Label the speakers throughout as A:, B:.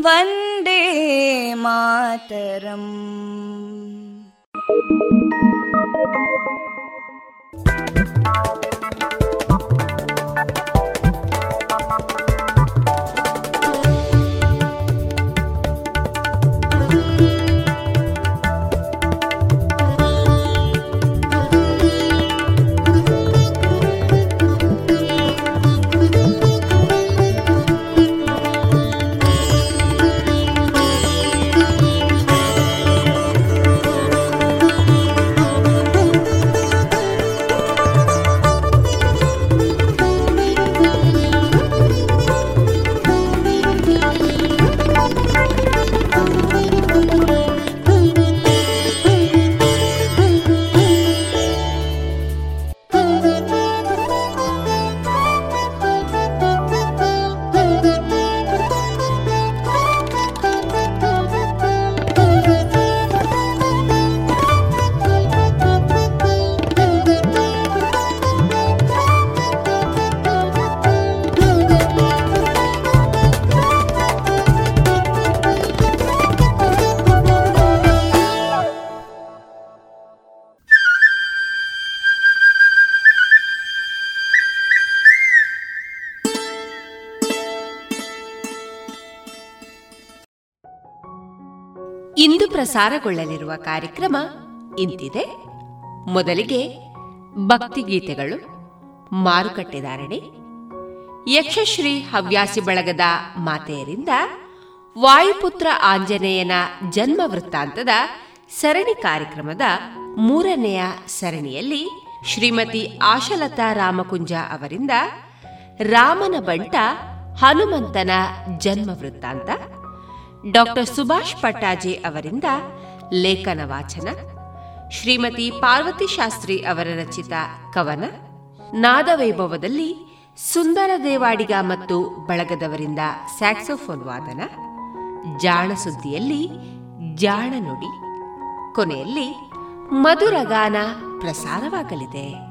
A: वन्दे मातरम्
B: ಇಂದು ಪ್ರಸಾರಗೊಳ್ಳಲಿರುವ ಕಾರ್ಯಕ್ರಮ ಇಂತಿದೆ. ಮೊದಲಿಗೆ ಭಕ್ತಿಗೀತೆಗಳು ಮಾರುಕಟ್ಟೆದಾರಣೆ ಯಕ್ಷಶ್ರೀ ಹವ್ಯಾಸಿ ಬಳಗದ ಮಾತೆಯರಿಂದ ವಾಯುಪುತ್ರ ಆಂಜನೇಯನ ಜನ್ಮ ವೃತ್ತಾಂತದ ಸರಣಿ ಕಾರ್ಯಕ್ರಮದ ಮೂರನೆಯ ಸರಣಿಯಲ್ಲಿ ಶ್ರೀಮತಿ ಆಶಲತಾ ರಾಮಕುಂಜ ಅವರಿಂದ ರಾಮನ ಬಂಟ ಹನುಮಂತನ ಜನ್ಮ ವೃತ್ತಾಂತ ಡಾಕ್ಟರ್ ಸುಭಾಷ್ ಪಟ್ಟಾಜಿ ಅವರಿಂದ ಲೇಖನ ವಾಚನ, ಶ್ರೀಮತಿ ಪಾರ್ವತಿ ಶಾಸ್ತ್ರಿ ಅವರ ರಚಿತ ಕವನ, ನಾದವೈಭವದಲ್ಲಿ ಸುಂದರ ದೇವಾಡಿಗ ಮತ್ತು ಬಳಗದವರಿಂದ ಸ್ಯಾಕ್ಸೋಫೋನ್ ವಾದನ, ಜಾಣ ಸುದ್ದಿಯಲ್ಲಿ ಜಾಣ ನುಡಿ, ಕೊನೆಯಲ್ಲಿ ಮಧುರಗಾನ ಪ್ರಸಾರವಾಗಲಿದೆ.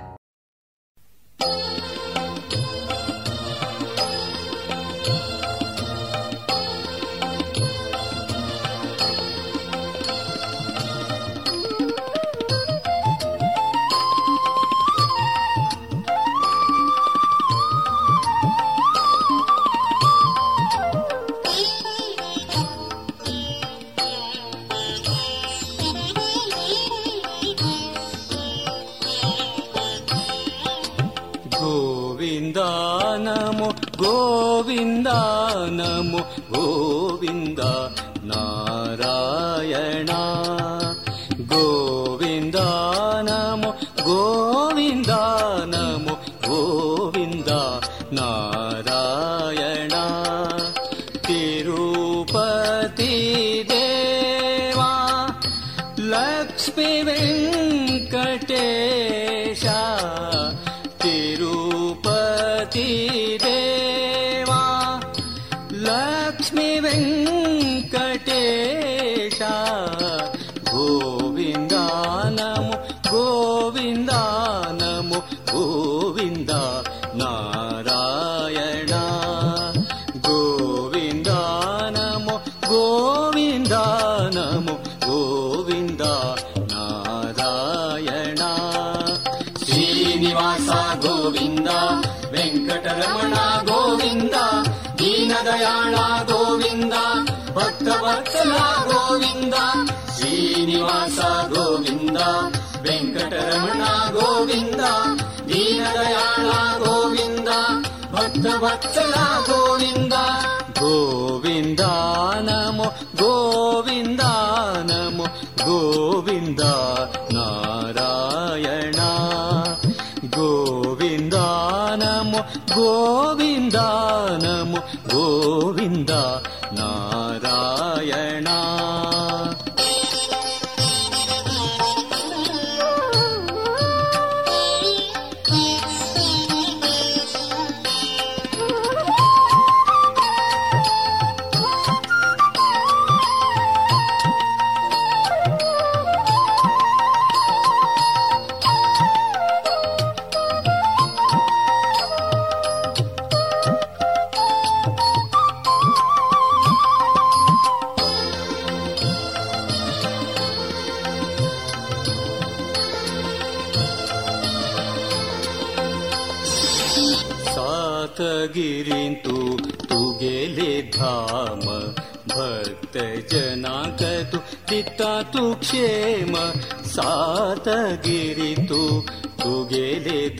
C: 在那多年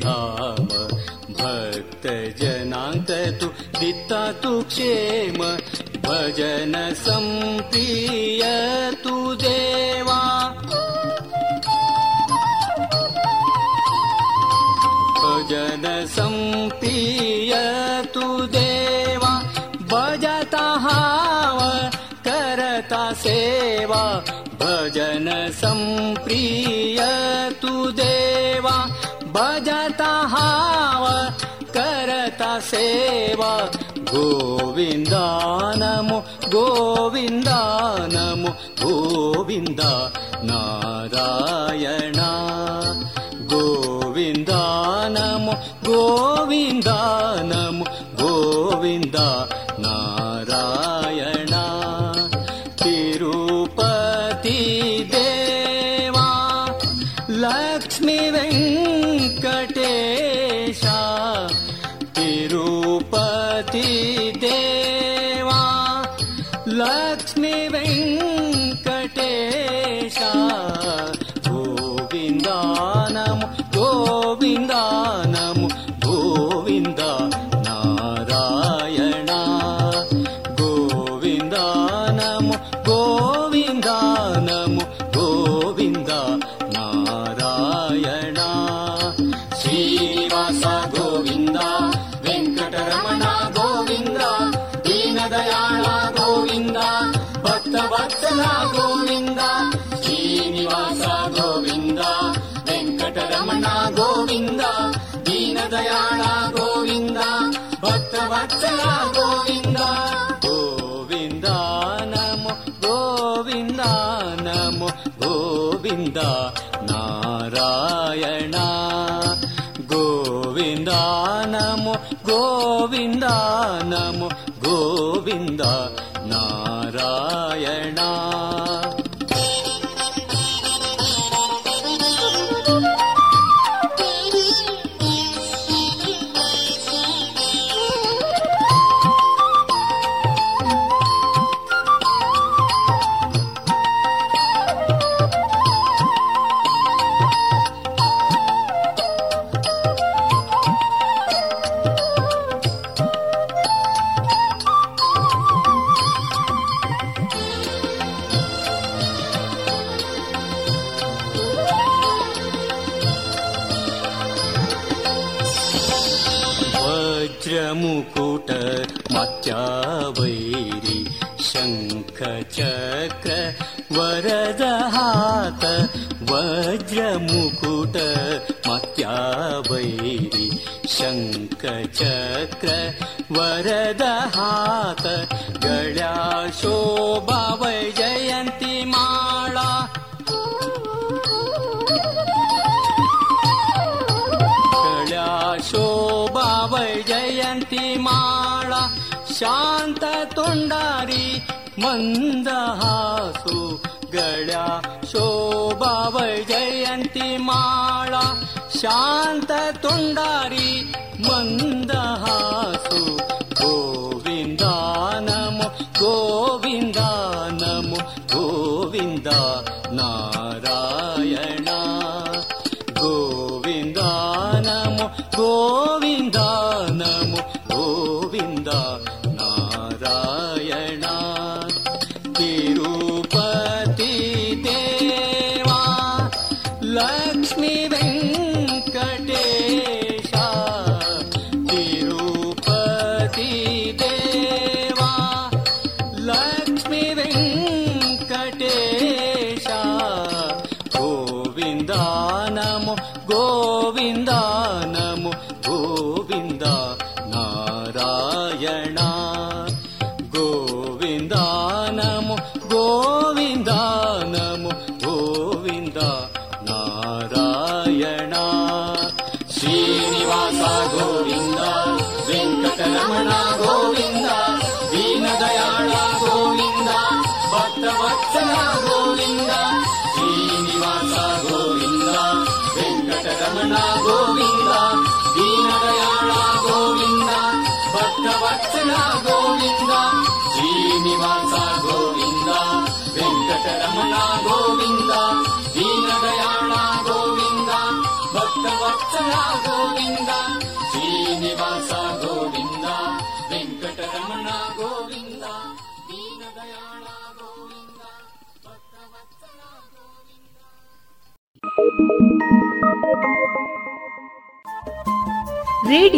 B: धाम भक्तजनान्त तु दिता तु क्षेम भजन सम्प्रियतु देवा। भजन सम्प्रियतु देवा भजता हाव करता सेवा भजन सम्प्रिय भजता हाव करत सेवा गोविन्द नमो गोविन्द नमो गोविन्द नारायण।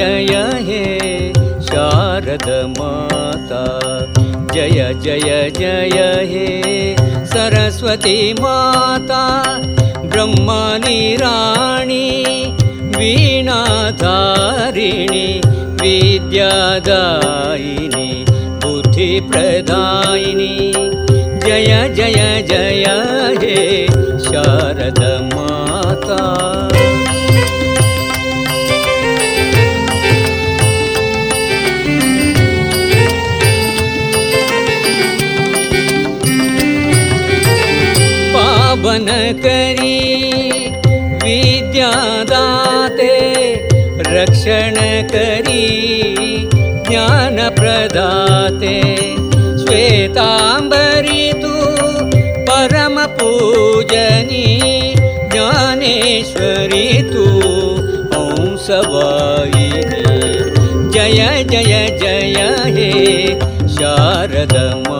B: जय हे शारद माता। जय जय जय हे सरस्वती माता। ब्रह्मानि राणी वीणा तारिणी विद्यादायिनी बुद्धिप्रदायिनी। जय जय जय हे शारद माता। करी विद्यादाते रक्षणकरी ज्ञानप्रदाते श्वेताम्बरितु परमपूजनी ज्ञानेश्वरितु तु सवायि जय जय जय हे शारदमा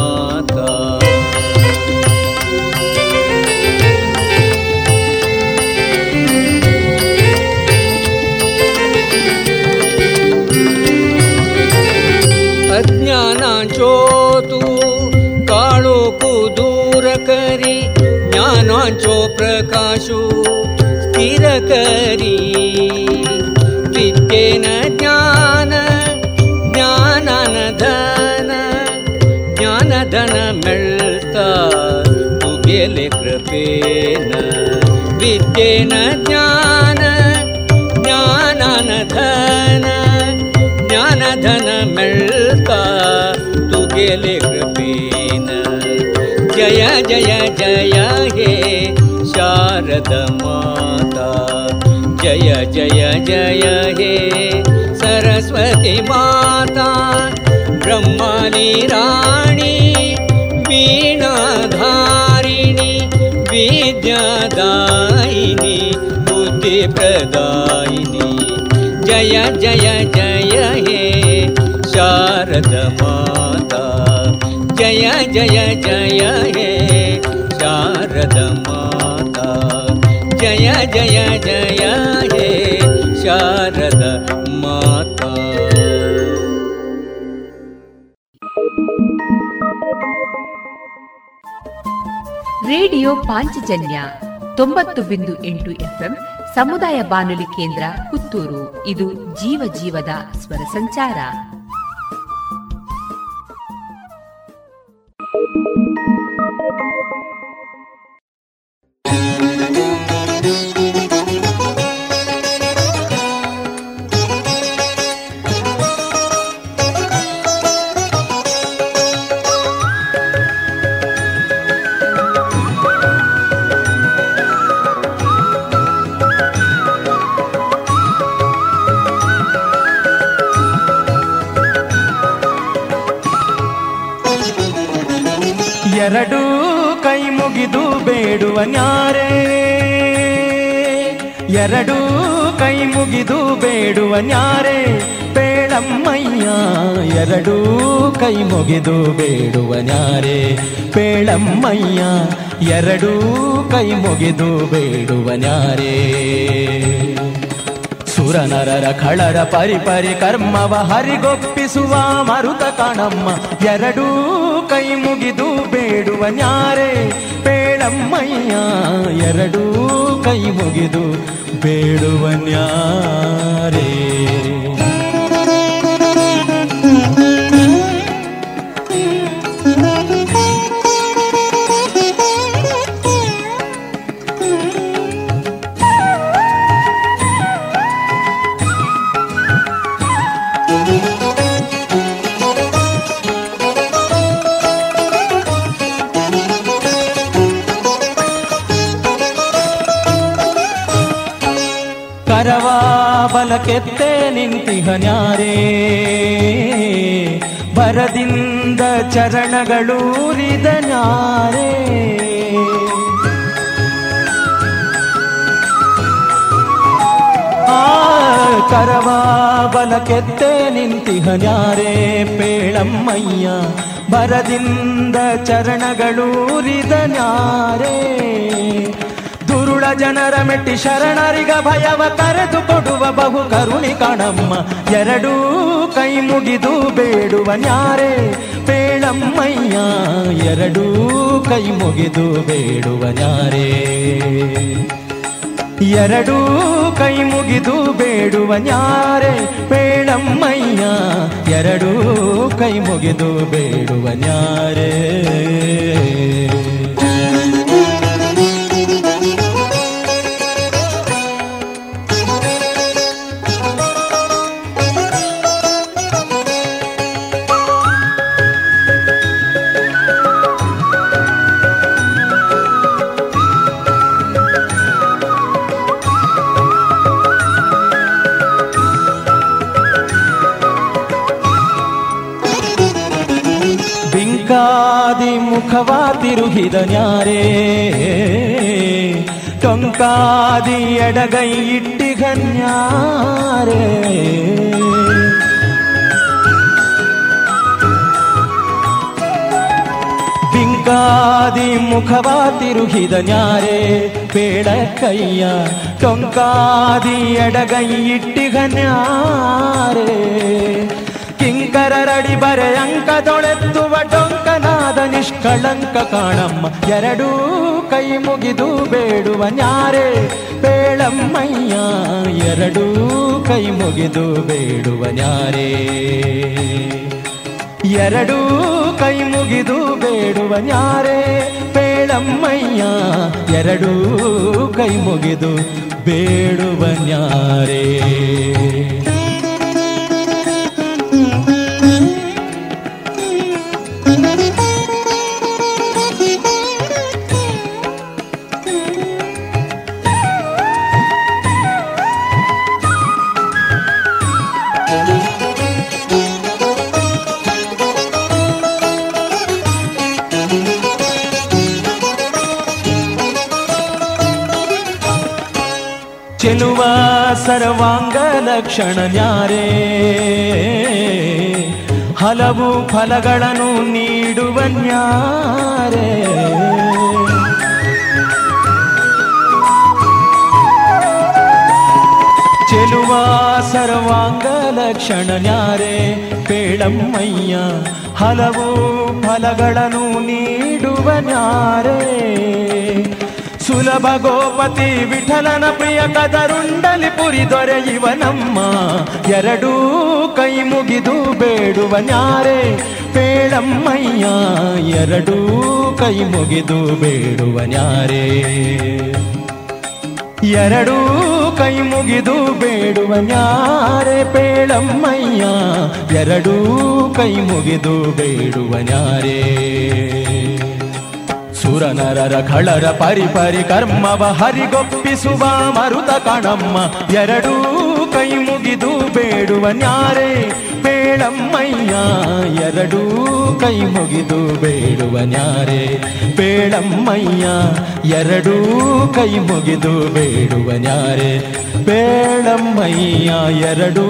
B: पांचो प्रकाशो स्थिरकरी न ज्ञान ज्ञान ज्ञानानधन ज्ञानधन मिळता तुगेले कृपेन न। ज्ञान ज्ञान धन ज्ञानधन मिळता तुगेले कृपेन जय जय जय हे शारद माता। जय जय जय हे सरस्वती माता। ब्रह्मानि राणी वीणाधारिणी विद्यादायिनी बुद्धिप्रदायिनी। जय जय जय हे शारद माता। ಜಯ ಜಯ ಜಯ ಹೇ ಶಾರದ ಮಾತಾ
D: ಜಯ ಜಯ ಜಯ ಹೇ ಶಾರದ ಮಾತಾ
E: ರೇಡಿಯೋ ಪಾಂಚಜನ್ಯ ತೊಂಬತ್ತು ಬಿಂದು ಎಂಟು ಎಫ್ಎಂ ಸಮುದಾಯ ಬಾನುಲಿ ಕೇಂದ್ರ ಪುತ್ತೂರು. ಇದು ಜೀವ, ಜೀವದ ಸ್ವರ ಸಂಚಾರ.
B: ಎರಡೂ ಕೈ ಮುಗಿದು ಬೇಡುವ ನ್ಯಾರೆ, ಪೇಳಮ್ಮಯ್ಯ, ಎರಡೂ ಕೈ ಮುಗಿದು ಬೇಡುವ ನ್ಯಾರೆ. ಪೇಳಮ್ಮಯ್ಯ, ಎರಡೂ ಕೈ ಮುಗಿದು ಬೇಡುವ ನ್ಯಾರೆ. ಸುರನರರ ಖಳರ ಪರಿಪರಿ ಪರಿ ಕರ್ಮವ ಹರಿಗೊಪ್ಪಿಸುವ ಮರುತ ಕಣಮ್ಮ, ಎರಡೂ ಕೈ ಮುಗಿದು ಬೇಡುವ ನ್ಯಾರೆ. ಪೇಳಮ್ಮಯ್ಯ, ಎರಡೂ ಕೈ ಮುಗಿದು ಬೇಡುವ ನ್ಯಾರೇ ನಿಂತಿಹ ನ್ಯಾರೇ ಬರದಿಂದ ಚರಣಗಳೂರಿದ ನ್ಯಾರೇ ಆ ಕರವಾ ಬಲಕೆತ್ತೆ ನಿಂತಿಹ ನ್ಯಾರೇ ಪೇಳಮ್ಮಯ್ಯ. ಬರದಿಂದ ಚರಣಗಳೂರಿದ ದುರುಳ ಜನರ ಮೆಟ್ಟಿ ಶರಣರಿಗ ಭಯವ ಕರೆದು ಕೊಡುವ ಬಹು ಕರುಣಿ ಕಣಮ್ಮ. ಎರಡೂ ಕೈ ಮುಗಿದು ಬೇಡುವ ನ್ಯಾರೆ, ಪೇಳಮ್ಮಯ್ಯ, ಎರಡೂ ಕೈ ಮುಗಿದು ಬೇಡುವ ನ್ಯಾರೆ. ಎರಡೂ ಕೈ ಮುಗಿದು ಬೇಡುವ ನ್ಯಾರೆ, ಪೇಳಮ್ಮಯ್ಯ, ಎರಡೂ ಕೈ ಮುಗಿದು ಬೇಡುವ ನ್ಯಾರೇ. ತಿರುಹಿದ ನ್ಯಾರೇ? ಟೊಂಕಾದಿ ಎಡಗೈ ಇಟ್ಟಿಗನ್ಯಾರೇ? ಬಿಂಕಾದಿ ಮುಖವ ತಿರುಹಿದ ಬೇಡ ಕೈಯ ಟೊಂಕಾದಿ ಎಡಗೈ ಇಟ್ಟಿಗನ್ಯಾರೇ? ಕಿಂಕರರಡಿ ಬರೆ ಅಂಕದೊಳೆತ್ತುವ ಡೊಂಕನಾದ ನಿಷ್ಕಳಂಕ ಕಾಣಮ್ಮ. ಎರಡೂ ಕೈ ಮುಗಿದು ಬೇಡುವ ನ್ಯಾರೆ. ಬೇಳಮ್ಮಯ್ಯ, ಎರಡೂ ಕೈ ಮುಗಿದು ಬೇಡುವ ನ್ಯಾರೇ. ಎರಡೂ ಕೈ ಮುಗಿದು ಬೇಡುವ ನ್ಯಾರೆ. ಬೇಳಮ್ಮಯ್ಯ, ಎರಡೂ ಕೈ ಮುಗಿದು ಬೇಡುವ ನ್ಯಾರೇ. ಚೆಲುವ ಸರ್ವಾಂಗ ಲಕ್ಷಣ ನ್ಯಾರೇ. ಹಲವು ಫಲಗಳನ್ನು ನೀಡುವ ನ್ಯಾರೇ. ಚೆಲುವ ಸರ್ವಾಂಗ ಲಕ್ಷಣ ನ್ಯಾರೇ. ಪೇಳಮ್ಮಯ್ಯ, ಹಲವು ಫಲಗಳನ್ನು ನೀಡುವ ನ್ಯಾರೇ. ಸುಲಭ ಗೋಪತಿ ವಿಠಲನ ಪ್ರಿಯ ಕದರುಂಡಲಿ ಪುರಿ ದೊರೆಯುವನಮ್ಮ ಎರಡೂ ಕೈ ಮುಗಿದು ಬೇಡುವ ನ್ಯಾರೆ ಪೇಳಮ್ಮಯ್ಯ, ಎರಡೂ ಕೈ ಮುಗಿದು ಬೇಡುವ ನ್ಯಾರೇ. ಎರಡೂ ಕೈ ಮುಗಿದು ಬೇಡುವ ನ್ಯಾರೆ ಪೇಳಮ್ಮಯ್ಯ, ಎರಡೂ ಕೈ ಮುಗಿದು ಬೇಡುವ ನ್ಯಾರೇ. ಸುರನರರ ಖಳರ ಪರಿ ಪರಿ ಕರ್ಮವ ಹರಿಗೊಪ್ಪಿಸುವ ಮರುತ ಕಣಮ್ಮ. ಎರಡೂ ಕೈ ಮುಗಿದು ಬೇಡುವ ನ್ಯಾರೆ ಬೇಳಮ್ಮಯ್ಯ ಎರಡೂ ಕೈ ಮುಗಿದು ಬೇಡುವ ನ್ಯಾರೆ ಬೇಳಮ್ಮಯ್ಯ ಎರಡೂ ಕೈ ಮುಗಿದು ಬೇಡುವ ನ್ಯಾರೆ ಬೇಳಮ್ಮಯ್ಯ ಎರಡೂ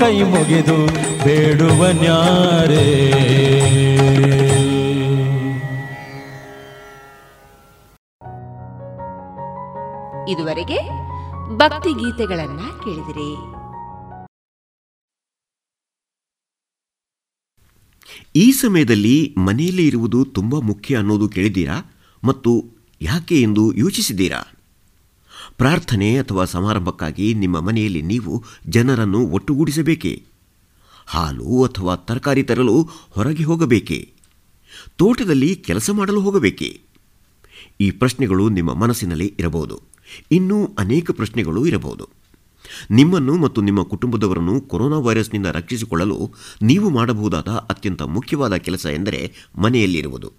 B: ಕೈ ಮುಗಿದು ಬೇಡುವ ನ್ಯಾರೆ.
E: ಇದುವರೆಗೆ ಭಕ್ತಿ ಗೀತೆಗಳನ್ನ ಕೇಳಿದಿರಿ.
F: ಈ ಸಮಯದಲ್ಲಿ ಮನೆಯಲ್ಲಿ ಇರುವುದು ತುಂಬ ಮುಖ್ಯ ಅನ್ನೋದು ಕೇಳಿದ್ದೀರಾ? ಮತ್ತು ಯಾಕೆ ಎಂದು ಯೋಚಿಸಿದ್ದೀರಾ? ಪ್ರಾರ್ಥನೆ ಅಥವಾ ಸಮಾರಂಭಕ್ಕಾಗಿ ನಿಮ್ಮ ಮನೆಯಲ್ಲಿ ನೀವು ಜನರನ್ನು ಒಟ್ಟುಗೂಡಿಸಬೇಕೇ? ಹಾಲು ಅಥವಾ ತರಕಾರಿ ತರಲು ಹೊರಗೆ ಹೋಗಬೇಕೇ? ತೋಟದಲ್ಲಿ ಕೆಲಸ ಮಾಡಲು ಹೋಗಬೇಕೇ? ಈ ಪ್ರಶ್ನೆಗಳು ನಿಮ್ಮ ಮನಸ್ಸಿನಲ್ಲಿ ಇರಬಹುದು. ಇನ್ನೂ ಅನೇಕ ಪ್ರಶ್ನೆಗಳು ಇರಬಹುದು. ನಿಮ್ಮನ್ನು ಮತ್ತು ನಿಮ್ಮ ಕುಟುಂಬದವರನ್ನು ಕೊರೋನಾ ವೈರಸ್ನಿಂದ ರಕ್ಷಿಸಿಕೊಳ್ಳಲು ನೀವು ಮಾಡಬಹುದಾದ ಅತ್ಯಂತ ಮುಖ್ಯವಾದ ಕೆಲಸ ಎಂದರೆ ಮನೆಯಲ್ಲಿರುವುದು.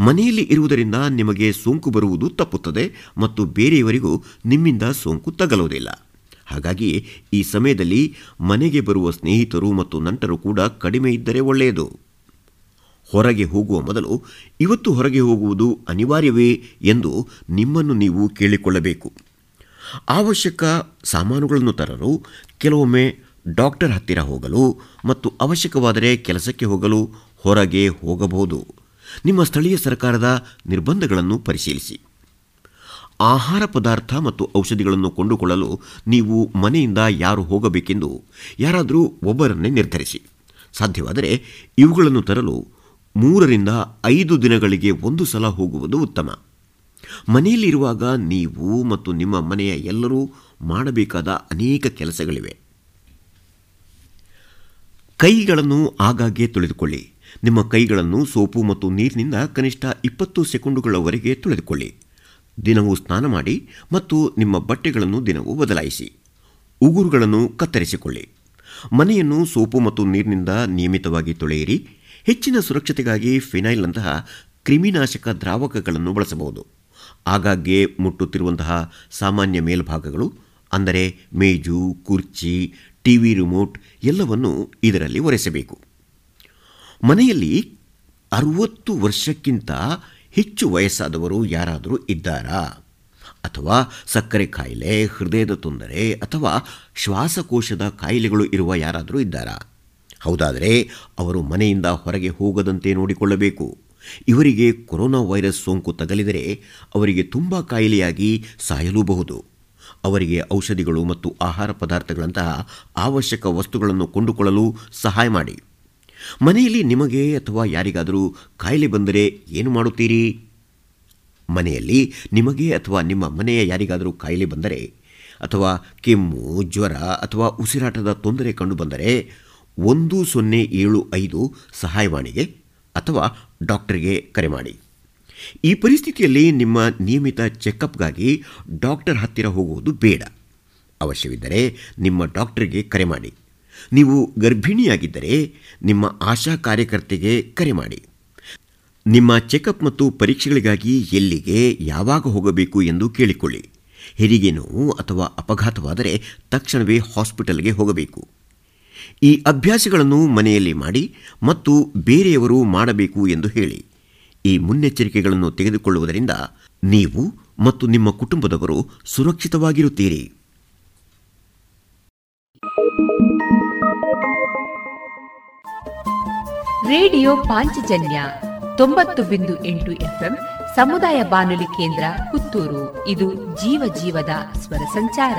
F: ಮನೆಯಲ್ಲಿ ಇರುವುದರಿಂದ ನಿಮಗೆ ಸೋಂಕು ಬರುವುದು ತಪ್ಪುತ್ತದೆ ಮತ್ತು ಬೇರೆಯವರಿಗೂ ನಿಮ್ಮಿಂದ ಸೋಂಕು ತಗಲುವುದಿಲ್ಲ. ಹಾಗಾಗಿ ಈ ಸಮಯದಲ್ಲಿ ಮನೆಗೆ ಬರುವ ಸ್ನೇಹಿತರು ಮತ್ತು ನಂಟರು ಕೂಡ ಕಡಿಮೆ ಇದ್ದರೆ ಒಳ್ಳೆಯದು. ಹೊರಗೆ ಹೋಗುವ ಮೊದಲು ಇವತ್ತು ಹೊರಗೆ ಹೋಗುವುದು ಅನಿವಾರ್ಯವೇ ಎಂದು ನಿಮ್ಮನ್ನು ನೀವು ಕೇಳಿಕೊಳ್ಳಬೇಕು. ಅವಶ್ಯಕ ಸಾಮಾನುಗಳನ್ನು ತರಲು ಕೆಲವೊಮ್ಮೆ ಡಾಕ್ಟರ್ ಹತ್ತಿರ ಹೋಗಲು ಮತ್ತು ಅವಶ್ಯಕವಾದರೆ ಕೆಲಸಕ್ಕೆ ಹೋಗಲು ಹೊರಗೆ ಹೋಗಬಹುದು. ನಿಮ್ಮ ಸ್ಥಳೀಯ ಸರ್ಕಾರದ ನಿರ್ಬಂಧಗಳನ್ನು ಪರಿಶೀಲಿಸಿ. ಆಹಾರ ಪದಾರ್ಥ ಮತ್ತು ಔಷಧಿಗಳನ್ನು ಕೊಂಡುಕೊಳ್ಳಲು ನೀವು ಮನೆಯಿಂದ ಯಾರು ಹೋಗಬೇಕೆಂದು ಯಾರಾದರೂ ಒಬ್ಬರನ್ನೇ ನಿರ್ಧರಿಸಿ. ಸಾಧ್ಯವಾದರೆ ಇವುಗಳನ್ನು ತರಲು ಮೂರರಿಂದ ಐದು ದಿನಗಳಿಗೆ ಒಂದು ಸಲ ಹೋಗುವುದು ಉತ್ತಮ. ಮನೆಯಲ್ಲಿರುವಾಗ ನೀವು ಮತ್ತು ನಿಮ್ಮ ಮನೆಯ ಎಲ್ಲರೂ ಮಾಡಬೇಕಾದ ಅನೇಕ ಕೆಲಸಗಳಿವೆ. ಕೈಗಳನ್ನು ಆಗಾಗ್ಗೆ ತೊಳೆದುಕೊಳ್ಳಿ. ನಿಮ್ಮ ಕೈಗಳನ್ನು ಸೋಪು ಮತ್ತು ನೀರಿನಿಂದ ಕನಿಷ್ಠ ಇಪ್ಪತ್ತು ಸೆಕೆಂಡುಗಳವರೆಗೆ ತೊಳೆದುಕೊಳ್ಳಿ. ದಿನವೂ ಸ್ನಾನ ಮಾಡಿ ಮತ್ತು ನಿಮ್ಮ ಬಟ್ಟೆಗಳನ್ನು ದಿನವೂ ಬದಲಾಯಿಸಿ. ಉಗುರುಗಳನ್ನು ಕತ್ತರಿಸಿಕೊಳ್ಳಿ. ಮನೆಯನ್ನು ಸೋಪು ಮತ್ತು ನೀರಿನಿಂದ ನಿಯಮಿತವಾಗಿ ತೊಳೆಯಿರಿ. ಹೆಚ್ಚಿನ ಸುರಕ್ಷತೆಗಾಗಿ ಫಿನೈಲ್ನಂತಹ ಕ್ರಿಮಿನಾಶಕ ದ್ರಾವಕಗಳನ್ನು ಬಳಸಬಹುದು. ಆಗಾಗ್ಗೆ ಮುಟ್ಟುತ್ತಿರುವಂತಹ ಸಾಮಾನ್ಯ ಮೇಲ್ಭಾಗಗಳು, ಅಂದರೆ ಮೇಜು, ಕುರ್ಚಿ, ಟಿವಿ ರಿಮೋಟ್ ಎಲ್ಲವನ್ನು ಇದರಲ್ಲಿ ಒರೆಸಬೇಕು. ಮನೆಯಲ್ಲಿ ಅರುವತ್ತು ವರ್ಷಕ್ಕಿಂತ ಹೆಚ್ಚು ವಯಸ್ಸಾದವರು ಯಾರಾದರೂ ಇದ್ದಾರಾ? ಅಥವಾ ಸಕ್ಕರೆ ಕಾಯಿಲೆ ಹೃದಯದ ತೊಂದರೆ, ಅಥವಾ ಶ್ವಾಸಕೋಶದ ಕಾಯಿಲೆಗಳು ಇರುವ ಯಾರಾದರೂ ಇದ್ದಾರಾ? ಹೌದಾದರೆ ಅವರು ಮನೆಯಿಂದ ಹೊರಗೆ ಹೋಗದಂತೆ ನೋಡಿಕೊಳ್ಳಬೇಕು. ಇವರಿಗೆ ಕೊರೋನಾ ವೈರಸ್ ಸೋಂಕು ತಗಲಿದರೆ ಅವರಿಗೆ ತುಂಬ ಕಾಯಿಲೆಯಾಗಿ ಸಾಯಲೂಬಹುದು. ಅವರಿಗೆ ಔಷಧಿಗಳು ಮತ್ತು ಆಹಾರ ಪದಾರ್ಥಗಳಂತಹ ಅವಶ್ಯಕ ವಸ್ತುಗಳನ್ನು ಕೊಂಡುಕೊಳ್ಳಲು ಸಹಾಯ ಮಾಡಿ. ಮನೆಯಲ್ಲಿ ನಿಮಗೆ ಅಥವಾ ಯಾರಿಗಾದರೂ ಕಾಯಿಲೆ ಬಂದರೆ ಏನು ಮಾಡುತ್ತೀರಿ? ಮನೆಯಲ್ಲಿ ನಿಮಗೆ ಅಥವಾ ನಿಮ್ಮ ಮನೆಯ ಯಾರಿಗಾದರೂ ಕಾಯಿಲೆ ಬಂದರೆ ಅಥವಾ ಕೆಮ್ಮು, ಜ್ವರ ಅಥವಾ ಉಸಿರಾಟದ ತೊಂದರೆ ಕಂಡುಬಂದರೆ ಒಂದು ಸೊನ್ನೆ ಏಳು ಐದು ಸಹಾಯವಾಣಿಗೆ ಅಥವಾ ಡಾಕ್ಟರ್ಗೆ ಕರೆ ಮಾಡಿ. ಈ ಪರಿಸ್ಥಿತಿಯಲ್ಲಿ ನಿಮ್ಮ ನಿಯಮಿತ ಚೆಕಪ್ಗಾಗಿ ಡಾಕ್ಟರ್ ಹತ್ತಿರ ಹೋಗುವುದು ಬೇಡ. ಅವಶ್ಯವಿದ್ದರೆ ನಿಮ್ಮ ಡಾಕ್ಟರ್ಗೆ ಕರೆ ಮಾಡಿ. ನೀವು ಗರ್ಭಿಣಿಯಾಗಿದ್ದರೆ ನಿಮ್ಮ ಆಶಾ ಕಾರ್ಯಕರ್ತೆಗೆ ಕರೆ ಮಾಡಿ. ನಿಮ್ಮ ಚೆಕಪ್ ಮತ್ತು ಪರೀಕ್ಷೆಗಳಿಗಾಗಿ ಎಲ್ಲಿಗೆ, ಯಾವಾಗ ಹೋಗಬೇಕು ಎಂದು ಕೇಳಿಕೊಳ್ಳಿ. ಹೆರಿಗೆ ನೋವು ಅಥವಾ ಅಪಘಾತವಾದರೆ ತಕ್ಷಣವೇ ಹಾಸ್ಪಿಟಲ್ಗೆ ಹೋಗಬೇಕು. ಈ ಅಭ್ಯಾಸಗಳನ್ನು ಮನೆಯಲ್ಲಿ ಮಾಡಿ ಮತ್ತು ಬೇರೆಯವರು ಮಾಡಬೇಕು ಎಂದು ಹೇಳಿ. ಈ ಮುನ್ನೆಚ್ಚರಿಕೆಗಳನ್ನು ತೆಗೆದುಕೊಳ್ಳುವುದರಿಂದ ನೀವು ಮತ್ತು ನಿಮ್ಮ ಕುಟುಂಬದವರು ಸುರಕ್ಷಿತವಾಗಿರುತ್ತೀರಿ.
E: ರೇಡಿಯೋ ಪಾಂಚಜನ್ಯ ತೊಂಬತ್ತು ಬಿಂದು ಎಂಟು ಎಫ್ಎಂ ಸಮುದಾಯ ಬಾನುಲಿ ಕೇಂದ್ರ ಪುತ್ತೂರು. ಇದು ಜೀವ ಜೀವದ ಸ್ವರ ಸಂಚಾರ.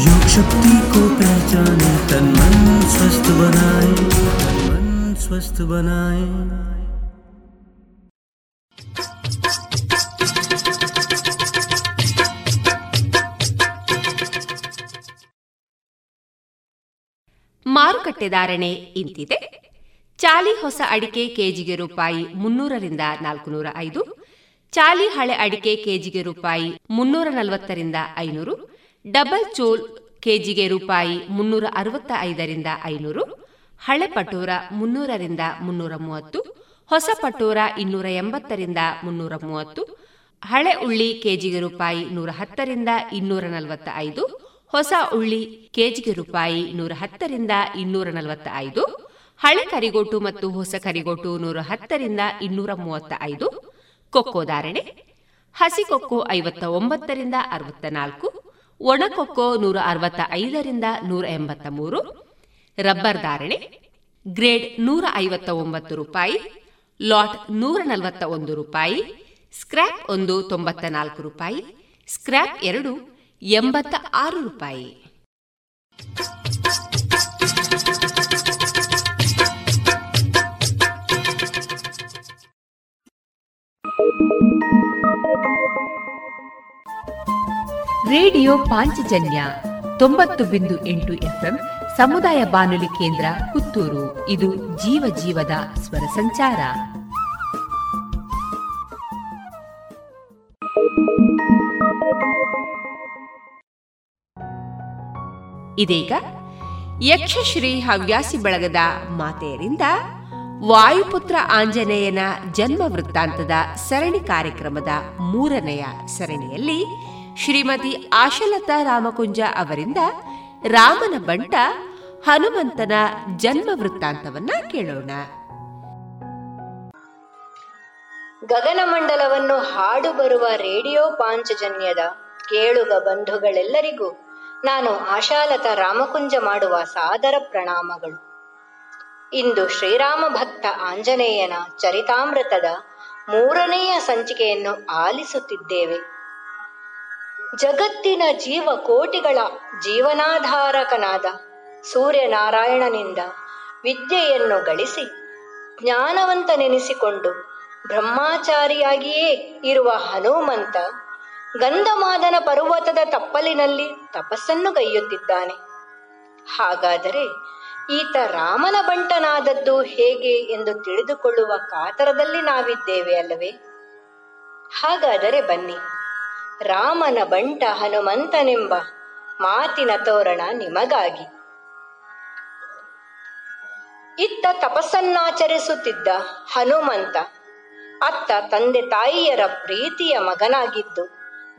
G: योग शक्ति को पहचाने तन मन स्वस्थ बनाए मन स्वस्थ बनाए
E: ಮಾರುಕಟ್ಟೆ ಧಾರಣೆ ಇಂತಿದೆ ಚಾಲಿ ಹೊಸ ಅಡಿಕೆ ಕೆಜಿಗೆ ರೂಪಾಯಿ ಮುನ್ನೂರರಿಂದ ನಾಲ್ಕುನೂರ ಐದು ಚಾಲಿ ಹಳೆ ಅಡಿಕೆ ಕೆಜಿಗೆ ರೂಪಾಯಿ ಮುನ್ನೂರ ನಲವತ್ತರಿಂದ ಐನೂರು ಡಬಲ್ ಚೋಲ್ ಕೆಜಿಗೆ ರೂಪಾಯಿ ಮುನ್ನೂರ ಅರವತ್ತ ಐದರಿಂದ ಐನೂರು, ಹಳೆ ಪಟೋರ ಮುನ್ನೂರರಿಂದ ಮುನ್ನೂರ ಮೂವತ್ತು, ಹೊಸ ಪಟೋರ ಇನ್ನೂರ ಎಂಬತ್ತರಿಂದ ಮುನ್ನೂರ ಮೂವತ್ತು, ಹಳೆ ಉಳ್ಳಿ ಕೆಜಿಗೆ ರೂಪಾಯಿ ನೂರ ಹತ್ತರಿಂದ ಇನ್ನೂರ ನಲವತ್ತ ಐದು ಹೊಸ ಉಳ್ಳಿ ಕೆಜಿಗೆ ರೂಪಾಯಿ ನೂರ ಹತ್ತರಿಂದ ಇನ್ನೂರ ನಲವತ್ತ ಐದು ಹಳೆ ಕರಿಗೋಟು ಮತ್ತು ಹೊಸ ಕರಿಗೋಟು ನೂರ ಹತ್ತರಿಂದ ಇನ್ನೂರ ಮೂವತ್ತ ಐದು ಕೊಕ್ಕೋ ಧಾರಣೆ, ಹಸಿ ಕೊಕ್ಕೋ ಐವತ್ತ ಒಂಬತ್ತರಿಂದ ಅರವತ್ತ ನಾಲ್ಕು ಒಣಕೊಕ್ಕೋ ನೂರ ಅರವತ್ತ ಐದರಿಂದ ನೂರ ಎಂಬತ್ತ ಮೂರು ರಬ್ಬರ್ ಧಾರಣೆ, ಗ್ರೇಡ್ ನೂರ ಐವತ್ತ ಒಂಬತ್ತು ರೂಪಾಯಿ, ಲಾಟ್ ನೂರ ನಲವತ್ತ ಒಂದು ರೂಪಾಯಿ, ಸ್ಕ್ರ್ಯಾಪ್ ಒಂದು ತೊಂಬತ್ತ ನಾಲ್ಕು ರೂಪಾಯಿ, ಸ್ಕ್ರ್ಯಾಪ್ ಎರಡು ಎಂಬತ್ತ ಆರು ರೂಪಾಯಿ. ರೇಡಿಯೋ ಪಾಂಚಜನ್ಯ ತೊಂಬತ್ತು ಬಿಂದು ಎಂಟು ಎಫ್ಎಂ ಸಮುದಾಯ ಬಾನುಲಿ ಕೇಂದ್ರ ಪುತ್ತೂರು. ಇದು ಜೀವ ಜೀವದ ಸ್ವರ ಸಂಚಾರ. ಇದೀಗ ಯಕ್ಷಶ್ರೀ ಹವ್ಯಾಸಿ ಬಳಗದ ಮಾತೆಯರಿಂದ ವಾಯುಪುತ್ರ ಆಂಜನೇಯನ ಜನ್ಮ ವೃತ್ತಾಂತದ ಸರಣಿ ಕಾರ್ಯಕ್ರಮದ ಮೂರನೆಯ ಸರಣಿಯಲ್ಲಿ ಶ್ರೀಮತಿ ಆಶಲತಾ ರಾಮಕುಂಜ ಅವರಿಂದ ರಾಮನ ಬಂಟ ಹನುಮಂತನ ಜನ್ಮ ವೃತ್ತಾಂತವನ್ನ ಕೇಳೋಣ.
H: ಗಗನಮಂಡಲವನ್ನು ಹಾಡು ಬರುವ ರೇಡಿಯೋ ಪಾಂಚಜನ್ಯದ ಕೇಳುಗ ಬಂಧುಗಳೆಲ್ಲರಿಗೂ ನಾನು ಆಶಾಲತ ರಾಮಕುಂಜ ಮಾಡುವ ಸಾದರ ಪ್ರಣಾಮಗಳು. ಇಂದು ಶ್ರೀರಾಮ ಭಕ್ತ ಆಂಜನೇಯನ ಚರಿತಾಮೃತದ ಮೂರನೆಯ ಸಂಚಿಕೆಯನ್ನು ಆಲಿಸುತ್ತಿದ್ದೇವೆ. ಜಗತ್ತಿನ ಜೀವ ಕೋಟಿಗಳ ಜೀವನಾಧಾರಕನಾದ ಸೂರ್ಯನಾರಾಯಣನಿಂದ ವಿದ್ಯೆಯನ್ನು ಗಳಿಸಿ ಜ್ಞಾನವಂತನೆನಿಸಿಕೊಂಡು ಬ್ರಹ್ಮಾಚಾರಿಯಾಗಿಯೇ ಇರುವ ಹನುಮಂತ ಗಂಧಮಾದನ ಪರ್ವತದ ತಪ್ಪಲಿನಲ್ಲಿ ತಪಸ್ಸನ್ನು ಗೈಯುತ್ತಿದ್ದಾನೆ ಹಾಗಾದರೆ ಈತ ರಾಮನ ಬಂಟನಾದದ್ದು ಹೇಗೆ ಎಂದು ತಿಳಿದುಕೊಳ್ಳುವ ಕಾತರದಲ್ಲಿ ನಾವಿದ್ದೇವೆ ಅಲ್ಲವೇ? ಹಾಗಾದರೆ ಬನ್ನಿ. ರಾಮನ ಬಂಟ ಹನುಮಂತನೆಂಬ ಮಾತಿನ ತೋರಣ ನಿಮಗಾಗಿ. ಇತ್ತ ತಪಸ್ಸನ್ನಾಚರಿಸುತ್ತಿದ್ದ ಹನುಮಂತ, ಅತ್ತ ತಂದೆ ತಾಯಿಯರ ಪ್ರೀತಿಯ ಮಗನಾಗಿದ್ದು,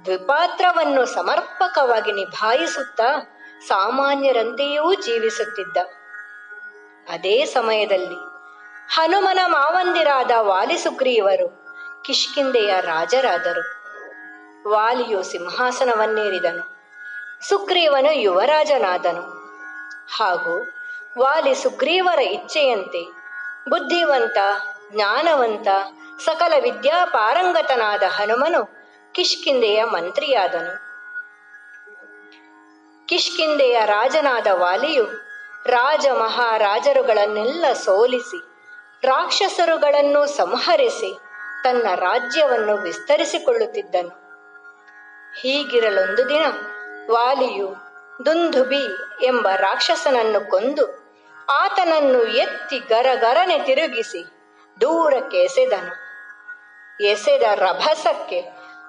H: ದ್ವಿಪಾತ್ರವನ್ನು ಸಮರ್ಪಕವಾಗಿ ನಿಭಾಯಿಸುತ್ತಾ ಸಾಮಾನ್ಯರಂತೆಯೂ ಜೀವಿಸುತ್ತಿದ್ದ. ಅದೇ ಸಮಯದಲ್ಲಿ ಹನುಮನ ಮಾವಂದಿರಾದ ವಾಲಿಸುಗ್ರೀವರು ಕಿಷ್ಕಿಂದೆಯ ರಾಜರಾದರು. ವಾಲಿಯು ಸಿಂಹಾಸನವನ್ನೇರಿದನು ಸುಗ್ರೀವನು ಯುವರಾಜನಾದನು. ಹಾಗೂ ವಾಲಿ ಸುಗ್ರೀವರ ಇಚ್ಛೆಯಂತೆ ಬುದ್ಧಿವಂತ, ಜ್ಞಾನವಂತ, ಸಕಲ ವಿದ್ಯಾಪಾರಂಗತನಾದ ಹನುಮನು ಕಿಷ್ಕಿಂದೆಯ ಮಂತ್ರಿಯಾದನು. ಕಿಷ್ಕಿಂದೆಯ ರಾಜನಾದ ವಾಲಿಯು ರಾಜ ಮಹಾರಾಜರುಗಳನ್ನೆಲ್ಲ ಸೋಲಿಸಿ, ರಾಕ್ಷಸರುಗಳನ್ನು ಸಂಹರಿಸಿ ತನ್ನ ರಾಜ್ಯವನ್ನು ವಿಸ್ತರಿಸಿಕೊಳ್ಳುತ್ತಿದ್ದನು. ಹೀಗಿರಲೊಂದು ದಿನ ವಾಲಿಯು ದುಂದುಬಿ ಎಂಬ ರಾಕ್ಷಸನನ್ನು ಕೊಂದು ಆತನನ್ನು ಎತ್ತಿ ಗರಗರನೆ ತಿರುಗಿಸಿ ದೂರಕ್ಕೆ ಎಸೆದನು. ಎಸೆದ ರಭಸಕ್ಕೆ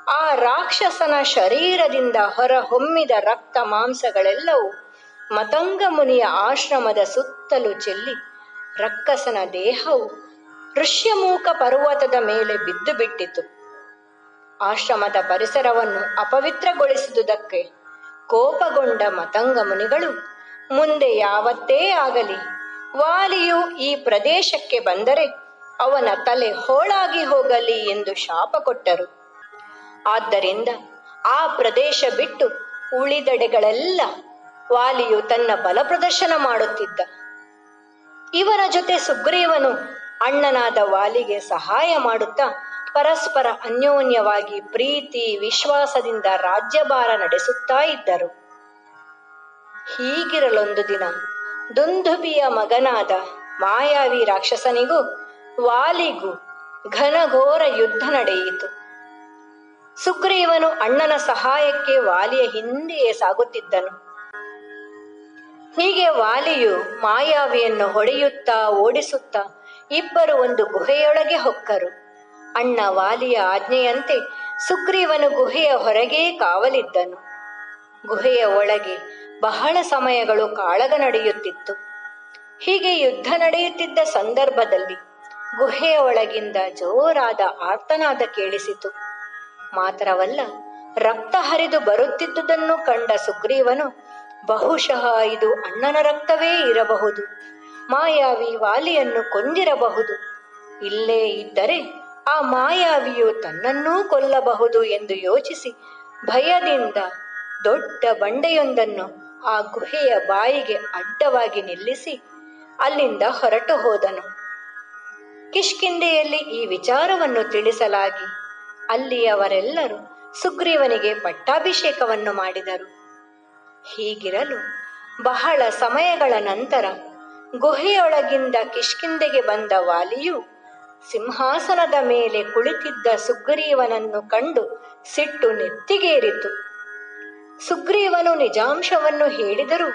H: ಆ ರಾಕ್ಷಸನ ಶರೀರದಿಂದ ಹೊರಹೊಮ್ಮಿದ ರಕ್ತ ಮಾಂಸಗಳೆಲ್ಲವೂ ಮತಂಗ ಮುನಿಯ ಆಶ್ರಮದ ಸುತ್ತಲೂ ಚೆಲ್ಲಿ ರಕ್ಕಸನ ದೇಹವು ಋಷ್ಯಮೂಕ ಪರ್ವತದ ಮೇಲೆ ಬಿದ್ದು ಬಿಟ್ಟಿತು ಆಶ್ರಮದ ಪರಿಸರವನ್ನು ಅಪವಿತ್ರಗೊಳಿಸಿದುದಕ್ಕೆ ಕೋಪಗೊಂಡ ಮತಂಗ ಮುನಿಗಳು ಮುಂದೆ ಯಾವತ್ತೇ ಆಗಲಿ ವಾಲಿಯು ಈ ಪ್ರದೇಶಕ್ಕೆ ಬಂದರೆ ಅವನ ತಲೆ ಹೋಳಾಗಿ ಹೋಗಲಿ ಎಂದು ಶಾಪ ಕೊಟ್ಟರು. ಆದ್ದರಿಂದ ಆ ಪ್ರದೇಶ ಬಿಟ್ಟು ಉಳಿದೆಡೆಗಳೆಲ್ಲ ವಾಲಿಯು ತನ್ನ ಬಲ ಪ್ರದರ್ಶನ ಮಾಡುತ್ತಿದ್ದ. ಇವರ ಜೊತೆ ಸುಗ್ರೀವನು ಅಣ್ಣನಾದ ವಾಲಿಗೆ ಸಹಾಯ ಮಾಡುತ್ತಾ ಪರಸ್ಪರ ಅನ್ಯೋನ್ಯವಾಗಿ ಪ್ರೀತಿ, ವಿಶ್ವಾಸದಿಂದ ರಾಜ್ಯಭಾರ ನಡೆಸುತ್ತಾ ಇದ್ದರು. ಹೀಗಿರಲೊಂದು ದಿನ ದುಂದುಬಿಯ ಮಗನಾದ ಮಾಯಾವಿ ರಾಕ್ಷಸನಿಗೂ, ವಾಲಿಗೂ ಘನಘೋರ ಯುದ್ಧ ನಡೆಯಿತು. ಸುಗ್ರೀವನು ಅಣ್ಣನ ಸಹಾಯಕ್ಕೆ ವಾಲಿಯ ಹಿಂದೆಯೇ ಸಾಗುತ್ತಿದ್ದನು. ಹೀಗೆ ವಾಲಿಯು ಮಾಯಾವಿಯನ್ನು ಹೊಡೆಯುತ್ತಾ ಓಡಿಸುತ್ತಾ ಇಬ್ಬರು ಒಂದು ಗುಹೆಯೊಳಗೆ ಹೊಕ್ಕರು. ಅಣ್ಣ ವಾಲಿಯ ಆಜ್ಞೆಯಂತೆ ಸುಗ್ರೀವನು ಗುಹೆಯ ಹೊರಗೇ ಕಾವಲಿದ್ದನು. ಗುಹೆಯ ಒಳಗೆ ಬಹಳ ಸಮಯಗಳು ಕಾಳಗ ನಡೆಯುತ್ತಿತ್ತು. ಹೀಗೆ ಯುದ್ಧ ನಡೆಯುತ್ತಿದ್ದ ಸಂದರ್ಭದಲ್ಲಿ ಗುಹೆಯ ಒಳಗಿಂದ ಜೋರಾದ ಆರ್ತನಾದ ಕೇಳಿಸಿತು. ಮಾತ್ರವಲ್ಲ, ರಕ್ತ ಹರಿದು ಬರುತ್ತಿದ್ದುದನ್ನು ಕಂಡ ಸುಗ್ರೀವನು ಬಹುಶಃ ಇದು ಅಣ್ಣನ ರಕ್ತವೇ ಇರಬಹುದು, ಮಾಯಾವಿ ವಾಲಿಯನ್ನು ಕೊಂದಿರಬಹುದು. ಇಲ್ಲೇ ಇದ್ದರೆ ಆ ಮಾಯಾವಿಯು ತನ್ನನ್ನೂ ಕೊಲ್ಲಬಹುದು ಎಂದು ಯೋಚಿಸಿ ಭಯದಿಂದ ದೊಡ್ಡ ಬಂಡೆಯೊಂದನ್ನು ಆ ಗುಹೆಯ ಬಾಯಿಗೆ ಅಡ್ಡವಾಗಿ ನಿಲ್ಲಿಸಿ ಅಲ್ಲಿಂದ ಹೊರಟು ಹೋದನು. ಕಿಷ್ಕಿಂದೆಯಲ್ಲಿ ಈ ವಿಚಾರವನ್ನು ತಿಳಿಸಲಾಗಿ ಅಲ್ಲಿಯವರೆಲ್ಲರೂ ಸುಗ್ರೀವನಿಗೆ ಪಟ್ಟಾಭಿಷೇಕವನ್ನು ಮಾಡಿದರು. ಹೀಗಿರಲು ಬಹಳ ಸಮಯಗಳ ನಂತರ ಗುಹೆಯೊಳಗಿಂದ ಕಿಷ್ಕಿಂದೆಗೆ ಬಂದ ವಾಲಿಯು ಸಿಂಹಾಸನದ ಮೇಲೆ ಕುಳಿತಿದ್ದ ಸುಗ್ರೀವನನ್ನು ಕಂಡು ಸಿಟ್ಟು ನೆತ್ತಿಗೇರಿತು. ಸುಗ್ರೀವನು ನಿಜಾಂಶವನ್ನು ಹೇಳಿದರೂ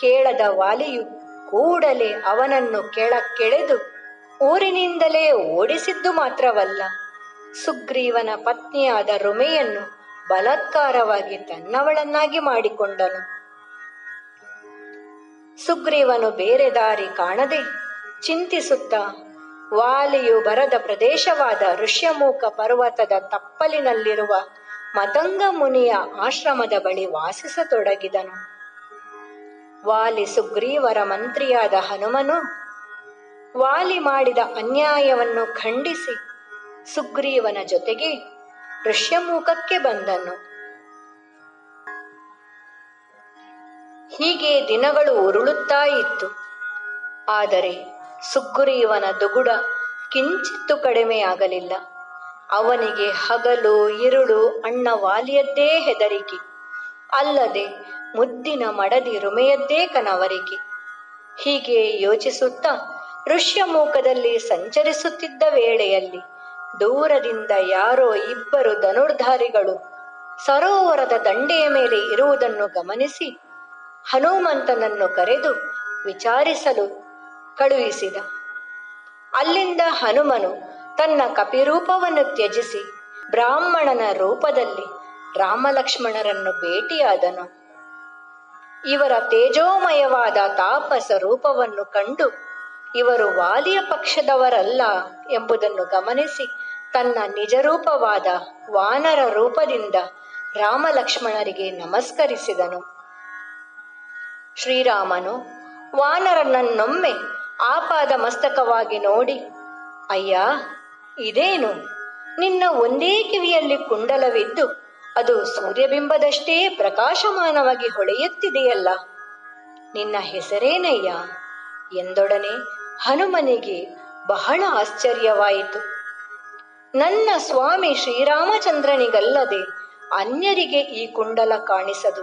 H: ಕೇಳದ ವಾಲಿಯು ಕೂಡಲೇ ಅವನನ್ನು ಕೆಳಕ್ಕೆಳೆದು ಊರಿನಿಂದಲೇ ಓಡಿಸಿದ್ದು ಮಾತ್ರವಲ್ಲ, ಸುಗ್ರೀವನ ಪತ್ನಿಯಾದ ರುಮೆಯನ್ನು ಬಲತ್ಕಾರವಾಗಿ ತನ್ನವಳನ್ನಾಗಿ ಮಾಡಿಕೊಂಡನು. ಸುಗ್ರೀವನು ಬೇರೆ ದಾರಿ ಕಾಣದೆ ಚಿಂತಿಸುತ್ತಾ ವಾಲಿಯು ಬರದ ಪ್ರದೇಶವಾದ ಋಷ್ಯಮೂಕ ಪರ್ವತದ ತಪ್ಪಲಿನಲ್ಲಿರುವ ಮತಂಗ ಮುನಿಯ ಆಶ್ರಮದ ಬಳಿ ವಾಸಿಸತೊಡಗಿದನು. ವಾಲಿ ಸುಗ್ರೀವರ ಮಂತ್ರಿಯಾದ ಹನುಮನು ವಾಲಿ ಮಾಡಿದ ಅನ್ಯಾಯವನ್ನು ಖಂಡಿಸಿ ಸುಗ್ರೀವನ ಜೊತೆಗೆ ಋಷ್ಯಮೂಕಕ್ಕೆ ಬಂದನು. ಹೀಗೆ ದಿನಗಳು ಉರುಳುತ್ತಾ ಇತ್ತು. ಆದರೆ ಸುಗ್ರೀವನ ದುಗುಡ ಕಿಂಚಿತ್ತು ಕಡಿಮೆಯಾಗಲಿಲ್ಲ. ಅವನಿಗೆ ಹಗಲು, ಇರುಳು ಅಣ್ಣ ವಾಲಿಯದ್ದೇ ಹೆದರಿಕೆ. ಅಲ್ಲದೆ ಮುದ್ದಿನ ಮಡದಿ ರುಮೆಯದ್ದೇ ಕನವರಿಕೆ. ಹೀಗೆ ಯೋಚಿಸುತ್ತಾ ಋಷ್ಯಮೂಕದಲ್ಲಿ ಸಂಚರಿಸುತ್ತಿದ್ದ ವೇಳೆಯಲ್ಲಿ ದೂರದಿಂದ ಯಾರೋ ಇಬ್ಬರು ಧನುರ್ಧಾರಿಗಳು ಸರೋವರದ ದಂಡೆಯ ಮೇಲೆ ಇರುವುದನ್ನು ಗಮನಿಸಿ ಹನುಮಂತನನ್ನು ಕರೆದು ವಿಚಾರಿಸಲು ಕಳುಹಿಸಿದ. ಅಲ್ಲಿಂದ ಹನುಮನು ತನ್ನ ಕಪಿರೂಪವನ್ನು ತ್ಯಜಿಸಿ ಬ್ರಾಹ್ಮಣನ ರೂಪದಲ್ಲಿ ರಾಮಲಕ್ಷ್ಮಣರನ್ನು ಭೇಟಿಯಾದನು. ಇವರ ತೇಜೋಮಯವಾದ ತಾಪಸ ರೂಪವನ್ನು ಕಂಡು ಇವರು ವಾಲಿಯ ಪಕ್ಷದವರಲ್ಲ ಎಂಬುದನ್ನು ಗಮನಿಸಿ ತನ್ನ ನಿಜರೂಪವಾದ ವಾನರ ರೂಪದಿಂದ ರಾಮಲಕ್ಷ್ಮಣರಿಗೆ ನಮಸ್ಕರಿಸಿದನು. ಶ್ರೀರಾಮನು, ವಾನರನನ್ನೊಮ್ಮೆ ಆಪಾದ ಮಸ್ತಕವಾಗಿ ನೋಡಿ, ಅಯ್ಯ, ಇದೇನು? ನಿನ್ನ ಒಂದೇ ಕಿವಿಯಲ್ಲಿ ಕುಂಡಲವಿದ್ದು ಅದು ಸೂರ್ಯಬಿಂಬದಷ್ಟೇ ಪ್ರಕಾಶಮಾನವಾಗಿ ಹೊಳೆಯುತ್ತಿದೆಯಲ್ಲ. ನಿನ್ನ ಹೆಸರೇನಯ್ಯ? ಎಂದೊಡನೆ ಹನುಮನಿಗೆ ಬಹಳ ಆಶ್ಚರ್ಯವಾಯಿತು. ನನ್ನ ಸ್ವಾಮಿ ಶ್ರೀರಾಮಚಂದ್ರನಿಗಲ್ಲದೆ ಅನ್ಯರಿಗೆ ಈ ಕುಂಡಲ ಕಾಣಿಸದು.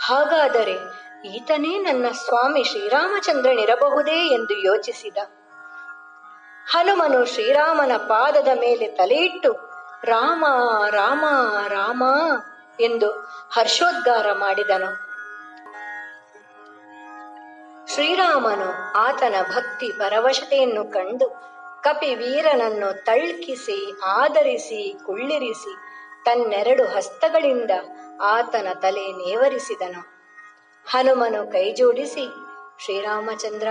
H: ಹಾಗಾದರೆ ಈತನೇ ನನ್ನ ಸ್ವಾಮಿ ಶ್ರೀರಾಮಚಂದ್ರನಿರಬಹುದೇ ಎಂದು ಯೋಚಿಸಿದ. ಹನುಮನು ಶ್ರೀರಾಮನ ಪಾದದ ಮೇಲೆ ತಲೆಯಿಟ್ಟು, ರಾಮ ರಾಮ ರಾಮ ಎಂದು ಹರ್ಷೋದ್ಗಾರ ಮಾಡಿದನು. ಶ್ರೀರಾಮನು ಆತನ ಭಕ್ತಿ ಪರವಶತೆಯನ್ನು ಕಂಡು, ಕಪಿವೀರನನ್ನು ತಳ್ಕಿಸಿ ಆದರಿಸಿ ಕುಳ್ಳಿರಿಸಿ, ತನ್ನೆರಡು ಹಸ್ತಗಳಿಂದ ಆತನ ತಲೆ ನೇವರಿಸಿದನು. ಹನುಮನು ಕೈಜೋಡಿಸಿ ಶ್ರೀರಾಮಚಂದ್ರ,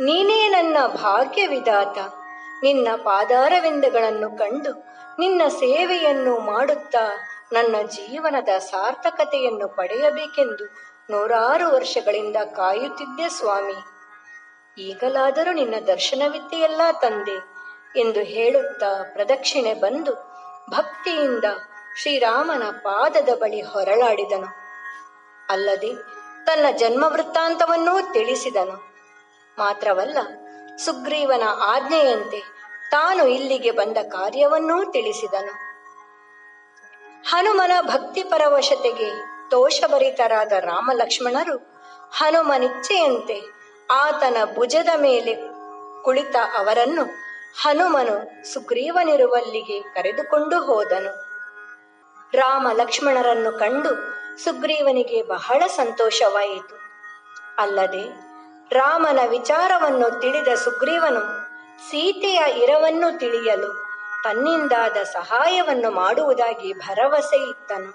H: ನೀನೇ ನನ್ನ ಭಾಗ್ಯ ವಿಧಾತ ನಿನ್ನ ಪಾದಾರವಿಂದಗಳನ್ನು ಕಂಡು ನಿನ್ನ ಸೇವೆಯನ್ನು ಮಾಡುತ್ತಾ ನನ್ನ ಜೀವನದ ಸಾರ್ಥಕತೆಯನ್ನು ಪಡೆಯಬೇಕೆಂದು ನೂರಾರು ವರ್ಷಗಳಿಂದ ಕಾಯುತ್ತಿದ್ದೆ ಸ್ವಾಮಿ. ಈಗಲಾದರೂ ನಿನ್ನ ದರ್ಶನವಿತ್ತೆಯಲ್ಲ ತಂದೆ ಎಂದು ಹೇಳುತ್ತಾ ಪ್ರದಕ್ಷಿಣೆ ಬಂದು ಭಕ್ತಿಯಿಂದ ಶ್ರೀರಾಮನ ಪಾದದ ಬಳಿ ಹೊರಳಾಡಿದನು. ಅಲ್ಲದೆ ತನ್ನ ಜನ್ಮ ವೃತ್ತಾಂತವನ್ನೂ ತಿಳಿಸಿದನು. ಮಾತ್ರವಲ್ಲ, ಸುಗ್ರೀವನ ಆಜ್ಞೆಯಂತೆ ತಾನು ಇಲ್ಲಿಗೆ ಬಂದ ಕಾರ್ಯವನ್ನೂ ತಿಳಿಸಿದನು. ಹನುಮನ ಭಕ್ತಿ ಪರವಶತೆಗೆ ದೋಷಭರಿತರಾದ ರಾಮಲಕ್ಷ್ಮಣರು ಹನುಮನಿಚ್ಛೆಯಂತೆ ಆತನ ಭುಜದ ಮೇಲೆ ಕುಳಿತ ಅವರನ್ನು ಹನುಮನು ಸುಗ್ರೀವನಿರುವಲ್ಲಿಗೆ ಕರೆದುಕೊಂಡು ಹೋದನು. ರಾಮ ಲಕ್ಷ್ಮಣರನ್ನು ಕಂಡು ಸುಗ್ರೀವನಿಗೆ ಬಹಳ ಸಂತೋಷವಾಯಿತು. ಅಲ್ಲದೆ ರಾಮನ ವಿಚಾರವನ್ನು ತಿಳಿದ ಸುಗ್ರೀವನು ಸೀತೆಯ ಇರವನ್ನು ತಿಳಿಯಲು ತನ್ನಿಂದಾದ ಸಹಾಯವನ್ನು ಮಾಡುವುದಾಗಿ ಭರವಸೆ ಇತ್ತನು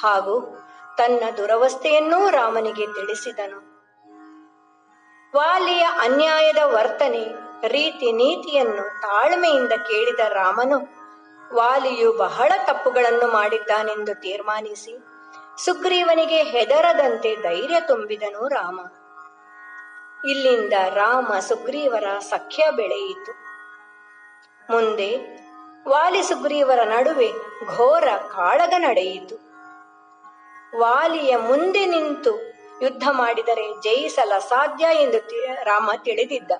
H: ಹಾಗೂ ತನ್ನ ದುರವಸ್ಥೆಯನ್ನೂ ರಾಮನಿಗೆ ತಿಳಿಸಿದನು. ವಾಲಿಯ ಅನ್ಯಾಯದ ವರ್ತನೆ, ರೀತಿ ನೀತಿಯನ್ನು ತಾಳ್ಮೆಯಿಂದ ಕೇಳಿದ ರಾಮನು ವಾಲಿಯು ಬಹಳ ತಪ್ಪುಗಳನ್ನು ಮಾಡಿದ್ದಾನೆಂದು ತೀರ್ಮಾನಿಸಿ ಸುಗ್ರೀವನಿಗೆ ಹೆದರದಂತೆ ಧೈರ್ಯ ತುಂಬಿದನು ರಾಮ. ಇಲ್ಲಿಂದ ರಾಮ ಸುಗ್ರೀವರ ಸಖ್ಯ ಬೆಳೆಯಿತು. ಮುಂದೆ ವಾಲಿ ಸುಗ್ರೀವರ ನಡುವೆ ಘೋರ ಕಾಳಗ ನಡೆಯಿತು. ವಾಲಿಯ ಮುಂದೆ ನಿಂತು ಯುದ್ಧ ಮಾಡಿದರೆ ಜಯಿಸಲ ಸಾಧ್ಯ ಎಂದು ರಾಮ ತಿಳಿದಿದ್ದ.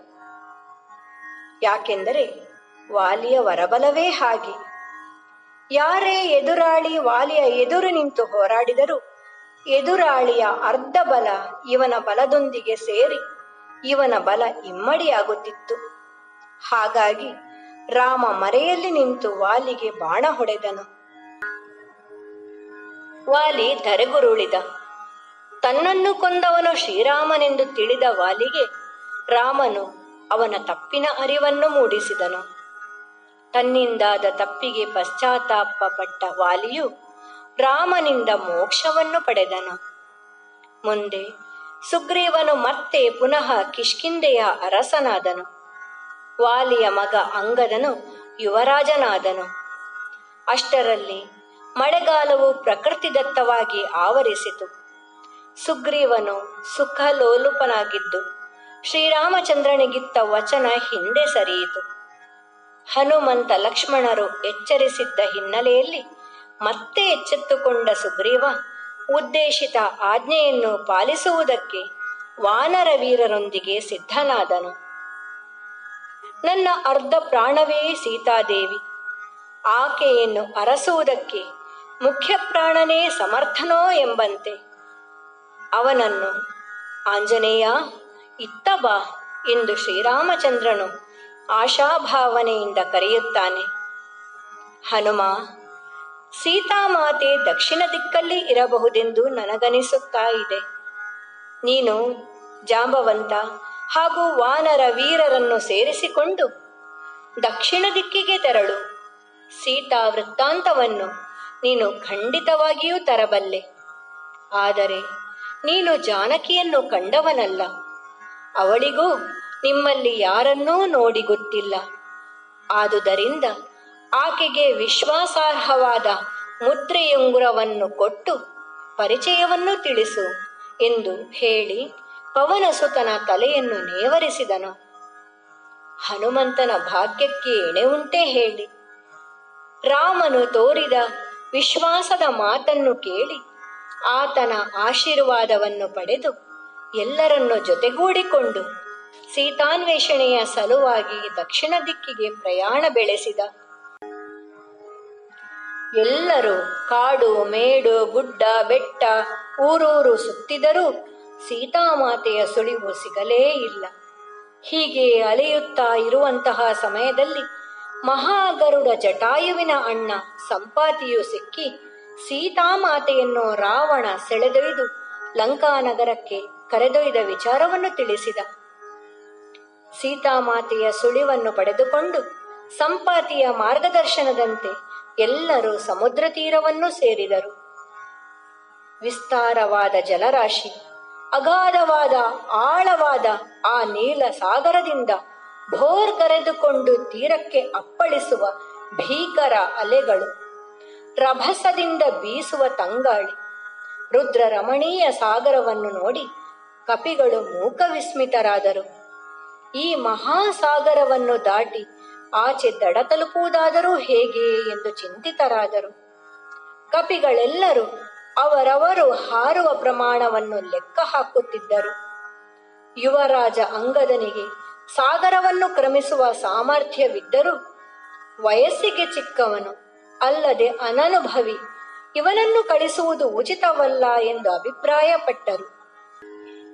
H: ಯಾಕೆಂದರೆ ವಾಲಿಯ ವರಬಲವೇ ಹಾಗೆ. ಯಾರೇ ಎದುರಾಳಿ ವಾಲಿಯ ಎದುರು ನಿಂತು ಹೋರಾಡಿದರೂ ಎದುರಾಳಿಯ ಅರ್ಧ ಬಲ ಇವನ ಬಲದೊಂದಿಗೆ ಸೇರಿ ಇವನ ಬಲ ಇಮ್ಮಡಿಯಾಗುತ್ತಿತ್ತು. ಹಾಗಾಗಿ ರಾಮ ಮರೆಯಲ್ಲಿ ನಿಂತು ವಾಲಿಗೆ ಬಾಣ ಹೊಡೆದನು. ವಾಲಿ ಧರೆಗುರುಳಿದ. ತನ್ನನ್ನು ಕೊಂದವನು ಶ್ರೀರಾಮನೆಂದು ತಿಳಿದ ವಾಲಿಗೆ ರಾಮನು ಅವನ ತಪ್ಪಿನ ಅರಿವನ್ನು ಮೂಡಿಸಿದನು. ತನ್ನಿಂದಾದ ತಪ್ಪಿಗೆ ಪಶ್ಚಾತ್ತಾಪ ಪಟ್ಟ ವಾಲಿಯು ರಾಮನಿಂದ ಮೋಕ್ಷವನ್ನು ಪಡೆದನು. ಮುಂದೆ ಸುಗ್ರೀವನು ಮತ್ತೆ ಪುನಃ ಕಿಷ್ಕಿಂದೆಯ ಅರಸನಾದನು. ವಾಲಿಯ ಮಗ ಅಂಗದನು ಯುವರಾಜನಾದನು. ಅಷ್ಟರಲ್ಲಿ ಮಳೆಗಾಲವು ಪ್ರಕೃತಿದತ್ತವಾಗಿ ಆವರಿಸಿತು. ಸುಗ್ರೀವನು ಸುಖಲೋಲುಪನಾಗಿದ್ದು ಶ್ರೀರಾಮಚಂದ್ರನಿಗಿತ್ತ ವಚನ ಹಿಂದೆ ಸರಿಯಿತು. ಹನುಮಂತ ಲಕ್ಷ್ಮಣರು ಎಚ್ಚರಿಸಿದ್ದ ಹಿನ್ನೆಲೆಯಲ್ಲಿ ಮತ್ತೆ ಎಚ್ಚೆತ್ತುಕೊಂಡ ಸುಗ್ರೀವ ಉದ್ದೇಶಿತ ಆಜ್ಞೆಯನ್ನು ಪಾಲಿಸುವುದಕ್ಕೆ ವಾನರ ವೀರರೊಂದಿಗೆ ಸಿದ್ಧನಾದನು. ನನ್ನ ಅರ್ಧ ಪ್ರಾಣವೇ ಸೀತಾದೇವಿ. ಆಕೆಯನ್ನು ಅರಸುವುದಕ್ಕೆ ಮುಖ್ಯ ಪ್ರಾಣನೇ ಸಮರ್ಥನೋ ಎಂಬಂತೆ. ಅವನನ್ನು, ಆಂಜನೇಯ, ಇತ್ತ ಬಾ ಎಂದು ಶ್ರೀರಾಮಚಂದ್ರನು ಆಶಾಭಾವನೆಯಿಂದ ಕರೆಯುತ್ತಾನೆ. ಹನುಮ ಸೀತಾಮಾತೆ ದಕ್ಷಿಣ ದಿಕ್ಕಲ್ಲಿ ಇರಬಹುದೆಂದು ನನಗನಿಸುತ್ತಾ ಇದೆ ನೀನು ಜಾಂಬವಂತ ಹಾಗೂ ವಾನರ ವೀರರನ್ನು ಸೇರಿಸಿಕೊಂಡು ದಕ್ಷಿಣ ದಿಕ್ಕಿಗೆ ತೆರಳು. ಸೀತಾ ವೃತ್ತಾಂತವನ್ನು ನೀನು ಖಂಡಿತವಾಗಿಯೂ ತರಬಲ್ಲೆ. ಆದರೆ ನೀನು ಜಾನಕಿಯನ್ನು ಕಂಡವನಲ್ಲ. ಅವಳಿಗೂ ನಿಮ್ಮಲ್ಲಿ ಯಾರನ್ನೂ ನೋಡಿ ಗೊತ್ತಿಲ್ಲ. ಆದುದರಿಂದ ಆಕೆಗೆ ವಿಶ್ವಾಸಾರ್ಹವಾದ ಮುದ್ರೆಯುಂಗುರವನ್ನು ಕೊಟ್ಟು ಪರಿಚಯವನ್ನು ತಿಳಿಸು ಎಂದು ಹೇಳಿ ಪವನಸುತನ ತಲೆಯನ್ನು ನೇವರಿಸಿದನು. ಹನುಮಂತನ ಭಾಗ್ಯಕ್ಕೆ ಎಣೆ ಉಂಟೇ ಹೇಳಿ. ರಾಮನು ತೋರಿದ ವಿಶ್ವಾಸದ ಮಾತನ್ನು ಕೇಳಿ ಆತನ ಆಶೀರ್ವಾದವನ್ನು ಪಡೆದು ಎಲ್ಲರನ್ನು ಜೊತೆಗೂಡಿಕೊಂಡು ಸೀತಾನ್ವೇಷಣೆಯ ಸಲುವಾಗಿ ದಕ್ಷಿಣ ದಿಕ್ಕಿಗೆ ಪ್ರಯಾಣ ಬೆಳೆಸಿದ. ಎಲ್ಲರೂ ಕಾಡು, ಮೇಡು, ಗುಡ್ಡ, ಬೆಟ್ಟ, ಊರೂರು ಸುತ್ತಿದರೂ ಸೀತಾಮಾತೆಯ ಸುಳಿವು ಸಿಗಲೇ ಇಲ್ಲ. ಹೀಗೆ ಅಲೆಯುತ್ತಾ ಇರುವಂತಹ ಸಮಯದಲ್ಲಿ ಮಹಾಗರುಡ ಜಟಾಯುವಿನ ಅಣ್ಣ ಸಂಪಾತಿಯು ಸಿಕ್ಕಿ ಸೀತಾಮಾತೆಯನ್ನು ರಾವಣ ಸೆಳೆದೊಯ್ದು ಲಂಕಾನಗರಕ್ಕೆ ಕರೆದೊಯ್ದ ವಿಚಾರವನ್ನು ತಿಳಿಸಿದ. ಸೀತಾಮಾತೆಯ ಸುಳಿವನ್ನು ಪಡೆದುಕೊಂಡು ಸಂಪಾತಿಯ ಮಾರ್ಗದರ್ಶನದಂತೆ ಎಲ್ಲರೂ ಸಮುದ್ರ ತೀರವನ್ನು ಸೇರಿದರು. ವಿಸ್ತಾರವಾದ ಜಲರಾಶಿ, ಅಗಾಧವಾದ, ಆಳವಾದ ಆ ನೀಲ ಸಾಗರದಿಂದ ಭೋರ್ ಕರೆದುಕೊಂಡು ತೀರಕ್ಕೆ ಅಪ್ಪಳಿಸುವ ಭೀಕರ ಅಲೆಗಳು, ರಭಸದಿಂದ ಬೀಸುವ ತಂಗಾಳಿ ರುದ್ರ ರಮಣೀಯ ಸಾಗರವನ್ನು ನೋಡಿ ಕಪಿಗಳು ಮೂಕ ವಿಸ್ಮಿತರಾದರು ಈ ಮಹಾಸಾಗರವನ್ನು ದಾಟಿ ಆಚೆ ದಡ ತಲುಪುವುದಾದರೂ ಹೇಗೆ ಎಂದು ಚಿಂತಿತರಾದರು. ಕಪಿಗಳೆಲ್ಲರೂ ಅವರವರು ಹಾರುವ ಪ್ರಮಾಣವನ್ನು ಲೆಕ್ಕ ಹಾಕುತ್ತಿದ್ದರು. ಯುವರಾಜ ಅಂಗದನಿಗೆ ಸಾಗರವನ್ನು ಕ್ರಮಿಸುವ ಸಾಮರ್ಥ್ಯವಿದ್ದರೂ ವಯಸ್ಸಿಗೆ ಚಿಕ್ಕವನು, ಅಲ್ಲದೆ ಅನನುಭವಿ, ಇವನನ್ನು ಕಳಿಸುವುದು ಉಚಿತವಲ್ಲ ಎಂದು ಅಭಿಪ್ರಾಯಪಟ್ಟರು.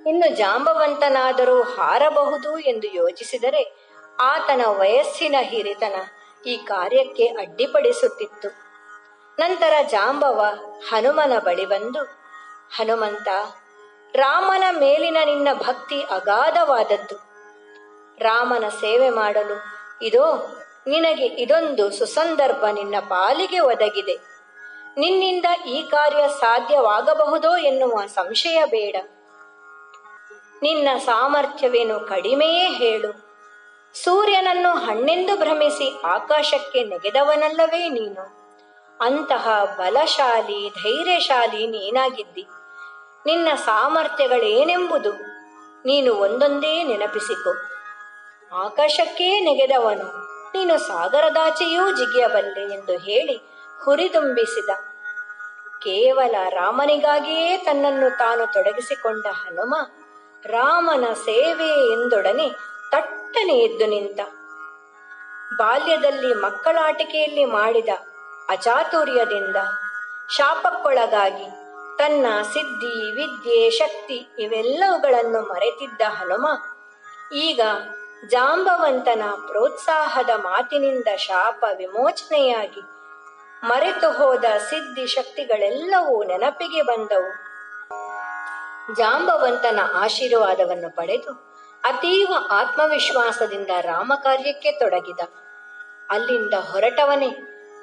H: ಇನ್ನು ಜಾಂಬವಂತನಾದರೂ ಹಾರಬಹುದು ಎಂದು ಯೋಚಿಸಿದರೆ ಆತನ ವಯಸ್ಸಿನ ಹಿರಿತನ ಈ ಕಾರ್ಯಕ್ಕೆ ಅಡ್ಡಿಪಡಿಸುತ್ತಿತ್ತು. ನಂತರ ಜಾಂಬವ ಹನುಮನ ಬಳಿ ಬಂದು, ಹನುಮಂತ, ರಾಮನ ಮೇಲಿನ ನಿನ್ನ ಭಕ್ತಿ ಅಗಾಧವಾದದ್ದು. ರಾಮನ ಸೇವೆ ಮಾಡಲು ಇದೋ, ನಿನಗೆ ಇದೊಂದು ಸುಸಂದರ್ಭ ನಿನ್ನ ಪಾಲಿಗೆ ಒದಗಿದೆ. ನಿನ್ನಿಂದ ಈ ಕಾರ್ಯ ಸಾಧ್ಯವಾಗಬಹುದೋ ಎನ್ನುವ ಸಂಶಯ ಬೇಡ. ನಿನ್ನ ಸಾಮರ್ಥ್ಯವೇನು ಕಡಿಮೆಯೇ ಹೇಳು. ಸೂರ್ಯನನ್ನು ಹಣ್ಣೆಂದು ಭ್ರಮಿಸಿ ಆಕಾಶಕ್ಕೆ ನೆಗೆದವನಲ್ಲವೇ ನೀನು. ಅಂತಹ ಬಲಶಾಲಿ, ಧೈರ್ಯಶಾಲಿ ನೀನಾಗಿದ್ದಿ. ನಿನ್ನ ಸಾಮರ್ಥ್ಯಗಳೇನೆಂಬುದು ನೀನು ಒಂದೊಂದೇ ನೆನಪಿಸಿಕೊ. ಆಕಾಶಕ್ಕೇ ನೆಗೆದವನು, ನೀನು ಸಾಗರದಾಚೆಯೂ ಜಿಗಿಯಬಲ್ಲೆ ಎಂದು ಹೇಳಿ ಹುರಿದುಂಬಿಸಿದ. ಕೇವಲ ರಾಮನಿಗಾಗಿಯೇ ತನ್ನನ್ನು ತಾನು ತೊಡಗಿಸಿಕೊಂಡ ಹನುಮ ರಾಮನ ಸೇವೆ ಎಂದೊಡನೆ ತಟ್ಟನೆ ಎದ್ದು ನಿಂತ. ಬಾಲ್ಯದಲ್ಲಿ ಮಕ್ಕಳಾಟಿಕೆಯಲ್ಲಿ ಮಾಡಿದ ಅಚಾತುರ್ಯದಿಂದ ಶಾಪಕ್ಕೊಳಗಾಗಿ ತನ್ನ ಸಿದ್ಧಿ, ವಿದ್ಯೆ, ಶಕ್ತಿ ಇವೆಲ್ಲವುಗಳನ್ನು ಮರೆತಿದ್ದ ಹನುಮ, ಈಗ ಜಾಂಬವಂತನ ಪ್ರೋತ್ಸಾಹದ ಮಾತಿನಿಂದ ಶಾಪ ವಿಮೋಚನೆಯಾಗಿ ಮರೆತು ಹೋದ ಸಿದ್ಧಿ ಶಕ್ತಿಗಳೆಲ್ಲವೂ ನೆನಪಿಗೆ ಬಂದವು. ಜಾಂಬವಂತನ ಆಶೀರ್ವಾದವನ್ನು ಪಡೆದು ಅತೀವ ಆತ್ಮವಿಶ್ವಾಸದಿಂದ ರಾಮ ಕಾರ್ಯಕ್ಕೆ ತೊಡಗಿದ. ಅಲ್ಲಿಂದ ಹೊರಟವನೇ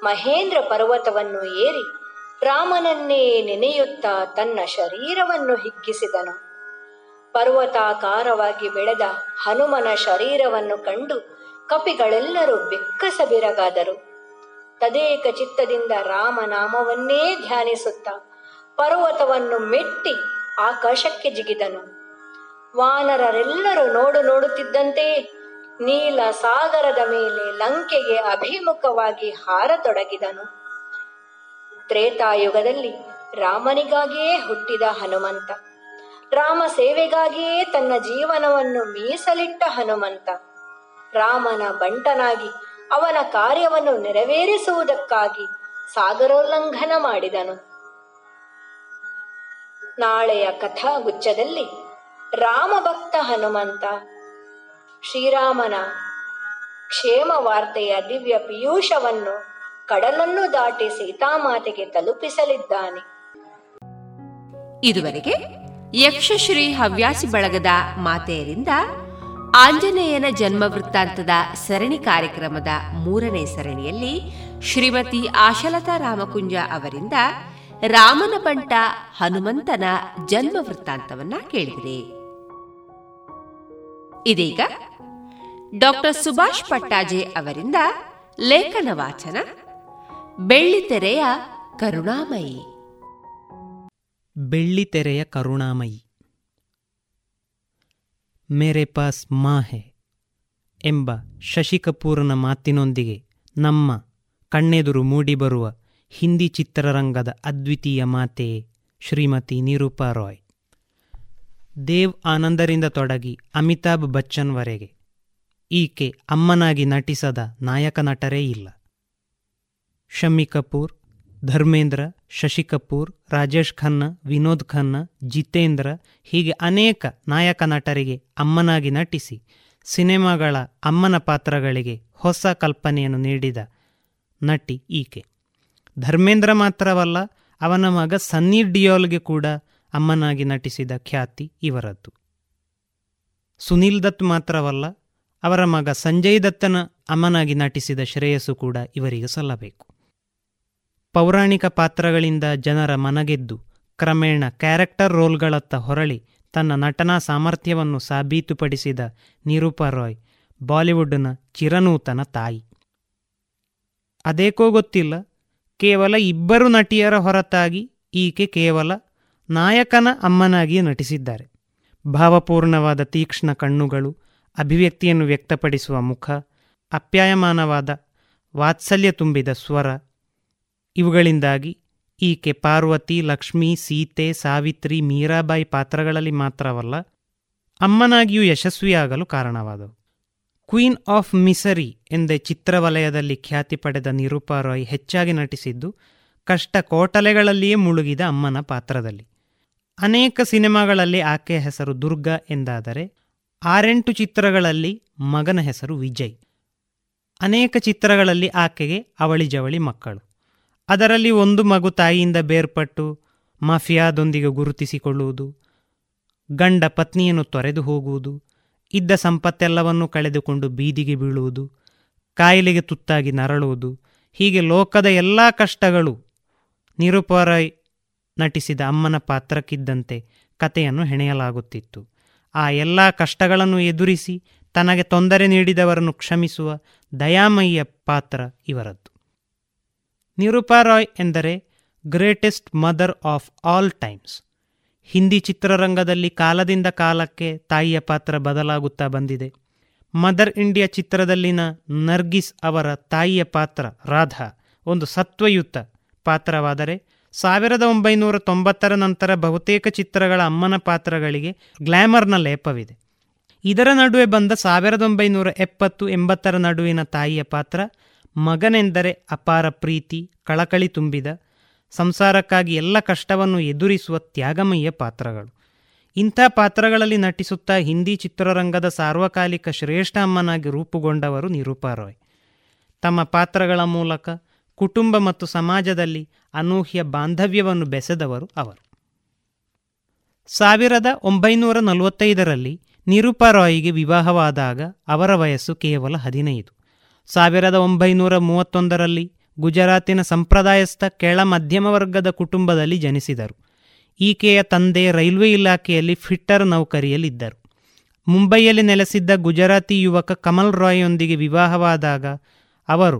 H: ಮಹೇಂದ್ರ ಪರ್ವತವನ್ನು ಏರಿ ರಾಮನನ್ನೇ ನೆನೆಯುತ್ತಾ ತನ್ನ ಶರೀರವನ್ನು ಹಿಗ್ಗಿಸಿದನು. ಪರ್ವತಾಕಾರವಾಗಿ ಬೆಳೆದ ಹನುಮನ ಶರೀರವನ್ನು ಕಂಡು ಕಪಿಗಳೆಲ್ಲರೂ ಬೆಕ್ಕಸಬಿರಗಾದರು. ತದೇಕ ಚಿತ್ತದಿಂದ ರಾಮನಾಮವನ್ನೇ ಧ್ಯಾನಿಸುತ್ತಾ ಪರ್ವತವನ್ನು ಮೆಟ್ಟಿ ಆಕಾಶಕ್ಕೆ ಜಿಗಿದನು. ವಾನರರೆಲ್ಲರೂ ನೋಡು ನೋಡುತ್ತಿದ್ದಂತೆ ನೀಲ ಸಾಗರದ ಮೇಲೆ ಲಂಕೆಗೆ ಅಭಿಮುಖವಾಗಿ ಹಾರತೊಡಗಿದನು. ತ್ರೇತಾಯುಗದಲ್ಲಿ ರಾಮನಿಗಾಗಿಯೇ ಹುಟ್ಟಿದ ಹನುಮಂತ. ರಾಮ ಸೇವೆಗಾಗಿಯೇ ತನ್ನ ಜೀವನವನ್ನು ಮೀಸಲಿಟ್ಟ ಹನುಮಂತ. ರಾಮನ ಬಂಟನಾಗಿ ಅವನ ಕಾರ್ಯವನ್ನು ನೆರವೇರಿಸುವುದಕ್ಕಾಗಿ ಸಾಗರೋಲ್ಲಂಘನ ಮಾಡಿದನು. ನಾಳೆಯ ಕಥಾಗುಚ್ಛದಲ್ಲಿ ರಾಮಭಕ್ತ ಹನುಮಂತ. ಶ್ರೀರಾಮನ ಕ್ಷೇಮ ವಾರ್ತೆಯ ದಿವ್ಯ ಪಿಯೂಷವನ್ನು ಕಡಲನ್ನು ದಾಟಿ ಸೀತಾಮಾತೆಗೆ ತಲುಪಿಸಲಿದ್ದಾನೆ.
E: ಇದುವರೆಗೆ ಯಕ್ಷಶ್ರೀ ಹವ್ಯಾಸಿ ಬಳಗದ ಮಾತೆಯರಿಂದ ಆಂಜನೇಯನ ಜನ್ಮ ವೃತ್ತಾಂತದ ಸರಣಿ ಕಾರ್ಯಕ್ರಮದ ಮೂರನೇ ಸರಣಿಯಲ್ಲಿ ಶ್ರೀಮತಿ ಆಶಲತಾ ರಾಮಕುಂಜ ಅವರಿಂದ ರಾಮನ ಬಂಟ ಹನುಮಂತನ ಜನ್ಮ ವೃತ್ತಾಂತವನ್ನ ಕೇಳಿದಿರಿ. ಇದೀಗ ಡಾಕ್ಟರ್ ಸುಭಾಷ್ ಪಟ್ಟಾಜೆ ಅವರಿಂದ ಲೇಖನ ವಾಚನ ಬೆಳ್ಳಿತೆರೆಯ ಕರುಣಾಮಯಿ.
I: ಬೆಳ್ಳಿತೆರೆಯ ಕರುಣಾಮಯಿ. ಮೇರೆ ಪಾಸ್ ಮಾಹೆ ಎಂಬ ಶಶಿ ಕಪೂರನ ಮಾತಿನೊಂದಿಗೆ ನಮ್ಮ ಕಣ್ಣೆದುರು ಮೂಡಿಬರುವ ಹಿಂದಿ ಚಿತ್ರರಂಗದ ಅದ್ವಿತೀಯ ಮಾತೆ ಶ್ರೀಮತಿ ನಿರೂಪಾ ರಾಯ್. ದೇವ್ ಆನಂದರಿಂದ ತೊಡಗಿ ಅಮಿತಾಬ್ ಬಚ್ಚನ್ವರೆಗೆ ಈಕೆ ಅಮ್ಮನಾಗಿ ನಟಿಸದ ನಾಯಕ ನಟರೇ ಇಲ್ಲ. ಶಮ್ಮಿ ಕಪೂರ್, ಧರ್ಮೇಂದ್ರ, ಶಶಿ ಕಪೂರ್, ರಾಜೇಶ್ ಖನ್ನ, ವಿನೋದ್ ಖನ್ನ, ಜಿತೇಂದ್ರ ಹೀಗೆ ಅನೇಕ ನಾಯಕ ನಟರಿಗೆ ಅಮ್ಮನಾಗಿ ನಟಿಸಿ ಸಿನಿಮಾಗಳ ಅಮ್ಮನ ಪಾತ್ರಗಳಿಗೆ ಹೊಸ ಕಲ್ಪನೆಯನ್ನು ನೀಡಿದ ನಟಿ ಈಕೆ. ಧರ್ಮೇಂದ್ರ ಮಾತ್ರವಲ್ಲ, ಅವನ ಮಗ ಸನ್ನಿ ಡಿಯೋಲ್ಗೆ ಕೂಡ ಅಮ್ಮನಾಗಿ ನಟಿಸಿದ ಖ್ಯಾತಿ ಇವರದ್ದು. ಸುನೀಲ್ ದತ್ ಮಾತ್ರವಲ್ಲ, ಅವರ ಮಗ ಸಂಜಯ್ ದತ್ತನ ಅಮ್ಮನಾಗಿ ನಟಿಸಿದ ಶ್ರೇಯಸ್ಸು ಕೂಡ ಇವರಿಗೆ ಸಲ್ಲಬೇಕು. ಪೌರಾಣಿಕ ಪಾತ್ರಗಳಿಂದ ಜನರ ಮನಗೆದ್ದು, ಕ್ರಮೇಣ ಕ್ಯಾರೆಕ್ಟರ್ ರೋಲ್ಗಳತ್ತ ಹೊರಳಿ ತನ್ನ ನಟನಾ ಸಾಮರ್ಥ್ಯವನ್ನು ಸಾಬೀತುಪಡಿಸಿದ ನಿರೂಪಾ ರಾಯ್, ಬಾಲಿವುಡ್ನ ಚಿರನೂತನ ತಾಯಿ. ಅದೇಕೋ ಗೊತ್ತಿಲ್ಲ ಕೇವಲ ಇಬ್ಬರು ನಟಿಯರ ಹೊರತಾಗಿ ಈಕೆ ಕೇವಲ ನಾಯಕನ ಅಮ್ಮನಾಗಿ ನಟಿಸಿದ್ದಾರೆ. ಭಾವಪೂರ್ಣವಾದ ತೀಕ್ಷ್ಣ ಕಣ್ಣುಗಳು, ಅಭಿವ್ಯಕ್ತಿಯನ್ನು ವ್ಯಕ್ತಪಡಿಸುವ ಮುಖ, ಅಪ್ಯಾಯಮಾನವಾದ ವಾತ್ಸಲ್ಯ ತುಂಬಿದ ಸ್ವರ, ಇವುಗಳಿಂದಾಗಿ ಈಕೆ ಪಾರ್ವತಿ, ಲಕ್ಷ್ಮಿ, ಸೀತೆ, ಸಾವಿತ್ರಿ, ಮೀರಾಬಾಯಿ ಪಾತ್ರಗಳಲ್ಲಿ ಮಾತ್ರವಲ್ಲ ಅಮ್ಮನಾಗಿಯೂ ಯಶಸ್ವಿಯಾಗಲು ಕಾರಣವಾದವು. ಕ್ವೀನ್ ಆಫ್ ಮಿಸರಿ ಎಂದೇ ಚಿತ್ರವಲಯದಲ್ಲಿ ಖ್ಯಾತಿ ಪಡೆದ ನಿರೂಪಾ ರಾಯ್ ಹೆಚ್ಚಾಗಿ ನಟಿಸಿದ್ದು ಕಷ್ಟ ಕೋಟಲೆಗಳಲ್ಲಿಯೇ ಮುಳುಗಿದ ಅಮ್ಮನ ಪಾತ್ರದಲ್ಲಿ. ಅನೇಕ ಸಿನಿಮಾಗಳಲ್ಲಿ ಆಕೆಯ ಹೆಸರು ದುರ್ಗಾ ಎಂದಾದರೆ, ಆರೆಂಟು ಚಿತ್ರಗಳಲ್ಲಿ ಮಗನ ಹೆಸರು ವಿಜಯ್. ಅನೇಕ ಚಿತ್ರಗಳಲ್ಲಿ ಆಕೆಗೆ ಅವಳಿ ಜವಳಿ ಮಕ್ಕಳು. ಅದರಲ್ಲಿ ಒಂದು ಮಗು ತಾಯಿಯಿಂದ ಬೇರ್ಪಟ್ಟು ಮಾಫಿಯಾದೊಂದಿಗೆ ಗುರುತಿಸಿಕೊಳ್ಳುವುದು, ಗಂಡ ಪತ್ನಿಯನ್ನು ತೊರೆದು ಹೋಗುವುದು ಇದ್ದ ಸಂಪತ್ತೆಲ್ಲವನ್ನೂ ಕಳೆದುಕೊಂಡು ಬೀದಿಗೆ ಬೀಳುವುದು, ಕಾಯಿಲೆಗೆ ತುತ್ತಾಗಿ ನರಳುವುದು, ಹೀಗೆ ಲೋಕದ ಎಲ್ಲ ಕಷ್ಟಗಳು ನಿರುಪರಾಯ್ ನಟಿಸಿದ ಅಮ್ಮನ ಪಾತ್ರಕ್ಕಿದ್ದಂತೆ ಕಥೆಯನ್ನು ಹೆಣೆಯಲಾಗುತ್ತಿತ್ತು. ಆ ಎಲ್ಲ ಕಷ್ಟಗಳನ್ನು ಎದುರಿಸಿ ತನಗೆ ತೊಂದರೆ ನೀಡಿದವರನ್ನು ಕ್ಷಮಿಸುವ ದಯಾಮಯ್ಯ ಪಾತ್ರ ಇವರದ್ದು. ನಿರುಪಾರಾಯ್ ಎಂದರೆ greatest mother of all times. Hindi ಚಿತ್ರರಂಗದಲ್ಲಿ ಕಾಲದಿಂದ ಕಾಲಕ್ಕೆ ತಾಯಿಯ ಪಾತ್ರ ಬದಲಾಗುತ್ತಾ ಬಂದಿದೆ. ಮದರ್ ಇಂಡಿಯಾ ಚಿತ್ರದಲ್ಲಿನ ನರ್ಗಿಸ್ ಅವರ ತಾಯಿಯ ಪಾತ್ರ ರಾಧಾ, ಒಂದು ಸತ್ವಯುತ ಪಾತ್ರವಾದರೆ ಸಾವಿರದ ಒಂಬೈನೂರ ತೊಂಬತ್ತರ ನಂತರ ಬಹುತೇಕ ಚಿತ್ರಗಳ ಅಮ್ಮನ ಪಾತ್ರಗಳಿಗೆ ಗ್ಲ್ಯಾಮರ್ನ ಲೇಪವಿದೆ. ಇದರ ನಡುವೆ ಬಂದ ಸಾವಿರದ ಒಂಬೈನೂರ ಎಪ್ಪತ್ತು ಎಂಬತ್ತರ ನಡುವಿನ ತಾಯಿಯ ಪಾತ್ರ ಮಗನೆಂದರೆ ಅಪಾರ ಪ್ರೀತಿ, ಕಳಕಳಿ ತುಂಬಿದ ಸಂಸಾರಕ್ಕಾಗಿ ಎಲ್ಲ ಕಷ್ಟವನ್ನು ಎದುರಿಸುವ ತ್ಯಾಗಮಯ್ಯ ಪಾತ್ರಗಳು. ಇಂಥ ಪಾತ್ರಗಳಲ್ಲಿ ನಟಿಸುತ್ತಾ ಹಿಂದಿ ಚಿತ್ರರಂಗದ ಸಾರ್ವಕಾಲಿಕ ಶ್ರೇಷ್ಠ ಅಮ್ಮನಾಗಿ ರೂಪುಗೊಂಡವರು ನಿರೂಪಾ ರಾಯ್ ತಮ್ಮ ಪಾತ್ರಗಳ ಮೂಲಕ ಕುಟುಂಬ ಮತ್ತು ಸಮಾಜದಲ್ಲಿ ಅನೂಹ್ಯ ಬಾಂಧವ್ಯವನ್ನು ಬೆಸೆದವರು ಅವರು. ಸಾವಿರದ ಒಂಬೈನೂರ ನಲವತ್ತೈದರಲ್ಲಿ ನಿರೂಪಾ ರಾಯ್ಗೆ ವಿವಾಹವಾದಾಗ ಅವರ ವಯಸ್ಸು ಕೇವಲ ಹದಿನೈದು. ಸಾವಿರದ ಒಂಬೈನೂರ ಮೂವತ್ತೊಂದರಲ್ಲಿ ಗುಜರಾತಿನ ಸಂಪ್ರದಾಯಸ್ಥ ಕೆಳ ಮಧ್ಯಮ ವರ್ಗದ ಕುಟುಂಬದಲ್ಲಿ ಜನಿಸಿದರು. ಈಕೆಯ ತಂದೆ ರೈಲ್ವೆ ಇಲಾಖೆಯಲ್ಲಿ ಫಿಟ್ಟರ್ ನೌಕರಿಯಲ್ಲಿದ್ದರು. ಮುಂಬೈಯಲ್ಲಿ ನೆಲೆಸಿದ್ದ ಗುಜರಾತಿ ಯುವಕ ಕಮಲ್ ರಾಯ್ಯೊಂದಿಗೆ ವಿವಾಹವಾದಾಗ ಅವರು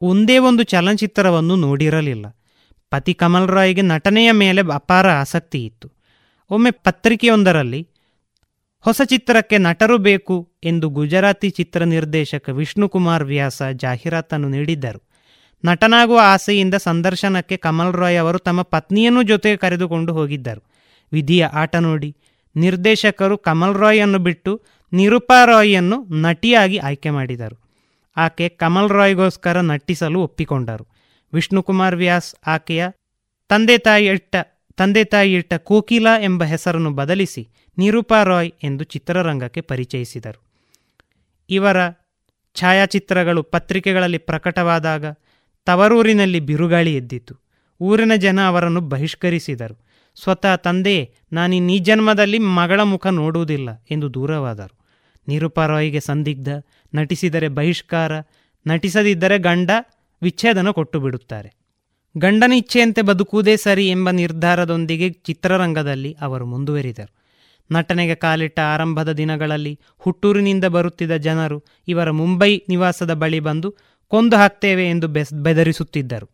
I: ಒಂದೇ ಒಂದು ಚಲನಚಿತ್ರವನ್ನು ನೋಡಿರಲಿಲ್ಲ. ಪತಿ ಕಮಲ್ ರಾಯ್ಗೆ ನಟನೆಯ ಮೇಲೆ ಅಪಾರ ಆಸಕ್ತಿ ಇತ್ತು ಒಮ್ಮೆ ಪತ್ರಿಕೆಯೊಂದರಲ್ಲಿ ಹೊಸ ಚಿತ್ರಕ್ಕೆ ನಟರು ಬೇಕು ಎಂದು ಗುಜರಾತಿ ಚಿತ್ರ ನಿರ್ದೇಶಕ ವಿಷ್ಣುಕುಮಾರ್ ವ್ಯಾಸ ಜಾಹೀರಾತನ್ನು ನೀಡಿದ್ದರು. ನಟನಾಗುವ ಆಸೆಯಿಂದ ಸಂದರ್ಶನಕ್ಕೆ ಕಮಲ್ ರಾಯ್ ಅವರು ತಮ್ಮ ಪತ್ನಿಯನ್ನು ಜೊತೆಗೆ ಕರೆದುಕೊಂಡು ಹೋಗಿದ್ದರು. ವಿಧಿಯ ಆಟ ನೋಡಿ ನಿರ್ದೇಶಕರು ಕಮಲ್ ರಾಯ್ ಬಿಟ್ಟು ನಿರುಪಾ ರಾಯ್ಯನ್ನು ನಟಿಯಾಗಿ ಆಯ್ಕೆ ಮಾಡಿದರು. ಆಕೆ ಕಮಲ್ ರಾಯ್ಗೋಸ್ಕರ ನಟಿಸಲು ಒಪ್ಪಿಕೊಂಡರು. ವಿಷ್ಣುಕುಮಾರ್ ವ್ಯಾಸ್ ಆಕೆಯ ತಂದೆ ತಾಯಿ ಇಟ್ಟ ತಂದೆ ತಾಯಿ ಇಟ್ಟ ಕೋಕಿಲಾ ಎಂಬ ಹೆಸರನ್ನು ಬದಲಿಸಿ ನಿರೂಪಾ ರಾಯ್ ಎಂದು ಚಿತ್ರರಂಗಕ್ಕೆ ಪರಿಚಯಿಸಿದರು. ಇವರ ಛಾಯಾಚಿತ್ರಗಳು ಪತ್ರಿಕೆಗಳಲ್ಲಿ ಪ್ರಕಟವಾದಾಗ ತವರೂರಿನಲ್ಲಿ ಬಿರುಗಾಳಿ ಎದ್ದಿತು ಊರಿನ ಜನ ಅವರನ್ನು ಬಹಿಷ್ಕರಿಸಿದರು. ಸ್ವತಃ ತಂದೆ ನಾನಿನ್ನೀ ಜನ್ಮದಲ್ಲಿ ಮಗಳ ಮುಖ ನೋಡುವುದಿಲ್ಲ ಎಂದು ದೂರವಾದರು. ನಿರೂಪಾ ರಾಯ್ಗೆ ಸಂದಿಗ್ಧ, ನಟಿಸಿದರೆ ಬಹಿಷ್ಕಾರ, ನಟಿಸದಿದ್ದರೆ ಗಂಡ, ವಿಚ್ಛೇದನ ಕೊಟ್ಟು ಬಿಡುತ್ತಾರೆ ಗಂಡನ ಇಚ್ಛೆಯಂತೆ ಬದುಕುವುದೇ ಸರಿ ಎಂಬ ನಿರ್ಧಾರದೊಂದಿಗೆ ಚಿತ್ರರಂಗದಲ್ಲಿ ಅವರು ಮುಂದುವರಿದರು. ನಟನೆಗೆ ಕಾಲಿಟ್ಟ ಆರಂಭದ ದಿನಗಳಲ್ಲಿ ಹುಟ್ಟೂರಿನಿಂದ ಬರುತ್ತಿದ್ದ ಜನರು ಇವರ ಮುಂಬೈ ನಿವಾಸದ ಬಳಿ ಬಂದು ಕೊಂದು ಹಾಕ್ತೇವೆ ಎಂದು ಬೆಸ್, ಬೆದರಿಸುತ್ತಿದ್ದರು.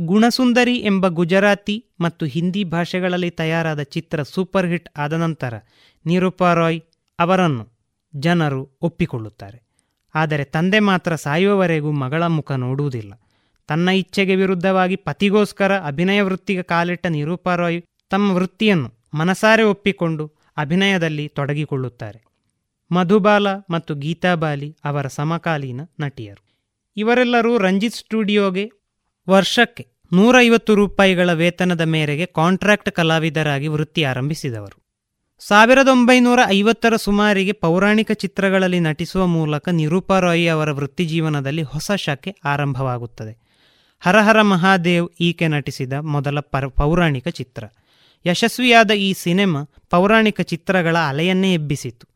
I: ಗುಣಸುಂದರಿ ಎಂಬ ಗುಜರಾತಿ ಮತ್ತು ಹಿಂದಿ ಭಾಷೆಗಳಲ್ಲಿ ತಯಾರಾದ ಚಿತ್ರ ಸೂಪರ್ ಹಿಟ್ ಆದ ನಂತರ ನಿರೂಪಾ ರಾಯ್ ಅವರನ್ನು ಜನರು ಒಪ್ಪಿಕೊಳ್ಳುತ್ತಾರೆ. ಆದರೆ ತಂದೆ ಮಾತ್ರ ಸಾಯುವವರೆಗೂ ಮಗಳ ಮುಖ ನೋಡುವುದಿಲ್ಲ. ತನ್ನ ಇಚ್ಛೆಗೆ ವಿರುದ್ಧವಾಗಿ ಪತಿಗೋಸ್ಕರ ಅಭಿನಯ ವೃತ್ತಿಗೆ ಕಾಲಿಟ್ಟ ನಿರೂಪಾ ರಾಯ್ ತಮ್ಮ ವೃತ್ತಿಯನ್ನು ಮನಸಾರೆ ಒಪ್ಪಿಕೊಂಡು ಅಭಿನಯದಲ್ಲಿ ತೊಡಗಿಕೊಳ್ಳುತ್ತಾರೆ. ಮಧುಬಾಲ ಮತ್ತು ಗೀತಾಬಾಲಿ ಅವರ ಸಮಕಾಲೀನ ನಟಿಯರು. ಇವರೆಲ್ಲರೂ ರಂಜಿತ್ ಸ್ಟುಡಿಯೋಗೆ ವರ್ಷಕ್ಕೆ ನೂರೈವತ್ತು ರೂಪಾಯಿಗಳ ವೇತನದ ಮೇರೆಗೆ ಕಾಂಟ್ರಾಕ್ಟ್ ಕಲಾವಿದರಾಗಿ ವೃತ್ತಿ ಆರಂಭಿಸಿದವರು. ಸಾವಿರದ ಒಂಬೈನೂರ ಐವತ್ತರ ಸುಮಾರಿಗೆ ಪೌರಾಣಿಕ ಚಿತ್ರಗಳಲ್ಲಿ ನಟಿಸುವ ಮೂಲಕ ನಿರೂಪಾ ರಾಯಿ ಅವರ ವೃತ್ತಿಜೀವನದಲ್ಲಿ ಹೊಸ ಶಾಖೆ ಆರಂಭವಾಗುತ್ತದೆ. ಹರಹರ ಮಹಾದೇವ್ ಈಕೆ ನಟಿಸಿದ ಮೊದಲ ಪರ, ಪೌರಾಣಿಕ ಚಿತ್ರ. ಯಶಸ್ವಿಯಾದ ಈ ಸಿನೆಮಾ ಪೌರಾಣಿಕ ಚಿತ್ರಗಳ ಅಲೆಯನ್ನೇ ಎಬ್ಬಿಸಿತು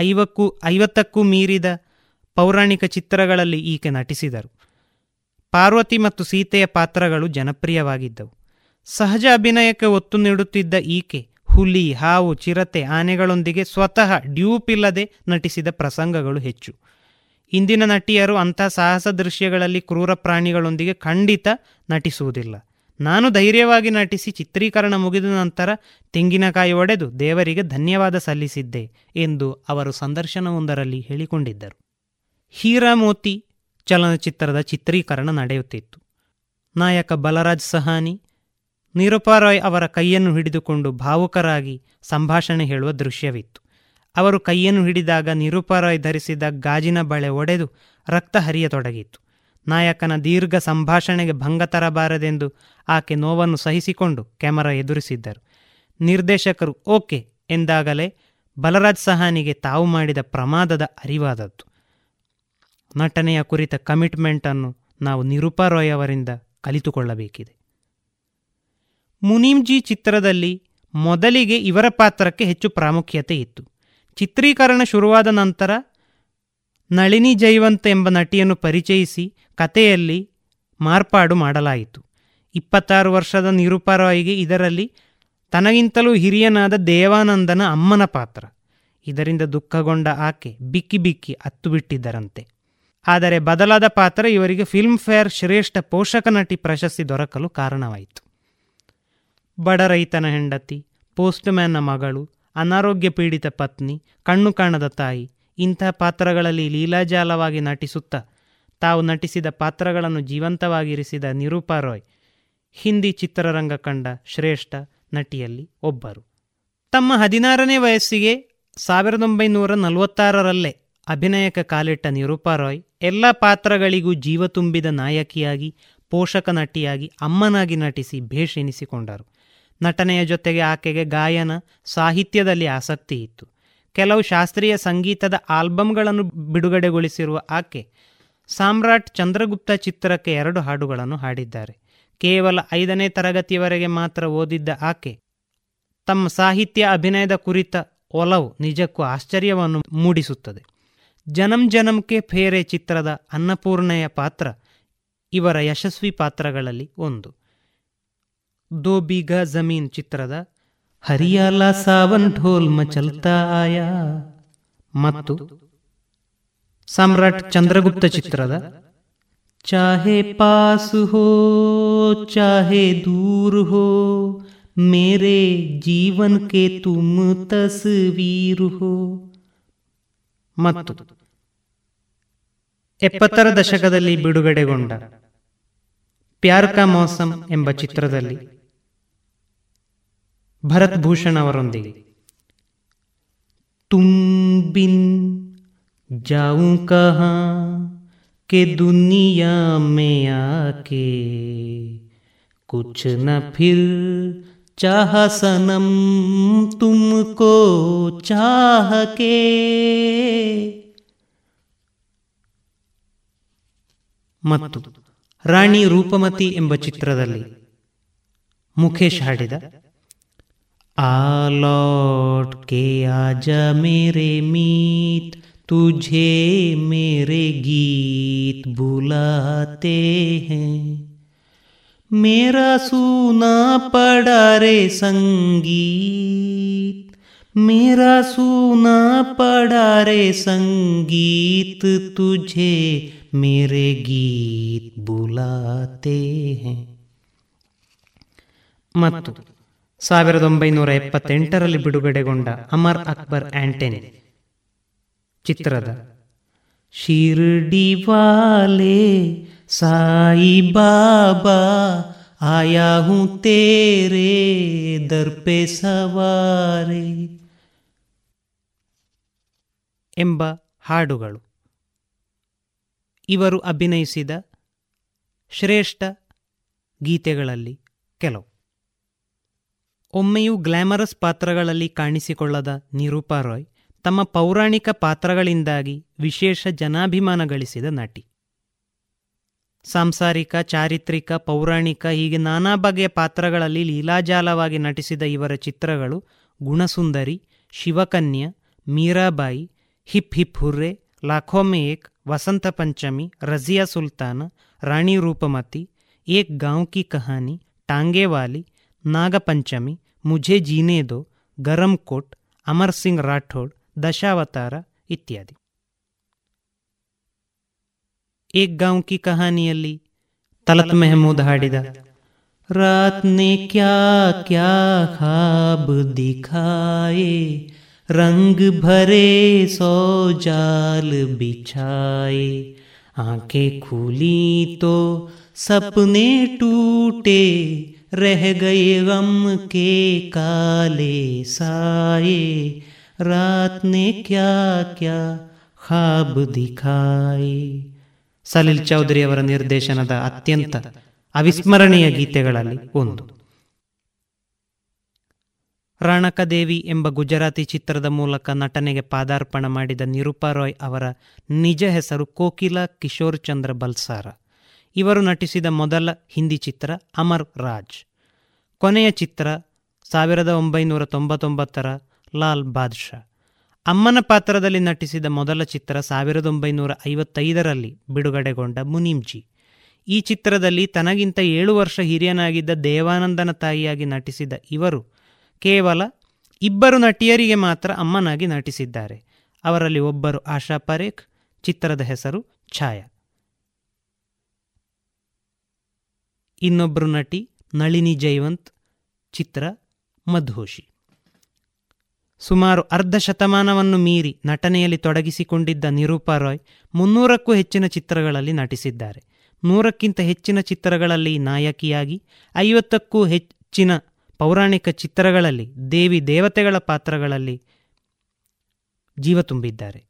I: ಐವಕ್ಕೂ, ಐವತ್ತಕ್ಕೂ ಮೀರಿದ ಪೌರಾಣಿಕ ಚಿತ್ರಗಳಲ್ಲಿ ಈಕೆ ನಟಿಸಿದರು. ಪಾರ್ವತಿ ಮತ್ತು ಸೀತೆಯ ಪಾತ್ರಗಳು ಜನಪ್ರಿಯವಾಗಿದ್ದವು. ಸಹಜ ಅಭಿನಯಕ್ಕೆ ಒತ್ತು ನೀಡುತ್ತಿದ್ದ ಈಕೆ ಹುಲಿ, ಹಾವು, ಚಿರತೆ ಆನೆಗಳೊಂದಿಗೆ ಸ್ವತಃ ಡ್ಯೂಪ್ ಇಲ್ಲದೆ ನಟಿಸಿದ ಪ್ರಸಂಗಗಳು ಹೆಚ್ಚು. ಇಂದಿನ ನಟಿಯರು ಅಂಥ ಸಾಹಸ ದೃಶ್ಯಗಳಲ್ಲಿ ಕ್ರೂರ ಪ್ರಾಣಿಗಳೊಂದಿಗೆ ಖಂಡಿತ ನಟಿಸುವುದಿಲ್ಲ. ನಾನು ಧೈರ್ಯವಾಗಿ ನಟಿಸಿ ಚಿತ್ರೀಕರಣ ಮುಗಿದ ನಂತರ ತೆಂಗಿನಕಾಯಿ ಒಡೆದು ದೇವರಿಗೆ ಧನ್ಯವಾದ ಸಲ್ಲಿಸಿದ್ದೆ ಎಂದು ಅವರು ಸಂದರ್ಶನವೊಂದರಲ್ಲಿ ಹೇಳಿಕೊಂಡಿದ್ದರು. ಹೀರಾಮೋತಿ ಚಲನಚಿತ್ರದ ಚಿತ್ರೀಕರಣ ನಡೆಯುತ್ತಿತ್ತು. ನಾಯಕ ಬಲರಾಜ್ ಸಹಾನಿ ನಿರುಪಾರಾಯ್ ಅವರ ಕೈಯನ್ನು ಹಿಡಿದುಕೊಂಡು ಭಾವುಕರಾಗಿ ಸಂಭಾಷಣೆ ಹೇಳುವ ದೃಶ್ಯವಿತ್ತು. ಅವರು ಕೈಯನ್ನು ಹಿಡಿದಾಗ ನಿರೂಪಾರಾಯ್ ಧರಿಸಿದ ಗಾಜಿನ ಬಳೆ ಒಡೆದು ರಕ್ತ ನಾಯಕನ ದೀರ್ಘ ಸಂಭಾಷಣೆಗೆ ಭಂಗ ತರಬಾರದೆಂದು ಆಕೆ ನೋವನ್ನು ಸಹಿಸಿಕೊಂಡು ಕ್ಯಾಮರಾ ಎದುರಿಸಿದ್ದರು. ನಿರ್ದೇಶಕರು ಓಕೆ ಎಂದಾಗಲೇ ಬಲರಾಜ್ ಸಹಾನಿಗೆ ತಾವು ಮಾಡಿದ ಪ್ರಮಾದದ ಅರಿವಾದದ್ದು. ನಟನೆಯ ಕುರಿತ ಕಮಿಟ್ಮೆಂಟನ್ನು ನಾವು ನಿರೂಪಾ ರಾಯ್ ಅವರಿಂದ ಕಲಿತುಕೊಳ್ಳಬೇಕಿದೆ. ಮುನೀಮ್ಜಿ ಚಿತ್ರದಲ್ಲಿ ಮೊದಲಿಗೆ ಇವರ ಪಾತ್ರಕ್ಕೆ ಹೆಚ್ಚು ಪ್ರಾಮುಖ್ಯತೆ ಇತ್ತು. ಚಿತ್ರೀಕರಣ ಶುರುವಾದ ನಂತರ ನಳಿನಿ ಜೈವಂತ್ ಎಂಬ ನಟಿಯನ್ನು ಪರಿಚಯಿಸಿ ಕಥೆಯಲ್ಲಿ ಮಾರ್ಪಾಡು ಮಾಡಲಾಯಿತು. ಇಪ್ಪತ್ತಾರು ವರ್ಷದ ನಿರೂಪರವಾಗಿ ಇದರಲ್ಲಿ ತನಗಿಂತಲೂ ಹಿರಿಯನಾದ ದೇವಾನಂದನ ಅಮ್ಮನ ಪಾತ್ರ. ಇದರಿಂದ ದುಃಖಗೊಂಡ ಆಕೆ ಬಿಕ್ಕಿ ಬಿಕ್ಕಿ ಅತ್ತು ಬಿಟ್ಟಿದ್ದರಂತೆ ಆದರೆ ಬದಲಾದ ಪಾತ್ರ ಇವರಿಗೆ ಫಿಲ್ಮ್ ಫೇರ್ ಶ್ರೇಷ್ಠ ಪೋಷಕ ನಟಿ ಪ್ರಶಸ್ತಿ ದೊರಕಲು ಕಾರಣವಾಯಿತು. ಬಡ ರೈತನ ಹೆಂಡತಿ, ಪೋಸ್ಟ್ಮ್ಯಾನ್ನ ಮಗಳು ಅನಾರೋಗ್ಯ ಪೀಡಿತ ಪತ್ನಿ, ಕಣ್ಣು ಕಾಣದ ತಾಯಿ ಇಂಥ ಪಾತ್ರಗಳಲ್ಲಿ ಲೀಲಾಜಾಲವಾಗಿ ನಟಿಸುತ್ತಾ ತಾವು ನಟಿಸಿದ ಪಾತ್ರಗಳನ್ನು ಜೀವಂತವಾಗಿರಿಸಿದ ನಿರೂಪಾ ರಾಯ್, ಹಿಂದಿ ಚಿತ್ರರಂಗ ಕಂಡ ಶ್ರೇಷ್ಠ ನಟಿಯಲ್ಲಿ ಒಬ್ಬರು. ತಮ್ಮ ಹದಿನಾರನೇ ವಯಸ್ಸಿಗೆ ಸಾವಿರದ ಒಂಬೈನೂರ ನಲವತ್ತಾರರಲ್ಲೇ ಅಭಿನಯಕ ಕಾಲಿಟ್ಟ ನಿರೂಪಾ ರಾಯ್ ಎಲ್ಲ ಪಾತ್ರಗಳಿಗೂ ಜೀವ ತುಂಬಿದ ನಾಯಕಿಯಾಗಿ, ಪೋಷಕ ನಟಿಯಾಗಿ, ಅಮ್ಮನಾಗಿ ನಟಿಸಿ ಭೇಷ್ ಎನಿಸಿಕೊಂಡರು. ನಟನೆಯ ಜೊತೆಗೆ ಆಕೆಗೆ ಗಾಯನ, ಸಾಹಿತ್ಯದಲ್ಲಿ ಆಸಕ್ತಿ ಇತ್ತು. ಕೆಲವು ಶಾಸ್ತ್ರೀಯ ಸಂಗೀತದ ಆಲ್ಬಮ್ಗಳನ್ನು ಬಿಡುಗಡೆಗೊಳಿಸಿರುವ ಆಕೆ ಸಾಮ್ರಾಟ್ ಚಂದ್ರಗುಪ್ತ ಚಿತ್ರಕ್ಕೆ ಎರಡು ಹಾಡುಗಳನ್ನು ಹಾಡಿದ್ದಾರೆ. ಕೇವಲ ಐದನೇ ತರಗತಿಯವರೆಗೆ ಮಾತ್ರ ಓದಿದ್ದ ಆಕೆ ತಮ್ಮ ಸಾಹಿತ್ಯ ಅಭಿನಯದ ಕುರಿತ ಒಲವು ನಿಜಕ್ಕೂ ಆಶ್ಚರ್ಯವನ್ನು ಮೂಡಿಸುತ್ತದೆ. ಜನಂ ಜನಂಕೆ ಫೇರೆ ಚಿತ್ರದ ಅನ್ನಪೂರ್ಣೆಯ ಪಾತ್ರ ಇವರ ಯಶಸ್ವಿ ಪಾತ್ರಗಳಲ್ಲಿ ಒಂದು. ದೋ ಬೀಗ ಜಮೀನ್ ಚಿತ್ರದ ಹರಿಯಾಲ ಸಾವನ್ ಢೋಲ್ ಮಚಲ್ತಾ ಆಯ? ಮತ್ತು ಸಮ್ರಾಟ್ ಚಂದ್ರಗುಪ್ತ ಚಿತ್ರದ ಚಾಹೆ ಪಾಸು ಹೋ, ಚಾಹೆ ದೂರ್ ಹೋ, ಮೇರೆ ಜೀವನ್ ಕೆ ತುಮ್ ತಸ್ವೀರ್ ಹೋ. ಮತ್ತು ಎಪ್ಪತ್ತರ ದಶಕದಲ್ಲಿ ಬಿಡುಗಡೆಗೊಂಡ ಪ್ಯಾರ್ ಕಾ ಮೌಸಮ್ ಎಂಬ ಚಿತ್ರದಲ್ಲಿ ಭರತ್ ಭೂಷಣ್ ಅವರೊಂದಿಗೆ. ತುಂಬಿನ್ ಜಾವು ಕಹಾ ಕೆ ದುನಿಯಾ ಮೇ ಕುಛ ಕುಚ್ನ ಫಿರ್ ಚಾಹ ಸನಂ तुमको चाह के ಮತ್ತು ರಾಣಿ ರೂಪಮತಿ ಎಂಬ ಚಿತ್ರದಲ್ಲಿ ಮುಖೇಶ್ ಹಾಡಿದ आ लौट के आजा मेरे मीत तुझे मेरे गीत बुलाते हैं। मेरा सुना पड़ा रे संगीत मेरा सुना पड़ा रे संगीत तुझे मेरे गीत बुलाते हैं। मत, मत ಸಾವಿರದ ಒಂಬೈನೂರ ಎಪ್ಪತ್ತೆಂಟರಲ್ಲಿ ಬಿಡುಗಡೆಗೊಂಡ ಅಮರ್ ಅಕ್ಬರ್ ಆಂಟೆನಿ. ಚಿತ್ರದ ಶಿರ್ಡಿ ವಾಲೆ ಸಾಯಿ ಬಾಬಾ, ಆಯಾ ಹೂ ತೇರೆ ದರ್ಪೆ ಸವಾರೆ ಎಂಬ ಹಾಡುಗಳು. ಇವರು ಅಭಿನಯಿಸಿದ ಶ್ರೇಷ್ಠ ಗೀತೆಗಳಲ್ಲಿ ಕೆಲವು. ಒಮ್ಮೆಯೂ ಗ್ಲ್ಯಾಮರಸ್ ಪಾತ್ರಗಳಲ್ಲಿ ಕಾಣಿಸಿಕೊಳ್ಳದ ನಿರೂಪಾ ರಾಯ್ ತಮ್ಮ ಪೌರಾಣಿಕ ಪಾತ್ರಗಳಿಂದಾಗಿ ವಿಶೇಷ ಜನಾಭಿಮಾನ ಗಳಿಸಿದ ನಟಿ. ಸಾಂಸಾರಿಕ, ಚಾರಿತ್ರಿಕ, ಪೌರಾಣಿಕ ಹೀಗೆ ನಾನಾ ಬಗೆಯ ಪಾತ್ರಗಳಲ್ಲಿ ಲೀಲಾಜಾಲವಾಗಿ ನಟಿಸಿದ ಇವರ ಚಿತ್ರಗಳು Gunasundari, Shivakanya, Meerabai, hip hip hurray Lakhon Mein Ek, Vasanta Panchami Razia Sultana, Rani Roopmati, Ek Gaon Ki Kahani, Tangewali Nagpanchami Mujhe Jeene Do, Garam Coat, Amar Singh Rathod, Dashavatara इत्यादि। एक गाँव की कहानी अली, तलत महमूद हाडिदा। रात ने क्या क्या खाब दिखाए, रंग भरे सौ जाल बिछाए। आँखें खुली तो सपने टूटे रह गए गम के काले साए रात ने क्या क्या ಖಾಬ್ ದಿಖಾಯಿ ಸಲಿಲ್ ಚೌಧರಿ ಅವರ ನಿರ್ದೇಶನದ ಅತ್ಯಂತ ಅವಿಸ್ಮರಣೀಯ ಗೀತೆಗಳಲ್ಲಿ ಒಂದು ರಾಣಕದೇವಿ ಎಂಬ ಗುಜರಾತಿ ಚಿತ್ರದ ಮೂಲಕ ನಟನೆಗೆ ಪಾದಾರ್ಪಣ ಮಾಡಿದ ನಿರೂಪಾ ರಾಯ್ ಅವರ ನಿಜ ಹೆಸರು ಕೋಕಿಲ ಕಿಶೋರ್ ಚಂದ್ರ ಬಲ್ಸಾರ ಇವರು ನಟಿಸಿದ ಮೊದಲ ಹಿಂದಿ ಚಿತ್ರ ಅಮರ್ ರಾಜ್. ಕೊನೆಯ ಚಿತ್ರ ಸಾವಿರದ ಒಂಬೈನೂರ ತೊಂಬತ್ತೊಂಬತ್ತರ ಲಾಲ್ ಬಾದ್ಶಾ. ಅಮ್ಮನ ಪಾತ್ರದಲ್ಲಿ ನಟಿಸಿದ ಮೊದಲ ಚಿತ್ರ ಸಾವಿರದ ಒಂಬೈನೂರ ಐವತ್ತೈದರಲ್ಲಿ ಬಿಡುಗಡೆಗೊಂಡ ಮುನೀಮ್ಜಿ ಈ ಚಿತ್ರದಲ್ಲಿ ತನಗಿಂತ ಏಳು ವರ್ಷ ಹಿರಿಯನಾಗಿದ್ದ ದೇವಾನಂದನ ತಾಯಿಯಾಗಿ ನಟಿಸಿದ ಇವರು ಕೇವಲ ಇಬ್ಬರು ನಟಿಯರಿಗೆ ಮಾತ್ರ ಅಮ್ಮನಾಗಿ ನಟಿಸಿದ್ದಾರೆ. ಅವರಲ್ಲಿ ಒಬ್ಬರು ಆಶಾ ಪರೇಖ್, ಚಿತ್ರದ ಹೆಸರು ಛಾಯಾ. ಇನ್ನೊಬ್ಬರು ನಟಿ ನಳಿನಿ ಜೈವಂತ್, ಚಿತ್ರ ಮಧೋಷಿ ಸುಮಾರು ಅರ್ಧ ಶತಮಾನವನ್ನು ಮೀರಿ ನಟನೆಯಲ್ಲಿ ತೊಡಗಿಸಿಕೊಂಡಿದ್ದ ನಿರೂಪಾ ರಾಯ್ ಮುನ್ನೂರಕ್ಕೂ ಹೆಚ್ಚಿನ ಚಿತ್ರಗಳಲ್ಲಿ ನಟಿಸಿದ್ದಾರೆ. ನೂರಕ್ಕಿಂತ ಹೆಚ್ಚಿನ ಚಿತ್ರಗಳಲ್ಲಿ ನಾಯಕಿಯಾಗಿ, ಐವತ್ತಕ್ಕೂ ಹೆಚ್ಚಿನ ಪೌರಾಣಿಕ ಚಿತ್ರಗಳಲ್ಲಿ ದೇವಿ ದೇವತೆಗಳ ಪಾತ್ರಗಳಲ್ಲಿ ಜೀವ ತುಂಬಿದ್ದಾರೆ.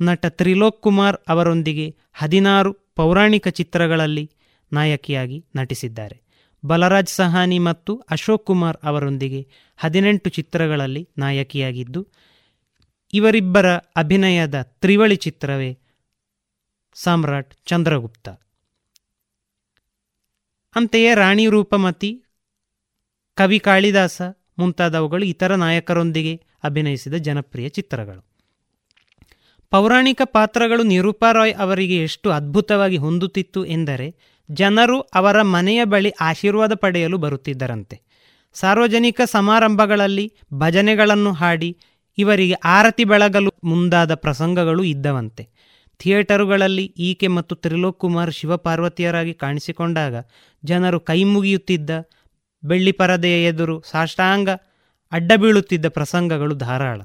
I: ನಟ ತ್ರಿಲೋಕ್ ಕುಮಾರ್ ಅವರೊಂದಿಗೆ ಹದಿನಾರು ಪೌರಾಣಿಕ ಚಿತ್ರಗಳಲ್ಲಿ ನಾಯಕಿಯಾಗಿ ನಟಿಸಿದ್ದಾರೆ. ಬಲರಾಜ್ ಸಹಾನಿ ಮತ್ತು ಅಶೋಕ್ ಕುಮಾರ್ ಅವರೊಂದಿಗೆ ಹದಿನೆಂಟು ಚಿತ್ರಗಳಲ್ಲಿ ನಾಯಕಿಯಾಗಿದ್ದು, ಇವರಿಬ್ಬರ ಅಭಿನಯದ ತ್ರಿವಳಿ ಚಿತ್ರವೇ ಸಾಮ್ರಾಟ್ ಚಂದ್ರಗುಪ್ತ. ಅಂತೆಯೇ ರಾಣಿ ರೂಪಮತಿ, ಕವಿ ಕಾಳಿದಾಸ ಮುಂತಾದವುಗಳು ಇತರ ನಾಯಕರೊಂದಿಗೆ ಅಭಿನಯಿಸಿದ ಜನಪ್ರಿಯ ಚಿತ್ರಗಳು. ಪೌರಾಣಿಕ ಪಾತ್ರಗಳು ನಿರೂಪಾ ರಾಯ್ ಅವರಿಗೆ ಎಷ್ಟು ಅದ್ಭುತವಾಗಿ ಹೊಂದುತ್ತಿತ್ತು ಎಂದರೆ ಜನರು ಅವರ ಮನೆಯ ಬಳಿ ಆಶೀರ್ವಾದ ಪಡೆಯಲು ಬರುತ್ತಿದ್ದರಂತೆ. ಸಾರ್ವಜನಿಕ ಸಮಾರಂಭಗಳಲ್ಲಿ ಭಜನೆಗಳನ್ನು ಹಾಡಿ ಇವರಿಗೆ ಆರತಿ ಬೆಳಗಲು ಮುಂದಾದ ಪ್ರಸಂಗಗಳು ಇದ್ದವಂತೆ. ಥಿಯೇಟರುಗಳಲ್ಲಿ ಈಕೆ ಮತ್ತು ತ್ರಿಲೋಕ್ ಕುಮಾರ್ ಶಿವಪಾರ್ವತಿಯರಾಗಿ ಕಾಣಿಸಿಕೊಂಡಾಗ ಜನರು ಕೈಮುಗಿಯುತ್ತಿದ್ದ ಬೆಳ್ಳಿ ಪರದೆಯ ಎದುರು ಸಾಷ್ಟಾಂಗ ಅಡ್ಡ ಬೀಳುತ್ತಿದ್ದ ಪ್ರಸಂಗಗಳು ಧಾರಾಳ.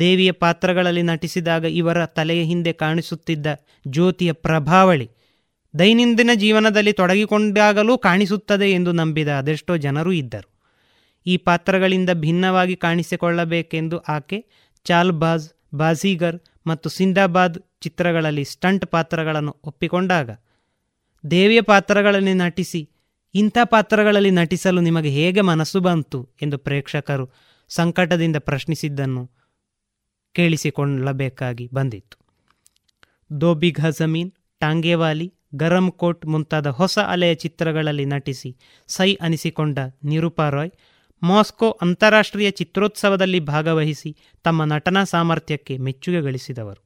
I: ದೇವಿಯ ಪಾತ್ರಗಳಲ್ಲಿ ನಟಿಸಿದಾಗ ಇವರ ತಲೆಯ ಹಿಂದೆ ಕಾಣಿಸುತ್ತಿದ್ದ ಜ್ಯೋತಿಯ ಪ್ರಭಾವಳಿ ದೈನಂದಿನ ಜೀವನದಲ್ಲಿ ತೊಡಗಿಕೊಂಡಾಗಲೂ ಕಾಣಿಸುತ್ತದೆ ಎಂದು ನಂಬಿದ ಅದೆಷ್ಟೋ ಜನರೂ ಇದ್ದರು. ಈ ಪಾತ್ರಗಳಿಂದ ಭಿನ್ನವಾಗಿ ಕಾಣಿಸಿಕೊಳ್ಳಬೇಕೆಂದು ಆಕೆ ಚಾಲ್ಬಾಜ್ ಬಾಜೀಗರ್ ಮತ್ತು ಸಿಂದಾಬಾದ್ ಚಿತ್ರಗಳಲ್ಲಿ ಸ್ಟಂಟ್ ಪಾತ್ರಗಳನ್ನು ಒಪ್ಪಿಕೊಂಡಾಗ, ದೇವಿಯ ಪಾತ್ರಗಳಲ್ಲಿ ನಟಿಸಿ, ಇಂಥ ಪಾತ್ರಗಳಲ್ಲಿ ನಟಿಸಲು ನಿಮಗೆ ಹೇಗೆ ಮನಸ್ಸು ಬಂತು ಎಂದು ಪ್ರೇಕ್ಷಕರು ಸಂಕಟದಿಂದ ಪ್ರಶ್ನಿಸಿದ್ದನ್ನು ಕೇಳಿಸಿಕೊಳ್ಳಬೇಕಾಗಿ ಬಂದಿತ್ತು. ದೋ ಬಿಘಾ ಜಮೀನ್, ಟಾಂಗೇವಾಲಿ ಗರಂ ಕೋಟ್ ಮುಂತಾದ ಹೊಸ ಅಲೆಯ ಚಿತ್ರಗಳಲ್ಲಿ ನಟಿಸಿ ಸೈ ಅನಿಸಿಕೊಂಡ ನಿರೂಪಾ ರಾಯ್ ಮಾಸ್ಕೋ ಅಂತಾರಾಷ್ಟ್ರೀಯ ಚಿತ್ರೋತ್ಸವದಲ್ಲಿ ಭಾಗವಹಿಸಿ ತಮ್ಮ ನಟನಾ ಸಾಮರ್ಥ್ಯಕ್ಕೆ ಮೆಚ್ಚುಗೆ ಗಳಿಸಿದವರು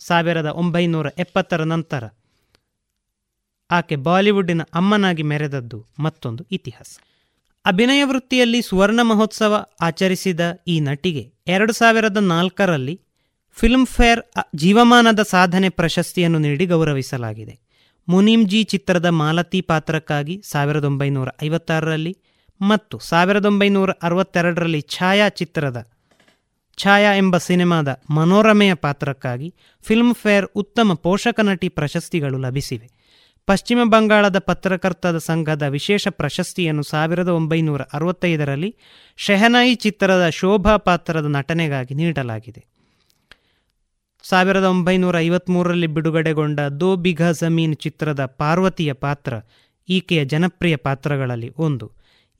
I: ಸಾವಿರದ ಒಂಬೈನೂರ ಎಪ್ಪತ್ತರ ನಂತರ ಆಕೆ ಬಾಲಿವುಡ್ಡಿನ ಅಮ್ಮನಾಗಿ ಮೆರೆದದ್ದು ಮತ್ತೊಂದು ಇತಿಹಾಸ. ಅಭಿನಯ ವೃತ್ತಿಯಲ್ಲಿ ಸುವರ್ಣ ಮಹೋತ್ಸವ ಆಚರಿಸಿದ ಈ ನಟಿಗೆ ಎರಡು ಸಾವಿರದ ನಾಲ್ಕರಲ್ಲಿ ಫಿಲ್ಮ್ಫೇರ್ ಜೀವಮಾನದ ಸಾಧನೆ ಪ್ರಶಸ್ತಿಯನ್ನು ನೀಡಿ ಗೌರವಿಸಲಾಗಿದೆ. ಮುನೀಮ್ಜಿ ಚಿತ್ರದ ಮಾಲತಿ ಪಾತ್ರಕ್ಕಾಗಿ ಸಾವಿರದ ಒಂಬೈನೂರ ಐವತ್ತಾರರಲ್ಲಿ ಮತ್ತು ಸಾವಿರದ ಒಂಬೈನೂರ ಅರವತ್ತೆರಡರಲ್ಲಿ ಛಾಯಾ ಚಿತ್ರದ ಛಾಯಾ ಎಂಬ ಸಿನಿಮಾದ ಮನೋರಮೆಯ ಪಾತ್ರಕ್ಕಾಗಿ ಫಿಲ್ಮ್ಫೇರ್ ಉತ್ತಮ ಪೋಷಕ ನಟಿ ಪ್ರಶಸ್ತಿಗಳು ಲಭಿಸಿವೆ. ಪಶ್ಚಿಮ ಬಂಗಾಳದ ಪತ್ರಕರ್ತದ ಸಂಘದ ವಿಶೇಷ ಪ್ರಶಸ್ತಿಯನ್ನು ಸಾವಿರದ ಒಂಬೈನೂರ ಅರವತ್ತೈದರಲ್ಲಿ ಶೆಹನಾಯಿ ಚಿತ್ರದ ಶೋಭಾ ಪಾತ್ರದ ನಟನೆಗಾಗಿ ನೀಡಲಾಗಿದೆ. ಸಾವಿರದ ಒಂಬೈನೂರ ಐವತ್ಮೂರರಲ್ಲಿ ಬಿಡುಗಡೆಗೊಂಡ ದೋ ಬಿಘಾ ಜಮೀನ್ ಚಿತ್ರದ ಪಾರ್ವತಿಯ ಪಾತ್ರ ಈಕೆಯ ಜನಪ್ರಿಯ ಪಾತ್ರಗಳಲ್ಲಿ ಒಂದು.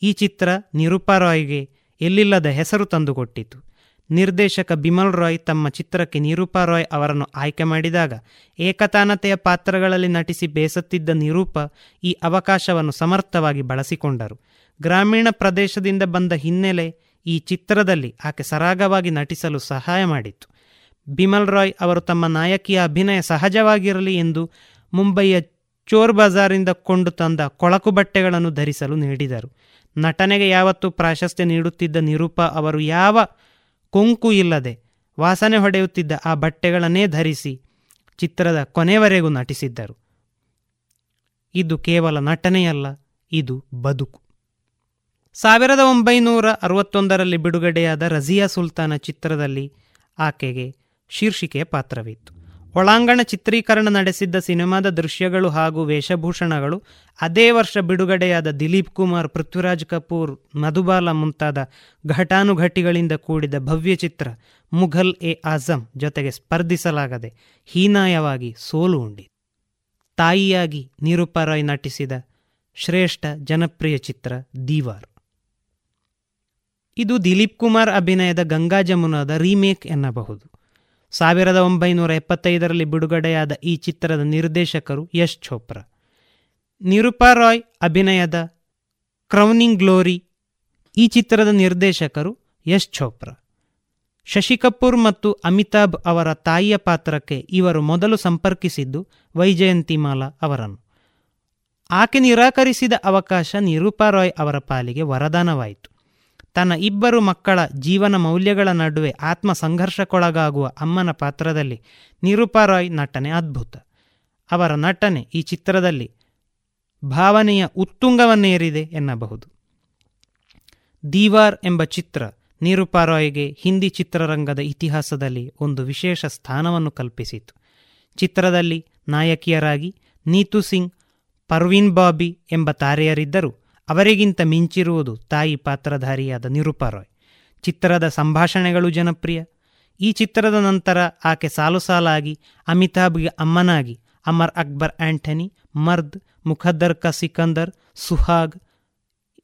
I: ಈ ಚಿತ್ರ ನಿರೂಪಾ ರಾಯ್ಗೆ ಎಲ್ಲಿಲ್ಲದ ಹೆಸರು ತಂದುಕೊಟ್ಟಿತು. ನಿರ್ದೇಶಕ ಬಿಮಲ್ ರಾಯ್ ತಮ್ಮ ಚಿತ್ರಕ್ಕೆ ನಿರೂಪಾ ರಾಯ್ ಅವರನ್ನು ಆಯ್ಕೆ ಮಾಡಿದಾಗ ಏಕತಾನತೆಯ ಪಾತ್ರಗಳಲ್ಲಿ ನಟಿಸಿ ಬೇಸತ್ತಿದ್ದ ನಿರೂಪ ಈ ಅವಕಾಶವನ್ನು ಸಮರ್ಥವಾಗಿ ಬಳಸಿಕೊಂಡರು. ಗ್ರಾಮೀಣ ಪ್ರದೇಶದಿಂದ ಬಂದ ಹಿನ್ನೆಲೆ ಈ ಚಿತ್ರದಲ್ಲಿ ಆಕೆ ಸರಾಗವಾಗಿ ನಟಿಸಲು ಸಹಾಯ ಮಾಡಿತು. ಬಿಮಲ್ ರಾಯ್ ಅವರು ತಮ್ಮ ನಾಯಕಿಯ ಅಭಿನಯ ಸಹಜವಾಗಿರಲಿ ಎಂದು ಮುಂಬೈಯ ಚೋರ್ ಬಜಾರಿಂದ ಕೊಂಡು ತಂದ ಕೊಳಕು ಬಟ್ಟೆಗಳನ್ನು ಧರಿಸಲು ನೀಡಿದರು. ನಟನೆಗೆ ಯಾವತ್ತೂ ಪ್ರಾಶಸ್ತ್ಯ ನೀಡುತ್ತಿದ್ದ ನಿರೂಪ ಅವರು ಯಾವ ಕೊಂಕು ಇಲ್ಲದೆ ವಾಸನೆ ಹೊಡೆಯುತ್ತಿದ್ದ ಆ ಬಟ್ಟೆಗಳನ್ನೇ ಧರಿಸಿ ಚಿತ್ರದ ಕೊನೆವರೆಗೂ ನಟಿಸಿದ್ದರು. ಇದು ಕೇವಲ ನಟನೆಯಲ್ಲ, ಇದು ಬದುಕು. ಸಾವಿರದ ಒಂಬೈನೂರ ಅರವತ್ತೊಂದರಲ್ಲಿ ಬಿಡುಗಡೆಯಾದ ರಜಿಯಾ ಸುಲ್ತಾನ ಚಿತ್ರದಲ್ಲಿ ಆಕೆಗೆ ಶೀರ್ಷಿಕೆಯ ಪಾತ್ರವಿತ್ತು. ಒಳಾಂಗಣ ಚಿತ್ರೀಕರಣ ನಡೆಸಿದ್ದ ಸಿನಿಮಾದ ದೃಶ್ಯಗಳು ಹಾಗೂ ವೇಷಭೂಷಣಗಳು, ಅದೇ ವರ್ಷ ಬಿಡುಗಡೆಯಾದ ದಿಲೀಪ್ ಕುಮಾರ್, ಪೃಥ್ವಿರಾಜ್ ಕಪೂರ್, ಮಧುಬಾಲ ಮುಂತಾದ ಘಟಾನುಘಟಿಗಳಿಂದ ಕೂಡಿದ ಭವ್ಯ ಚಿತ್ರ ಮುಘಲ್ ಎ ಆಜಂ ಜೊತೆಗೆ ಸ್ಪರ್ಧಿಸಲಾಗದೆ ಹೀನಾಯವಾಗಿ ಸೋಲು ಉಂಡಿ ತಾಯಿಯಾಗಿ ನಿರುಪರಾಯ್ ನಟಿಸಿದ ಶ್ರೇಷ್ಠ ಜನಪ್ರಿಯ ಚಿತ್ರ ದೀವಾರ್. ಇದು ದಿಲೀಪ್ ಕುಮಾರ್ ಅಭಿನಯದ ಗಂಗಾ ಜಮುನಾದ ರೀಮೇಕ್ ಎನ್ನಬಹುದು. ಸಾವಿರದ ಒಂಬೈನೂರ ಎಪ್ಪತ್ತೈದರಲ್ಲಿ ಬಿಡುಗಡೆಯಾದ ಈ ಚಿತ್ರದ ನಿರ್ದೇಶಕರು ಯಶ್ ಚೋಪ್ರಾ. ನಿರುಪಾ ರಾಯ್ ಅಭಿನಯದ ಕ್ರೌನಿಂಗ್ ಗ್ಲೋರಿ ಈ ಚಿತ್ರದ ನಿರ್ದೇಶಕರು ಯಶ್ ಚೋಪ್ರಾ. ಶಶಿ ಕಪೂರ್ ಮತ್ತು ಅಮಿತಾಬ್ ಅವರ ತಾಯಿಯ ಪಾತ್ರಕ್ಕೆ ಇವರು ಮೊದಲು ಸಂಪರ್ಕಿಸಿದ್ದು ವೈಜಯಂತಿಮಾಲಾ ಅವರನ್ನು. ಆಕೆ ನಿರಾಕರಿಸಿದ ಅವಕಾಶ ನಿರೂಪಾ ರಾಯ್ ಅವರ ಪಾಲಿಗೆ ವರದಾನವಾಯಿತು. ತನ್ನ ಇಬ್ಬರು ಮಕ್ಕಳ ಜೀವನ ಮೌಲ್ಯಗಳ ನಡುವೆ ಆತ್ಮ ಸಂಘರ್ಷಕ್ಕೊಳಗಾಗುವ ಅಮ್ಮನ ಪಾತ್ರದಲ್ಲಿ ನಿರೂಪಾ ರಾಯ್ ನಟನೆ ಅದ್ಭುತ. ಅವರ ನಟನೆ ಈ ಚಿತ್ರದಲ್ಲಿ ಭಾವನೆಯ ಉತ್ತುಂಗವನ್ನೇರಿದೆ ಎನ್ನಬಹುದು. ದೀವಾರ್ ಎಂಬ ಚಿತ್ರ ನಿರೂಪಾ ರಾಯ್ಗೆ ಹಿಂದಿ ಚಿತ್ರರಂಗದ ಇತಿಹಾಸದಲ್ಲಿ ಒಂದು ವಿಶೇಷ ಸ್ಥಾನವನ್ನು ಕಲ್ಪಿಸಿತು. ಚಿತ್ರದಲ್ಲಿ ನಾಯಕಿಯರಾಗಿ ನೀತು ಸಿಂಗ್, ಪರ್ವೀನ್ ಬಾಬಿ ಎಂಬ ತಾರೆಯರಿದ್ದರೂ ಅವರಿಗಿಂತ ಮಿಂಚಿರುವುದು ತಾಯಿ ಪಾತ್ರಧಾರಿಯಾದ ನಿರೂಪಾ ರಾಯ್ ಚಿತ್ರದ ಸಂಭಾಷಣೆಗಳು ಜನಪ್ರಿಯ. ಈ ಚಿತ್ರದ ನಂತರ ಆಕೆ ಸಾಲು ಸಾಲಾಗಿ ಅಮಿತಾಬ್ಗೆ ಅಮ್ಮನಾಗಿ ಅಮರ್ ಅಕ್ಬರ್ ಆಂಟನಿ, ಮರ್ದ್, ಮುಖದ್ದರ್ ಕ ಸಿಕಂದರ್, ಸುಹಾಗ್,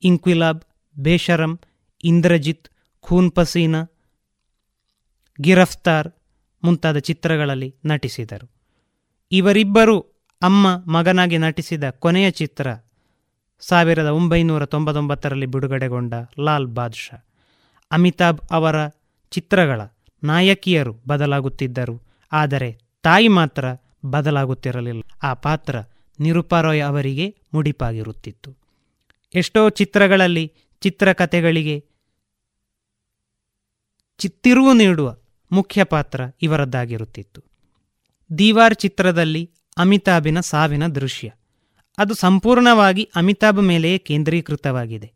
I: ಇಂಕ್ವಿಲಾಬ್, ಬೇಷರಂ, ಇಂದ್ರಜಿತ್, ಖೂನ್ ಪಸೀನಾ, ಗಿರಫ್ತಾರ್ ಮುಂತಾದ ಚಿತ್ರಗಳಲ್ಲಿ ನಟಿಸಿದರು. ಇವರಿಬ್ಬರು ಅಮ್ಮ ಮಗನಾಗಿ ನಟಿಸಿದ ಕೊನೆಯ ಚಿತ್ರ ಸಾವಿರದ ಒಂಬೈನೂರ ತೊಂಬತ್ತೊಂಬತ್ತರಲ್ಲಿ ಬಿಡುಗಡೆಗೊಂಡ ಲಾಲ್ ಬಾದ್ಶಾ, ಅಮಿತಾಬ್ ಅವರ ಚಿತ್ರಗಳ ನಾಯಕಿಯರು ಬದಲಾಗುತ್ತಿದ್ದರು, ಆದರೆ ತಾಯಿ ಮಾತ್ರ ಬದಲಾಗುತ್ತಿರಲಿಲ್ಲ. ಆ ಪಾತ್ರ ನಿರುಪಾರೋಯ್ ಅವರಿಗೆ ಮುಡಿಪಾಗಿರುತ್ತಿತ್ತು. ಎಷ್ಟೋ ಚಿತ್ರಗಳಲ್ಲಿ ಚಿತ್ರಕಥೆಗಳಿಗೆ ಚಿತ್ತಿರುವು ನೀಡುವ ಮುಖ್ಯ ಪಾತ್ರ ಇವರದ್ದಾಗಿರುತ್ತಿತ್ತು. ದೀವಾರ್ ಚಿತ್ರದಲ್ಲಿ ಅಮಿತಾಭಿನ ಸಾವಿನ ದೃಶ್ಯ. ಅದು ಸಂಪೂರ್ಣವಾಗಿ ಅಮಿತಾಭ್ ಮೇಲೆಯೇ ಕೇಂದ್ರೀಕೃತವಾಗಿದೆ.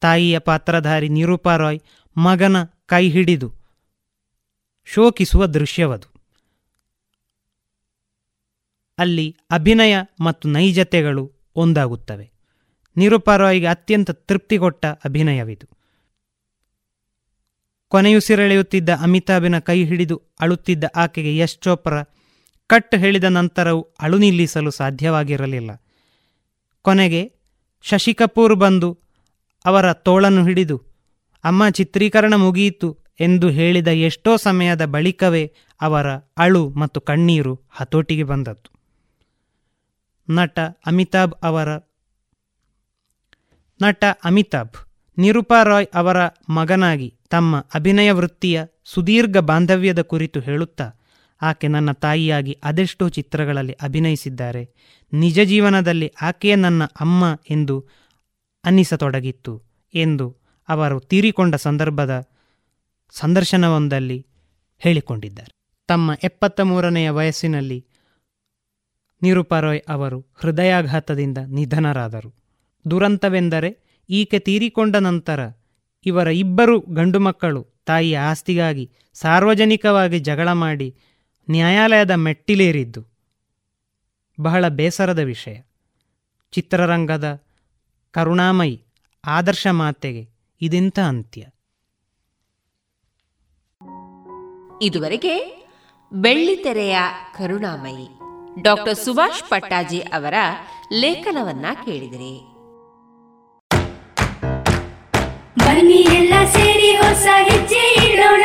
I: ತಾಯಿಯ ಪಾತ್ರಧಾರಿ ನಿರೂಪಾ ರಾಯ್ ಮಗನ ಕೈ ಹಿಡಿದು ಶೋಕಿಸುವ ದೃಶ್ಯವದು. ಅಲ್ಲಿ ಅಭಿನಯ ಮತ್ತು ನೈಜತೆಗಳು ಒಂದಾಗುತ್ತವೆ. ನಿರೂಪಾ ರಾಯ್ಗೆ ಅತ್ಯಂತ ತೃಪ್ತಿ ಕೊಟ್ಟ ಅಭಿನಯವಿದು. ಕೊನೆಯುಸಿರೆಳೆಯುತ್ತಿದ್ದ ಅಮಿತಾಭಿನ ಕೈ ಹಿಡಿದು ಅಳುತ್ತಿದ್ದ ಆಕೆಗೆ ಯಶ್ ಚೋಪ್ರಾ ಕಟ್ ಹೇಳಿದ ನಂತರವೂ ಅಳು ನಿಲ್ಲಿಸಲು ಸಾಧ್ಯವಾಗಿರಲಿಲ್ಲ. ಕೊನೆಗೆ ಶಶಿ ಕಪೂರ್ ಬಂದು ಅವರ ತೋಳನ್ನು ಹಿಡಿದು, ಅಮ್ಮ, ಚಿತ್ರೀಕರಣ ಮುಗಿಯಿತು ಎಂದು ಹೇಳಿದ ಎಷ್ಟೋ ಸಮಯದ ಬಳಿಕವೇ ಅವರ ಅಳು ಮತ್ತು ಕಣ್ಣೀರು ಹತೋಟಿಗೆ ಬಂದದ್ದು. ನಟ ಅಮಿತಾಬ್ ಅವರ ನಟ ಅಮಿತಾಬ್, ನಿರೂಪಾ ರಾಯ್ ಅವರ ಮಗನಾಗಿ ತಮ್ಮ ಅಭಿನಯ ವೃತ್ತಿಯ ಸುದೀರ್ಘ ಬಾಂಧವ್ಯದ ಕುರಿತು ಹೇಳುತ್ತಾ ಆಕೆ ನನ್ನ ತಾಯಿಯಾಗಿ ಅದೆಷ್ಟೋ ಚಿತ್ರಗಳಲ್ಲಿ ಅಭಿನಯಿಸಿದ್ದಾರೆ. ನಿಜ ಜೀವನದಲ್ಲಿ ಆಕೆಯೇ ನನ್ನ ಅಮ್ಮ ಎಂದು ಅನ್ನಿಸತೊಡಗಿತ್ತು ಎಂದು ಅವರು ತೀರಿಕೊಂಡ ಸಂದರ್ಭದ ಸಂದರ್ಶನವೊಂದಲ್ಲಿ ಹೇಳಿಕೊಂಡಿದ್ದಾರೆ. ತಮ್ಮ ಎಪ್ಪತ್ತ ಮೂರನೆಯ ವಯಸ್ಸಿನಲ್ಲಿ ನಿರುಪರೋಯ್ ಅವರು ಹೃದಯಾಘಾತದಿಂದ ನಿಧನರಾದರು. ದುರಂತವೆಂದರೆ ಈಕೆ ತೀರಿಕೊಂಡ ನಂತರ ಇವರ ಇಬ್ಬರು ಗಂಡು ಮಕ್ಕಳು ತಾಯಿಯ ಆಸ್ತಿಗಾಗಿ ಸಾರ್ವಜನಿಕವಾಗಿ ಜಗಳ ಮಾಡಿ ನ್ಯಾಯಾಲಯದ ಮೆಟ್ಟಿಲೇರಿದ್ದು. ಬಹಳ ಬೇಸರದ ವಿಷಯ. ಚಿತ್ರರಂಗದ ಕರುಣಾಮಯಿ ಆದರ್ಶ ಮಾತೆಗೆ ಇದೆಂಥ ಅಂತ್ಯ?
E: ಇದುವರೆಗೆ ಬೆಳ್ಳಿತೆರೆಯ ಕರುಣಾಮಯಿ ಡಾಕ್ಟರ್ ಸುಭಾಷ್ ಪಟ್ಟಾಜಿ ಅವರ ಲೇಖನವನ್ನ ಕೇಳಿದಿರಿ.
J: ಬನ್ನಿ ಎಲ್ಲ ಸೇರಿ ಹೊಸ ಹೆಜ್ಜೆ ಇಡೋಣ.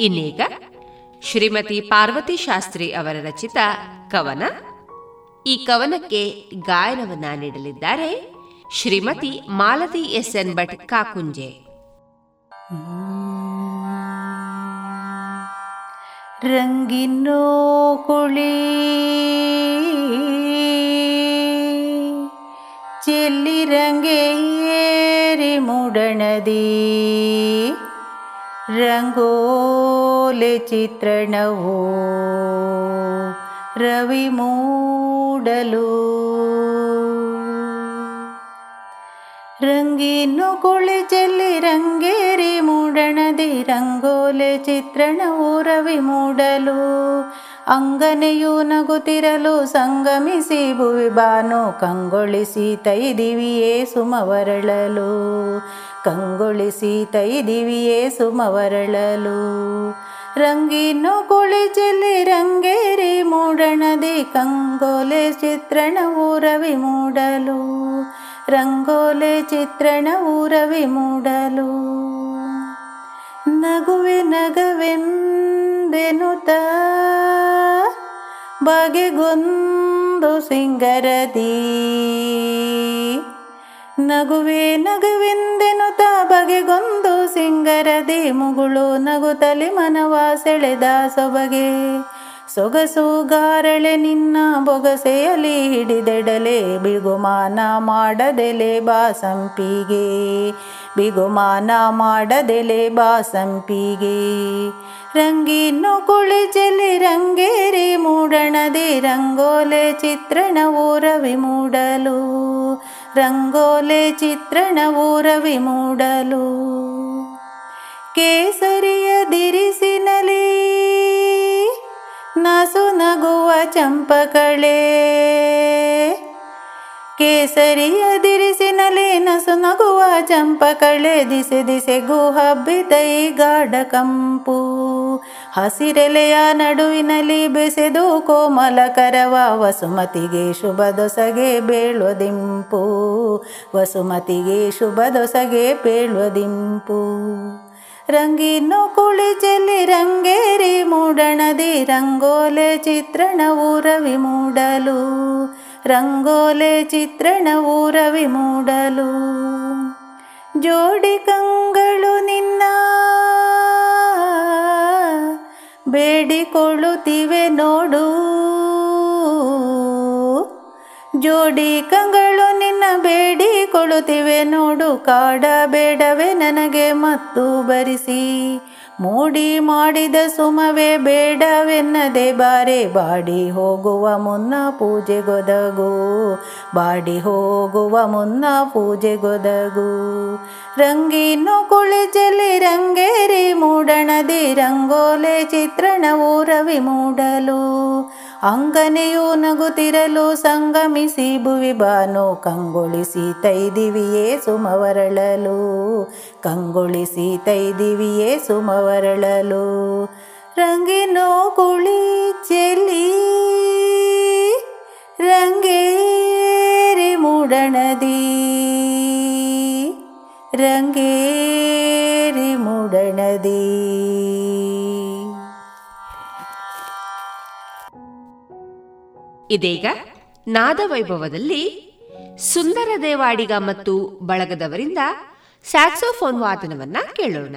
E: ಇನ್ನೀಗ ಶ್ರೀಮತಿ ಪಾರ್ವತಿ ಶಾಸ್ತ್ರಿ ಅವರ ರಚಿತ ಕವನ. ಈ ಕವನಕ್ಕೆ ಗಾಯನವನ್ನ ನೀಡಲಿದ್ದಾರೆ ಶ್ರೀಮತಿ ಮಾಲತಿ ಎಸ್ ಎನ್ ಭಟ್ ಕಾಕುಂಜೆ.
K: ರಂಗಿನೋ ಕುಳಿ, ಚೆಲ್ಲಿ ರಂಗೇರಿ ಮುಡಣದಿ ರಂಗೋಲೆ ಚಿತ್ರಣವು ರವಿ ಮೂಡಲು ರಂಗೀನು ಕುಳಿ ಚೆಲ್ಲಿ ರಂಗೇರಿ ಮೂಡಣದಿ ರಂಗೋಲೆ ಚಿತ್ರಣವು ರವಿ ಮೂಡಲು ಅಂಗನೆಯು ನಗುತ್ತಿರಲು ಸಂಗಮಿಸಿ ಭುವಿ ಬಾನು ಕಂಗೊಳಿಸಿ ತೈದಿವಿಯೇ ಸುಮವರಳಲು ಕಂಗೊಳಿಸಿ ತೈದಿವಿಯೇ ಸುಮವರಳಲು ರಂಗಿನು ಚೆಲ್ಲಿ ರಂಗೇರಿ ಮೂಡಣದಿ ಕಂಗೋಲೆ ಚಿತ್ರಣ ಊರವಿ ಮೂಡಲು. ರಂಗೋಲೆ ಚಿತ್ರಣ ಊರವಿ ಮೂಡಲು. ನಗುವೆ ನಗವೆಂದೆನುತ ಬಗೆಗೊಂದು ಸಿಂಗರದಿ. ನಗುವೆ ತಾ ಬಗೆಗೊಂದು ಸಿಂಗರದಿ ಮುಗುಳು ತಲೆ ಮನವ ಸೆಳೆದ ಸೊಬಗೆ. ಸೊಗಸು ಗಾರಳೆ ನಿನ್ನ ಬೊಗಸೆಯಲಿ ಹಿಡಿದೆಡಲೆ, ಬಿಗುಮಾನ ಮಾಡದೆಲೆ ಬಾಸಂಪಿಗೆ. ಬಿಗುಮಾನ ಮಾಡದೆಲೆ ಬಾಸಂಪಿಗೆ. ರಂಗೀನು ಕುಳಿ ಚೆಲ್ಲಿ ರಂಗೇರಿ ಮೂಡಣದಿ ರಂಗೋಲೆ ಚಿತ್ರಣ ಊರವಿ ಮೂಡಲು. ರಂಗೋಲೆ ಚಿತ್ರಣ ಊರವಿ ಮೂಡಲು. ಕೇಸರಿಯ ದಿರಿಸಿನಲಿ ನಸು ನಗುವ ಚಂಪಕಳೆ. ಕೇಸರಿಯ ನಲಿ ನಸು ನಗುವ ಚಂಪಕಳೆ ದಿಸೆ ದಿಸೆಗೂ ಹಬ್ಬಿದೈ ಗಾಢ ಕಂಪು. ಹಸಿರೆಲೆಯ ನಡುವಿನಲ್ಲಿ ಬೆಸೆದು ಕೋಮಲ ಕರವ ವಸುಮತಿಗೆ ಶುಭ ದೊಸಗೆ ಬೇಳುವುದಿಂಪು ವಸುಮತಿಗೆ ಶುಭ ದೊಸಗೆ ಬೇಳುವುದಿಂಪು ರಂಗೀನು ಕುಳಿ ಚೆಲ್ಲಿ ರಂಗೇರಿ ಮೂಡಣದಿ, ರಂಗೋಲೆ ಚಿತ್ರಣ ರವಿ ಮೂಡಲು. ರಂಗೋಲೆ ಚಿತ್ರಣ ರವಿ ಮೂಡಲು. ಜೋಡಿ ಕಂಗಳು ನಿನ್ನ, ಬೇಡಿಕೊಳ್ಳುತ್ತಿವೆ ನೋಡು. ಜೋಡಿ ಕಂಗಳು ಬೇಡಿಕೊಳ್ಳುತ್ತಿವೆ ನೋಡು ಕಾಡ ಬೇಡವೇ ನನಗೆ ಮತ್ತು ಬರಿಸಿ ಮೂಡಿ ಮಾಡಿದ ಸುಮವೇ ಬೇಡವೆನ್ನದೆ ಬಾರೆ, ಬಾಡಿ ಹೋಗುವ ಮುನ್ನ ಪೂಜೆಗೊದಗು ಬಾಡಿ ಹೋಗುವ ಮುನ್ನ ಪೂಜೆಗೊದಗು ರಂಗೀನು ಕುಳಿ ಚೆಲ್ಲಿ ರಂಗೇರಿ ಮೂಡಣದಿ ರಂಗೋಲೆ ಚಿತ್ರಣವು ರವಿ ಮೂಡಲು. ಅಂಗನೆಯು ನಗುತ್ತಿರಲು ಸಂಗಮಿಸಿ ಭುವಿ ಬಾನು ಕಂಗೊಳಿಸಿ ತೈದಿವಿಯೇ ಸುಮವರಳಲು ಕಂಗೊಳಿಸಿ ತೈದಿವಿಯೇ ಸುಮವರಳಲು ರಂಗಿನೋ ಕುಳಿ ಚೆಲಿ ರಂಗೇರಿ ಮೂಡಣದಿ ರಂಗೇರಿ ಮೂಡಣದಿ.
E: ಇದೀಗ ನಾದವೈಭವದಲ್ಲಿ ಸುಂದರ ದೇವಾಡಿಗ ಮತ್ತು ಬಳಗದವರಿಂದ ಸ್ಯಾಕ್ಸೋಫೋನ್ ವಾದನವನ್ನ ಕೇಳೋಣ.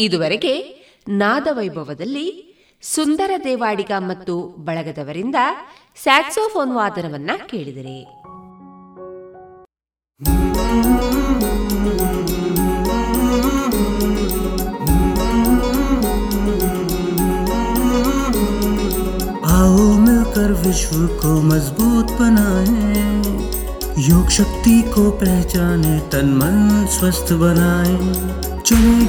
E: ಇದುವರೆಗೆ ನಾದವೈಭವದಲ್ಲಿ ಸುಂದರ ದೇವಾಡಿಗ ಮತ್ತು ಬಳಗದವರಿಂದ ಸ್ಯಾಕ್ಸೋಫೋನ್ ವಾದನವನ್ನ ಕೇಳಿದರೆ
G: आओ मिलकर विश्व को मजबूत बनाए योग शक्ति को पहचाने तन मन स्वस्थ बनाए चुने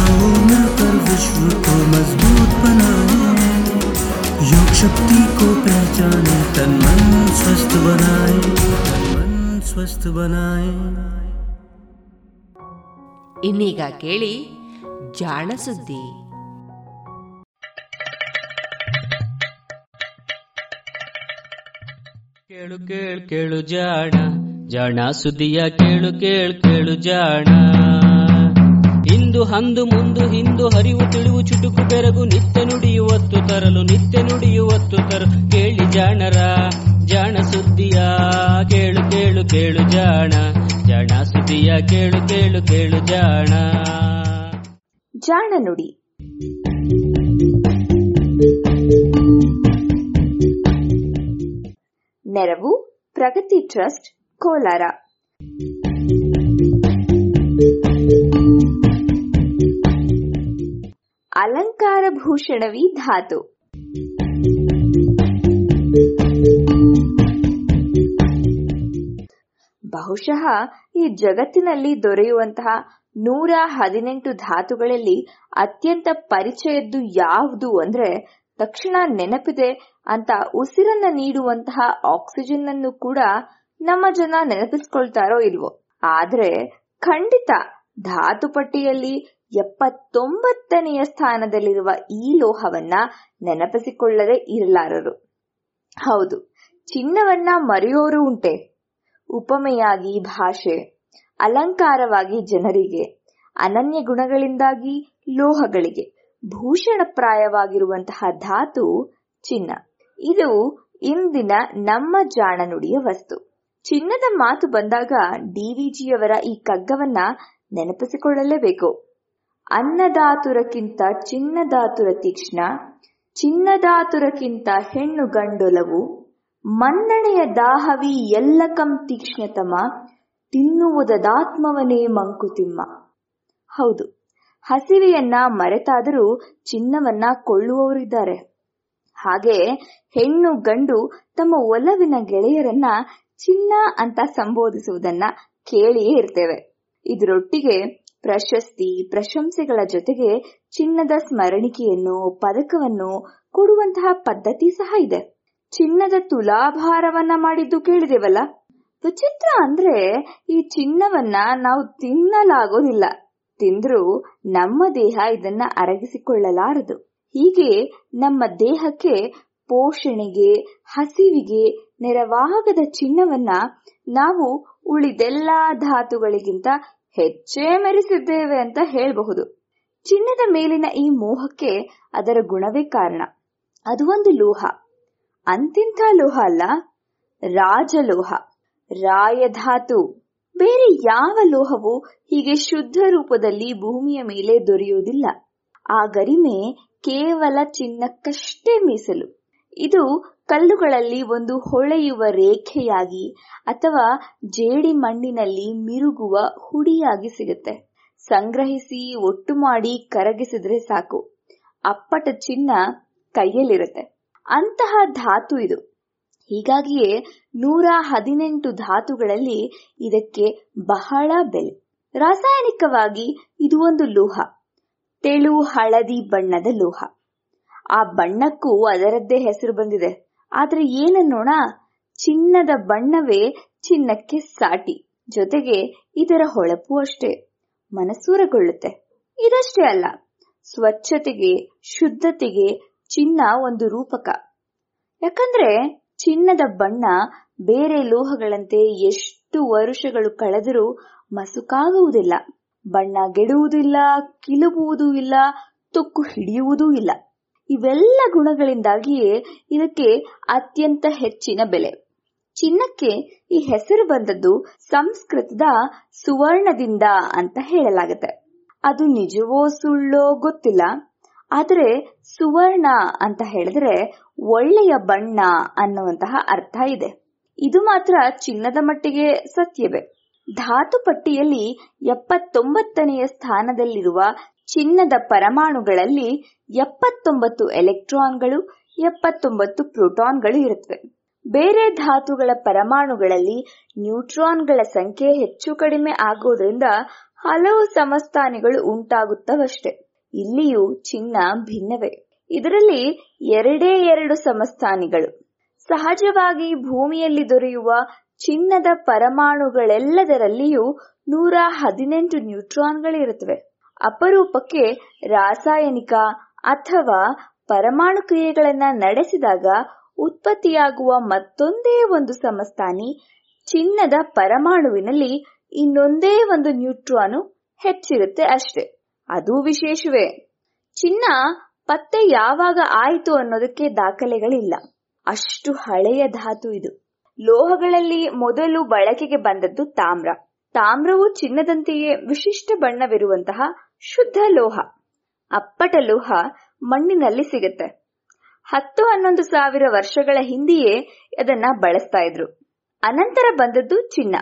G: आओ मिलकर विश्व को मजबूत बनाए योग शक्ति को पहचाने तन मन स्वस्थ बनाए मन स्वस्थ बनाए
E: ಇನ್ನೀಗ ಕೇಳಿ ಜಾಣ ಸುದ್ದಿ
L: ಕೇಳು ಕೇಳು ಕೇಳು ಜಾಣ ಜಾಣ ಸುದ್ದಿಯ ಕೇಳು ಕೇಳು ಕೇಳು ಜಾಣ ಇಂದು ಹಂದು ಮುಂದು ಹಿಂದು ಹರಿವು ತಿಳಿವು ಚುಟುಕು ಬೆರಗು ನಿತ್ಯ ನುಡಿಯುವತ್ತು ತರಲು ನಿತ್ಯ ನುಡಿಯುವತ್ತು ತರಲು ಕೇಳಿ ಜಾಣರ, ಜಾಣ ಸುದ್ದಿಯ, ಕೇಳು ಕೇಳು ಕೇಳು ಜಾಣ. ಜಾಣ ಸುದ್ದಿಯ, ಕೇಳು ಕೇಳು ಕೇಳು ಜಾಣ.
M: ಜಾಣ ನುಡಿ. ನೆರವು, ಪ್ರಗತಿ ಟ್ರಸ್ಟ್, ಕೋಲಾರ. ಅಲಂಕಾರ ಭೂಷಣವಿ ಧಾತು. ಬಹುಶಃ ಈ ಜಗತ್ತಿನಲ್ಲಿ ದೊರೆಯುವಂತಹ ನೂರ ಹದಿನೆಂಟು ಧಾತುಗಳಲ್ಲಿ ಅತ್ಯಂತ ಪರಿಚಯದ್ದು ಯಾವುದು ಅಂದ್ರೆ ತಕ್ಷಣ ನೆನಪಿದೆ ಅಂತ ಉಸಿರನ್ನ ನೀಡುವಂತಹ ಆಕ್ಸಿಜನ್ ಅನ್ನು ಕೂಡ ನಮ್ಮ ಜನ ನೆನಪಿಸ್ಕೊಳ್ತಾರೋ ಇಲ್ವೋ? ಆದ್ರೆ ಖಂಡಿತ ಧಾತು ಪಟ್ಟಿಯಲ್ಲಿ ಎಪ್ಪತ್ತೊಂಬತ್ತನೆಯ ಸ್ಥಾನದಲ್ಲಿರುವ ಈ ಲೋಹವನ್ನ ನೆನಪಿಸಿಕೊಳ್ಳದೆ ಇರಲಾರರು. ಹೌದು, ಚಿನ್ನವನ್ನ ಮರೆಯೋರು ಉಂಟೆ. ಉಪಮೆಯಾಗಿ ಭಾಷೆ, ಅಲಂಕಾರವಾಗಿ ಜನರಿಗೆ, ಅನನ್ಯ ಗುಣಗಳಿಂದಾಗಿ ಲೋಹಗಳಿಗೆ, ಭೂಷಣಪ್ರಾಯವಾಗಿರುವಂತಹ ಧಾತು, ಚಿನ್ನ. ಇದು ಇಂದಿನ ನಮ್ಮ ಜಾಣನುಡಿಯ ವಸ್ತು. ಚಿನ್ನದ ಮಾತು ಬಂದಾಗ ಡಿವಿಜಿಯವರ ಈ ಕಗ್ಗವನ್ನ ನೆನಪಿಸಿಕೊಳ್ಳಲೇಬೇಕು. ಅನ್ನದಾತುರಕ್ಕಿಂತ ಚಿನ್ನದಾತುರ ತೀಕ್ಷ್ಣ ಚಿನ್ನದಾತುರಕ್ಕಿಂತ ಹೆಣ್ಣು ಗಂಡೊಲವು, ಮನ್ನಣೆಯ ದಾಹವಿ ಎಲ್ಲಕಂ ತೀಕ್ಷ್ಣತಮ, ತಿನ್ನುವುದದಾತ್ಮವನೇ ಮಂಕುತಿಮ್ಮ. ಹೌದು, ಹಸಿವೆಯನ್ನ ಮರೆತಾದರೂ ಚಿನ್ನವನ್ನ ಕೊಳ್ಳುವವರಿದ್ದಾರೆ. ಹಾಗೆ ಹೆಣ್ಣು ಗಂಡು ತಮ್ಮ ಒಲವಿನ ಗೆಳೆಯರನ್ನ ಚಿನ್ನ ಅಂತ ಸಂಬೋಧಿಸುವುದನ್ನ ಕೇಳಿಯೇ ಇರ್ತೇವೆ. ಇದರೊಟ್ಟಿಗೆ ಪ್ರಶಸ್ತಿ, ಪ್ರಶಂಸೆಗಳ ಜೊತೆಗೆ ಚಿನ್ನದ ಸ್ಮರಣಿಕೆಯನ್ನು, ಪದಕವನ್ನು ಕೊಡುವಂತಹ ಪದ್ಧತಿ ಸಹ ಇದೆ. ಚಿನ್ನದ ತುಲಾಭಾರವನ್ನ ಮಾಡಿದ್ದು ಕೇಳಿದೆವಲ್ಲ? ವಿಚಿತ್ರ ಅಂದ್ರೆ ಈ ಚಿನ್ನವನ್ನ ನಾವು ತಿನ್ನಲಾಗೋದಿಲ್ಲ. ತಿಂದ್ರೂ ನಮ್ಮ ದೇಹ ಇದನ್ನ ಅರಗಿಸಿಕೊಳ್ಳಲಾರದು. ಹೀಗೆ ನಮ್ಮ ದೇಹಕ್ಕೆ ಪೋಷಣೆಗೆ, ಹಸಿವಿಗೆ ನೆರವಾಗದ ಚಿನ್ನವನ್ನ ನಾವು ಉಳಿದೆಲ್ಲಾ ಧಾತುಗಳಿಗಿಂತ ಹೆಚ್ಚೇ ಮೆರೆಸಿದ್ದೇವೆ ಅಂತ ಹೇಳಬಹುದು. ಚಿನ್ನದ ಮೇಲಿನ ಈ ಮೋಹಕ್ಕೆ ಅದರ ಗುಣವೇ ಕಾರಣ. ಅದು ಒಂದು ಲೋಹ. ಅಂತಿಂಥ ಲೋಹ ಅಲ್ಲ, ರಾಜಲೋಹ. ರಾಯಧಾತು. ಬೇರೆ ಯಾವ ಲೋಹವು ಹೀಗೆ ಶುದ್ಧ ರೂಪದಲ್ಲಿ ಭೂಮಿಯ ಮೇಲೆ ದೊರೆಯುವುದಿಲ್ಲ. ಆ ಗರಿಮೆ ಕೇವಲ ಚಿನ್ನಕ್ಕಷ್ಟೇ ಮೀಸಲು. ಇದು ಕಲ್ಲುಗಳಲ್ಲಿ ಒಂದು ಹೊಳೆಯುವ ರೇಖೆಯಾಗಿ ಅಥವಾ ಜೇಡಿ ಮಣ್ಣಿನಲ್ಲಿ ಮಿರುಗುವ ಹುಡಿಯಾಗಿ ಸಿಗುತ್ತೆ. ಸಂಗ್ರಹಿಸಿ ಒಟ್ಟು ಮಾಡಿ ಕರಗಿಸಿದ್ರೆ ಸಾಕು. ಅಪ್ಪಟ ಚಿನ್ನ ಕೈಯಲ್ಲಿರುತ್ತೆ. ಅಂತಹ ಧಾತು ಇದು. ಹೀಗಾಗಿಯೇ ನೂರ ಹದಿನೆಂಟು ಧಾತುಗಳಲ್ಲಿ ಇದಕ್ಕೆ ಬಹಳ ಬೆಲೆ. ರಾಸಾಯನಿಕವಾಗಿ ಇದು ಒಂದು ಲೋಹ. ತೆಳು ಹಳದಿ ಬಣ್ಣದ ಲೋಹ. ಆ ಬಣ್ಣಕ್ಕೂ ಅದರದ್ದೇ ಹೆಸರು ಬಂದಿದೆ. ಆದ್ರೆ ಏನನ್ನೋಣ ಚಿನ್ನದ ಬಣ್ಣವೇ ಚಿನ್ನಕ್ಕೆ ಸಾಟಿ. ಜೊತೆಗೆ ಇದರ ಹೊಳಪು ಅಷ್ಟೇ. ಮನಸೂರಗೊಳ್ಳುತ್ತೆ ಇದಷ್ಟೇ ಅಲ್ಲ. ಸ್ವಚ್ಛತೆಗೆ, ಶುದ್ಧತೆಗೆ ಚಿನ್ನ ಒಂದು ರೂಪಕ. ಯಾಕಂದ್ರೆ ಚಿನ್ನದ ಬಣ್ಣ ಬೇರೆ ಲೋಹಗಳಂತೆ ಎಷ್ಟು ವರುಷಗಳು ಕಳೆದರೂ ಮಸುಕಾಗುವುದಿಲ್ಲ. ಬಣ್ಣ ಗೆಡುವುದಿಲ್ಲ, ಕಿಲುಬುವುದೂ ಇಲ್ಲ, ತುಕ್ಕು ಹಿಡಿಯುವುದೂ ಇಲ್ಲ. ಇವೆಲ್ಲ ಗುಣಗಳಿಂದಾಗಿಯೇ ಇದಕ್ಕೆ ಅತ್ಯಂತ ಹೆಚ್ಚಿನ ಬೆಲೆ. ಚಿನ್ನಕ್ಕೆ ಈ ಹೆಸರು ಬಂದದ್ದು ಸಂಸ್ಕೃತದ ಸುವರ್ಣದಿಂದ ಅಂತ ಹೇಳಲಾಗುತ್ತೆ. ಅದು ನಿಜವೋ ಸುಳ್ಳೋ ಗೊತ್ತಿಲ್ಲ. ಆದರೆ ಸುವರ್ಣ ಅಂತ ಹೇಳಿದ್ರೆ ಒಳ್ಳೆಯ ಬಣ್ಣ ಅನ್ನುವಂತಹ ಅರ್ಥ ಇದೆ. ಇದು ಮಾತ್ರ ಚಿನ್ನದ ಮಟ್ಟಿಗೆ ಸತ್ಯವೇ. ಧಾತು ಪಟ್ಟಿಯಲ್ಲಿ ಎಪ್ಪತ್ತೊಂಬತ್ತನೆಯ ಸ್ಥಾನದಲ್ಲಿರುವ ಚಿನ್ನದ ಪರಮಾಣುಗಳಲ್ಲಿ ಎಪ್ಪತ್ತೊಂಬತ್ತು ಎಲೆಕ್ಟ್ರಾನ್ಗಳು, ಎಪ್ಪತ್ತೊಂಬತ್ತು ಪ್ರೋಟಾನ್ಗಳು ಇರುತ್ತವೆ. ಬೇರೆ ಧಾತುಗಳ ಪರಮಾಣುಗಳಲ್ಲಿ ನ್ಯೂಟ್ರಾನ್ಗಳ ಸಂಖ್ಯೆ ಹೆಚ್ಚು ಕಡಿಮೆ ಆಗೋದ್ರಿಂದ ಹಲವು ಸಮಸ್ಥಾನಿಗಳು ಉಂಟಾಗುತ್ತವಷ್ಟೆ. ಇಲ್ಲಿಯೂ ಚಿನ್ನ ಭಿನ್ನವೇ. ಇದರಲ್ಲಿ ಎರಡೇ ಎರಡು ಸಮಸ್ಥಾನಿಗಳು. ಸಹಜವಾಗಿ ಭೂಮಿಯಲ್ಲಿ ದೊರೆಯುವ ಚಿನ್ನದ ಪರಮಾಣುಗಳೆಲ್ಲದರಲ್ಲಿಯೂ ನೂರ ಹದಿನೆಂಟು ನ್ಯೂಟ್ರಾನ್ಗಳಿರುತ್ತವೆ. ಅಪರೂಪಕ್ಕೆ ರಾಸಾಯನಿಕ ಅಥವಾ ಪರಮಾಣು ಕ್ರಿಯೆಗಳನ್ನ ನಡೆಸಿದಾಗ ಉತ್ಪತ್ತಿಯಾಗುವ ಮತ್ತೊಂದೇ ಒಂದು ಸಮಸ್ಥಾನಿ ಚಿನ್ನದ ಪರಮಾಣುವಿನಲ್ಲಿ ಇನ್ನೊಂದೇ ಒಂದು ನ್ಯೂಟ್ರಾನು ಹೆಚ್ಚಿರುತ್ತೆ ಅಷ್ಟೇ. ಅದು ವಿಶೇಷವೇ. ಚಿನ್ನ ಪತ್ತೆ ಯಾವಾಗ ಆಯಿತು ಅನ್ನೋದಕ್ಕೆ ದಾಖಲೆಗಳಿಲ್ಲ. ಅಷ್ಟು ಹಳೆಯ ಧಾತು ಇದು. ಲೋಹಗಳಲ್ಲಿ ಮೊದಲು ಬಳಕೆಗೆ ಬಂದದ್ದು ತಾಮ್ರ. ತಾಮ್ರವು ಚಿನ್ನದಂತೆಯೇ ವಿಶಿಷ್ಟ ಬಣ್ಣವಿರುವಂತಹ ಶುದ್ಧ ಲೋಹ. ಅಪ್ಪಟ ಲೋಹ ಮಣ್ಣಿನಲ್ಲಿ ಸಿಗುತ್ತೆ. ಹತ್ತು ಹನ್ನೊಂದು ಸಾವಿರ ವರ್ಷಗಳ ಹಿಂದೆಯೇ ಅದನ್ನ ಬಳಸ್ತಾ ಇದ್ರು. ಅನಂತರ ಬಂದದ್ದು ಚಿನ್ನ.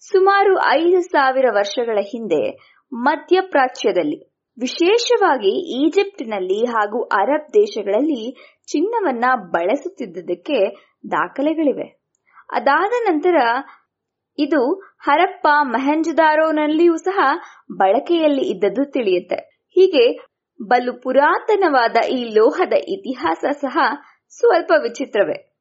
M: ಸುಮಾರು ಐದು ಸಾವಿರ ವರ್ಷಗಳ ಹಿಂದೆ ಮಧ್ಯಪ್ರಾಚ್ಯದಲ್ಲಿ, ವಿಶೇಷವಾಗಿ ಈಜಿಪ್ಟಿನಲ್ಲಿ ಹಾಗೂ ಅರಬ್ ದೇಶಗಳಲ್ಲಿ ಚಿನ್ನವನ್ನ ಬಳಸುತ್ತಿದ್ದುದಕ್ಕೆ ದಾಖಲೆಗಳಿವೆ. ಅದಾದ ನಂತರ ಇದು ಹರಪ್ಪ ಮಹೆಂಜುದಾರೋನಲ್ಲಿಯೂ ಸಹ ಬಳಕೆಯಲ್ಲಿ ಇದ್ದದ್ದು ತಿಳಿಯುತ್ತೆ. ಹೀಗೆ ಬಲು ಪುರಾತನವಾದ ಈ ಲೋಹದ ಇತಿಹಾಸ ಸಹ ಸ್ವಲ್ಪ ವಿಚಿತ್ರವೇ.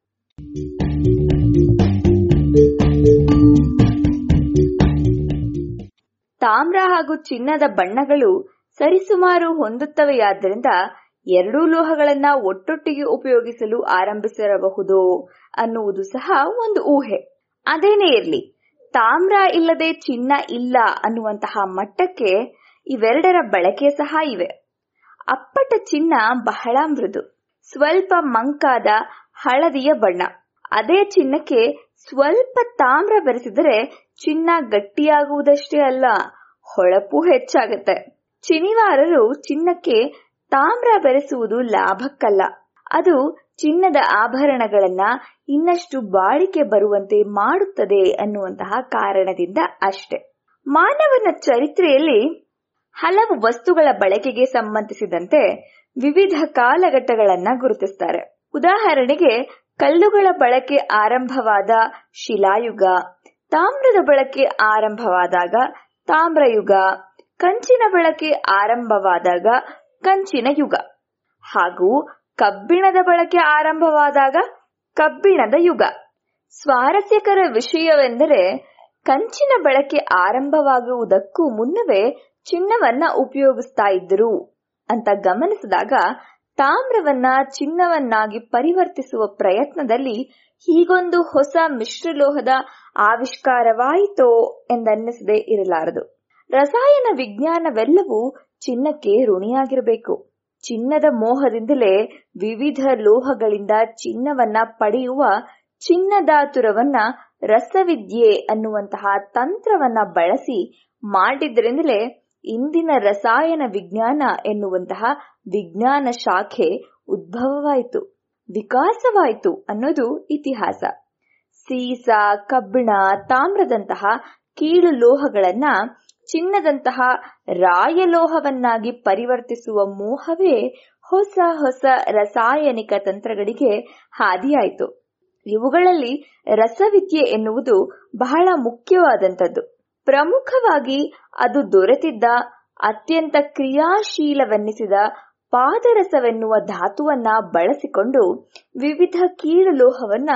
M: ತಾಮ್ರ ಹಾಗೂ ಚಿನ್ನದ ಬಣ್ಣಗಳು ಸರಿಸುಮಾರು ಹೊಂದುತ್ತವೆಯಾದ್ದರಿಂದ ಎರಡೂ ಲೋಹಗಳನ್ನ ಒಟ್ಟೊಟ್ಟಿಗೆ ಉಪಯೋಗಿಸಲು ಆರಂಭಿಸಿರಬಹುದು ಅನ್ನುವುದು ಸಹ ಒಂದು ಊಹೆ. ಅದೇನೇ ಇರಲಿ ತಾಮ್ರ ಇಲ್ಲದೆ ಚಿನ್ನ ಇಲ್ಲ ಅನ್ನುವಂತಹ ಮಟ್ಟಕ್ಕೆ ಇವೆರಡರ ಬಳಕೆ ಸಹ ಇವೆ. ಅಪ್ಪಟ ಚಿನ್ನ ಬಹಳ ಮೃದು. ಸ್ವಲ್ಪ ಮಂಕಾದ ಹಳದಿಯ ಬಣ್ಣ. ಅದೇ ಚಿನ್ನಕ್ಕೆ ಸ್ವಲ್ಪ ತಾಮ್ರ ಬೆರೆಸಿದರೆ ಚಿನ್ನ ಗಟ್ಟಿಯಾಗುವುದಷ್ಟೇ ಅಲ್ಲ, ಹೊಳಪು ಹೆಚ್ಚಾಗುತ್ತೆ. ಚಿನಿವಾರರು ಚಿನ್ನಕ್ಕೆ ತಾಮ್ರ ಬೆರೆಸುವುದು ಲಾಭಕ್ಕಲ್ಲ. ಅದು ಚಿನ್ನದ ಆಭರಣಗಳನ್ನ ಇನ್ನಷ್ಟು ಬಾಳಿಕೆ ಬರುವಂತೆ ಮಾಡುತ್ತದೆ ಅನ್ನುವಂತಹ ಕಾರಣದಿಂದ ಅಷ್ಟೆ. ಮಾನವನ ಚರಿತ್ರೆಯಲ್ಲಿ ಹಲವು ವಸ್ತುಗಳ ಬಳಕೆಗೆ ಸಂಬಂಧಿಸಿದಂತೆ ವಿವಿಧ ಕಾಲಘಟ್ಟಗಳನ್ನ ಗುರುತಿಸ್ತಾರೆ. ಉದಾಹರಣೆಗೆ, ಕಲ್ಲುಗಳ ಬಳಕೆ ಆರಂಭವಾದ ಶಿಲಾಯುಗ, ತಾಮ್ರದ ಬಳಕೆ ಆರಂಭವಾದಾಗ ತಾಮ್ರಯುಗ, ಕಂಚಿನ ಬಳಕೆ ಆರಂಭವಾದಾಗ ಕಂಚಿನ ಯುಗ. ಹಾಗೂ ಕಬ್ಬಿಣದ ಬಳಕೆ ಆರಂಭವಾದಾಗ ಕಬ್ಬಿಣದ ಯುಗ. ಸ್ವಾರಸ್ಯಕರ ವಿಷಯವೆಂದರೆ ಕಂಚಿನ ಬಳಕೆ ಆರಂಭವಾಗುವುದಕ್ಕೂ ಮುನ್ನವೇ ಚಿನ್ನವನ್ನ ಉಪಯೋಗಿಸ್ತಾ ಇದ್ದರು ಅಂತ ಗಮನಿಸಿದಾಗ ತಾಮ್ರವನ್ನ ಚಿನ್ನವನ್ನಾಗಿ ಪರಿವರ್ತಿಸುವ ಪ್ರಯತ್ನದಲ್ಲಿ ಹೀಗೊಂದು ಹೊಸ ಮಿಶ್ರಲೋಹದ ಆವಿಷ್ಕಾರವಾಯಿತೋ ಎಂದನ್ನಿಸದೆ ಇರಲಾರದು. ರಸಾಯನ ವಿಜ್ಞಾನವೆಲ್ಲವೂ ಚಿನ್ನಕ್ಕೆ ಋಣಿಯಾಗಿರಬೇಕು. ಚಿನ್ನದ ಮೋಹದಿಂದಲೇ ವಿವಿಧ ಲೋಹಗಳಿಂದ ಚಿನ್ನವನ್ನ ಪಡೆಯುವ ಚಿನ್ನದಾತುರವನ್ನ ರಸವಿದ್ಯೆ ಅನ್ನುವಂತಹ ತಂತ್ರವನ್ನ ಬಳಸಿ ಮಾಡಿದ್ರಿಂದಲೇ ಇಂದಿನ ರಸಾಯನ ವಿಜ್ಞಾನ ಎನ್ನುವಂತಹ ವಿಜ್ಞಾನ ಶಾಖೆ ಉದ್ಭವವಾಯಿತು, ವಿಕಾಸವಾಯಿತು ಅನ್ನೋದು ಇತಿಹಾಸ. ಸೀಸ, ಕಬ್ಬಿಣ, ತಾಮ್ರದಂತಹ ಕೀಳು ಲೋಹಗಳನ್ನ ಚಿನ್ನದಂತಹ ರಾಯಲೋಹವನ್ನಾಗಿ ಪರಿವರ್ತಿಸುವ ಮೋಹವೇ ಹೊಸ ಹೊಸ ರಾಸಾಯನಿಕ ತಂತ್ರಗಳಿಗೆ ಹಾದಿಯಾಯಿತು. ಇವುಗಳಲ್ಲಿ ರಸವಿದ್ಯೆ ಎನ್ನುವುದು ಬಹಳ ಮುಖ್ಯವಾದಂಥದ್ದು. ಪ್ರಮುಖವಾಗಿ ಅದು ದೊರೆತಿದ್ದ ಅತ್ಯಂತ ಕ್ರಿಯಾಶೀಲವೆನ್ನಿಸಿದ ಪಾದರಸವೆನ್ನುವ ಧಾತುವನ್ನ ಬಳಸಿಕೊಂಡು ವಿವಿಧ ಕೀಳು ಲೋಹವನ್ನ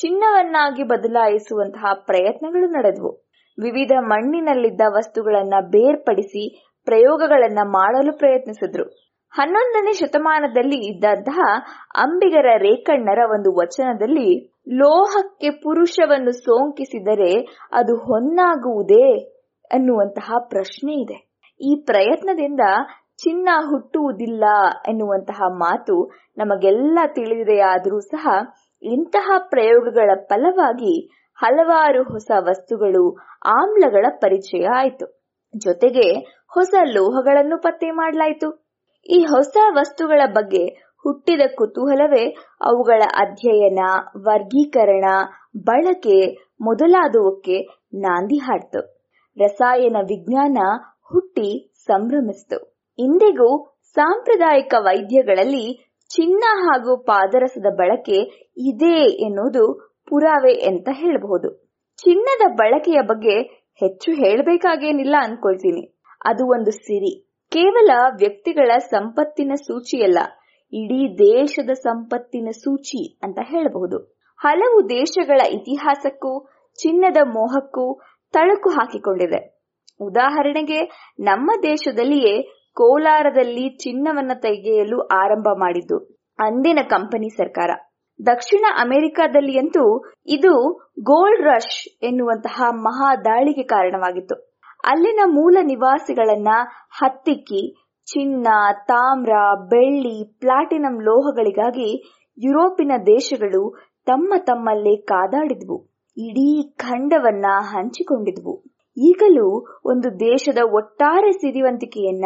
M: ಚಿನ್ನವನ್ನಾಗಿ ಬದಲಾಯಿಸುವಂತಹ ಪ್ರಯತ್ನಗಳು ನಡೆದವು. ವಿವಿಧ ಮಣ್ಣಿನಲ್ಲಿದ್ದ ವಸ್ತುಗಳನ್ನ ಬೇರ್ಪಡಿಸಿ ಪ್ರಯೋಗಗಳನ್ನ ಮಾಡಲು ಪ್ರಯತ್ನಿಸಿದ್ರು. ಹನ್ನೊಂದನೇ ಶತಮಾನದಲ್ಲಿ ಇದ್ದಂತಹ ಅಂಬಿಗರ ರೇಖಣ್ಣರ ಒಂದು ವಚನದಲ್ಲಿ ಲೋಹಕ್ಕೆ ಪುರುಷವನ್ನು ಸೋಂಕಿಸಿದರೆ ಅದು ಹೊನ್ನಾಗುವುದೇ ಅನ್ನುವಂತಹ ಪ್ರಶ್ನೆ ಇದೆ. ಈ ಪ್ರಯತ್ನದಿಂದ ಚಿನ್ನ ಹುಟ್ಟುವುದಿಲ್ಲ ಎನ್ನುವಂತಹ ಮಾತು ನಮಗೆಲ್ಲ ತಿಳಿದಿದೆಯಾದರೂ ಸಹ ಇಂತಹ ಪ್ರಯೋಗಗಳ ಫಲವಾಗಿ ಹಲವಾರು ಹೊಸ ವಸ್ತುಗಳು ಆಮ್ಲಗಳ ಪರಿಚಯ ಆಯಿತು. ಜೊತೆಗೆ ಹೊಸ ಲೋಹಗಳನ್ನು ಪತ್ತೆ ಮಾಡಲಾಯಿತು. ಈ ಹೊಸ ವಸ್ತುಗಳ ಬಗ್ಗೆ ಹುಟ್ಟಿದ ಕುತೂಹಲವೇ ಅವುಗಳ ಅಧ್ಯಯನ, ವರ್ಗೀಕರಣ, ಬಳಕೆ ಮೊದಲಾದವಕ್ಕೆ ನಾಂದಿ ಹಾಡ್ತು. ರಸಾಯನ ವಿಜ್ಞಾನ ಹುಟ್ಟಿ ಸಂಭ್ರಮಿಸಿತು. ಇಂದಿಗೂ ಸಾಂಪ್ರದಾಯಿಕ ವೈದ್ಯಗಳಲ್ಲಿ ಚಿನ್ನ ಹಾಗೂ ಪಾದರಸದ ಬಳಕೆ ಇದೆ ಎನ್ನುವುದು ಪುರಾವೆ ಅಂತ ಹೇಳಬಹುದು. ಚಿನ್ನದ ಬಳಕೆಯ ಬಗ್ಗೆ ಹೆಚ್ಚು ಹೇಳಬೇಕಾಗೇನಿಲ್ಲ ಅನ್ಕೊಳ್ತೀನಿ. ಅದು ಒಂದು ಸಿರಿ. ಕೇವಲ ವ್ಯಕ್ತಿಗಳ ಸಂಪತ್ತಿನ ಸೂಚಿಯಲ್ಲ, ಇಡೀ ದೇಶದ ಸಂಪತ್ತಿನ ಸೂಚಿ ಅಂತ ಹೇಳಬಹುದು. ಹಲವು ದೇಶಗಳ ಇತಿಹಾಸಕ್ಕೂ, ಚಿನ್ನದ ಮೋಹಕ್ಕೂ ತಳಕು ಹಾಕಿಕೊಂಡಿದೆ. ಉದಾಹರಣೆಗೆ, ನಮ್ಮ ದೇಶದಲ್ಲಿಯೇ ಕೋಲಾರದಲ್ಲಿ ಚಿನ್ನವನ್ನ ತೆಗೆಯಲು ಆರಂಭ ಮಾಡಿದ್ದು, ಅಂದಿನ ಕಂಪನಿ ಸರ್ಕಾರ. ದಕ್ಷಿಣ ಅಮೆರಿಕಾದಲ್ಲಿಯಂತೂ ಇದು ಗೋಲ್ಡ್ ರಶ್ ಎನ್ನುವಂತಹ ಮಹಾ ದಾಳಿಗೆ ಕಾರಣವಾಗಿತ್ತು. ಅಲ್ಲಿನ ಮೂಲ ನಿವಾಸಿಗಳನ್ನ ಹತ್ತಿಕ್ಕಿ, ಚಿನ್ನ, ತಾಮ್ರ, ಬೆಳ್ಳಿ, ಪ್ಲಾಟಿನಂ ಲೋಹಗಳಿಗಾಗಿ ಯುರೋಪಿನ ದೇಶಗಳು ತಮ್ಮ ತಮ್ಮಲ್ಲೇ ಕಾದಾಡಿದ್ವು. ಇಡೀ ಖಂಡವನ್ನ ಹಂಚಿಕೊಂಡಿದ್ವು. ಈಗಲೂ ಒಂದು ದೇಶದ ಒಟ್ಟಾರೆ ಸಿರಿವಂತಿಕೆಯನ್ನ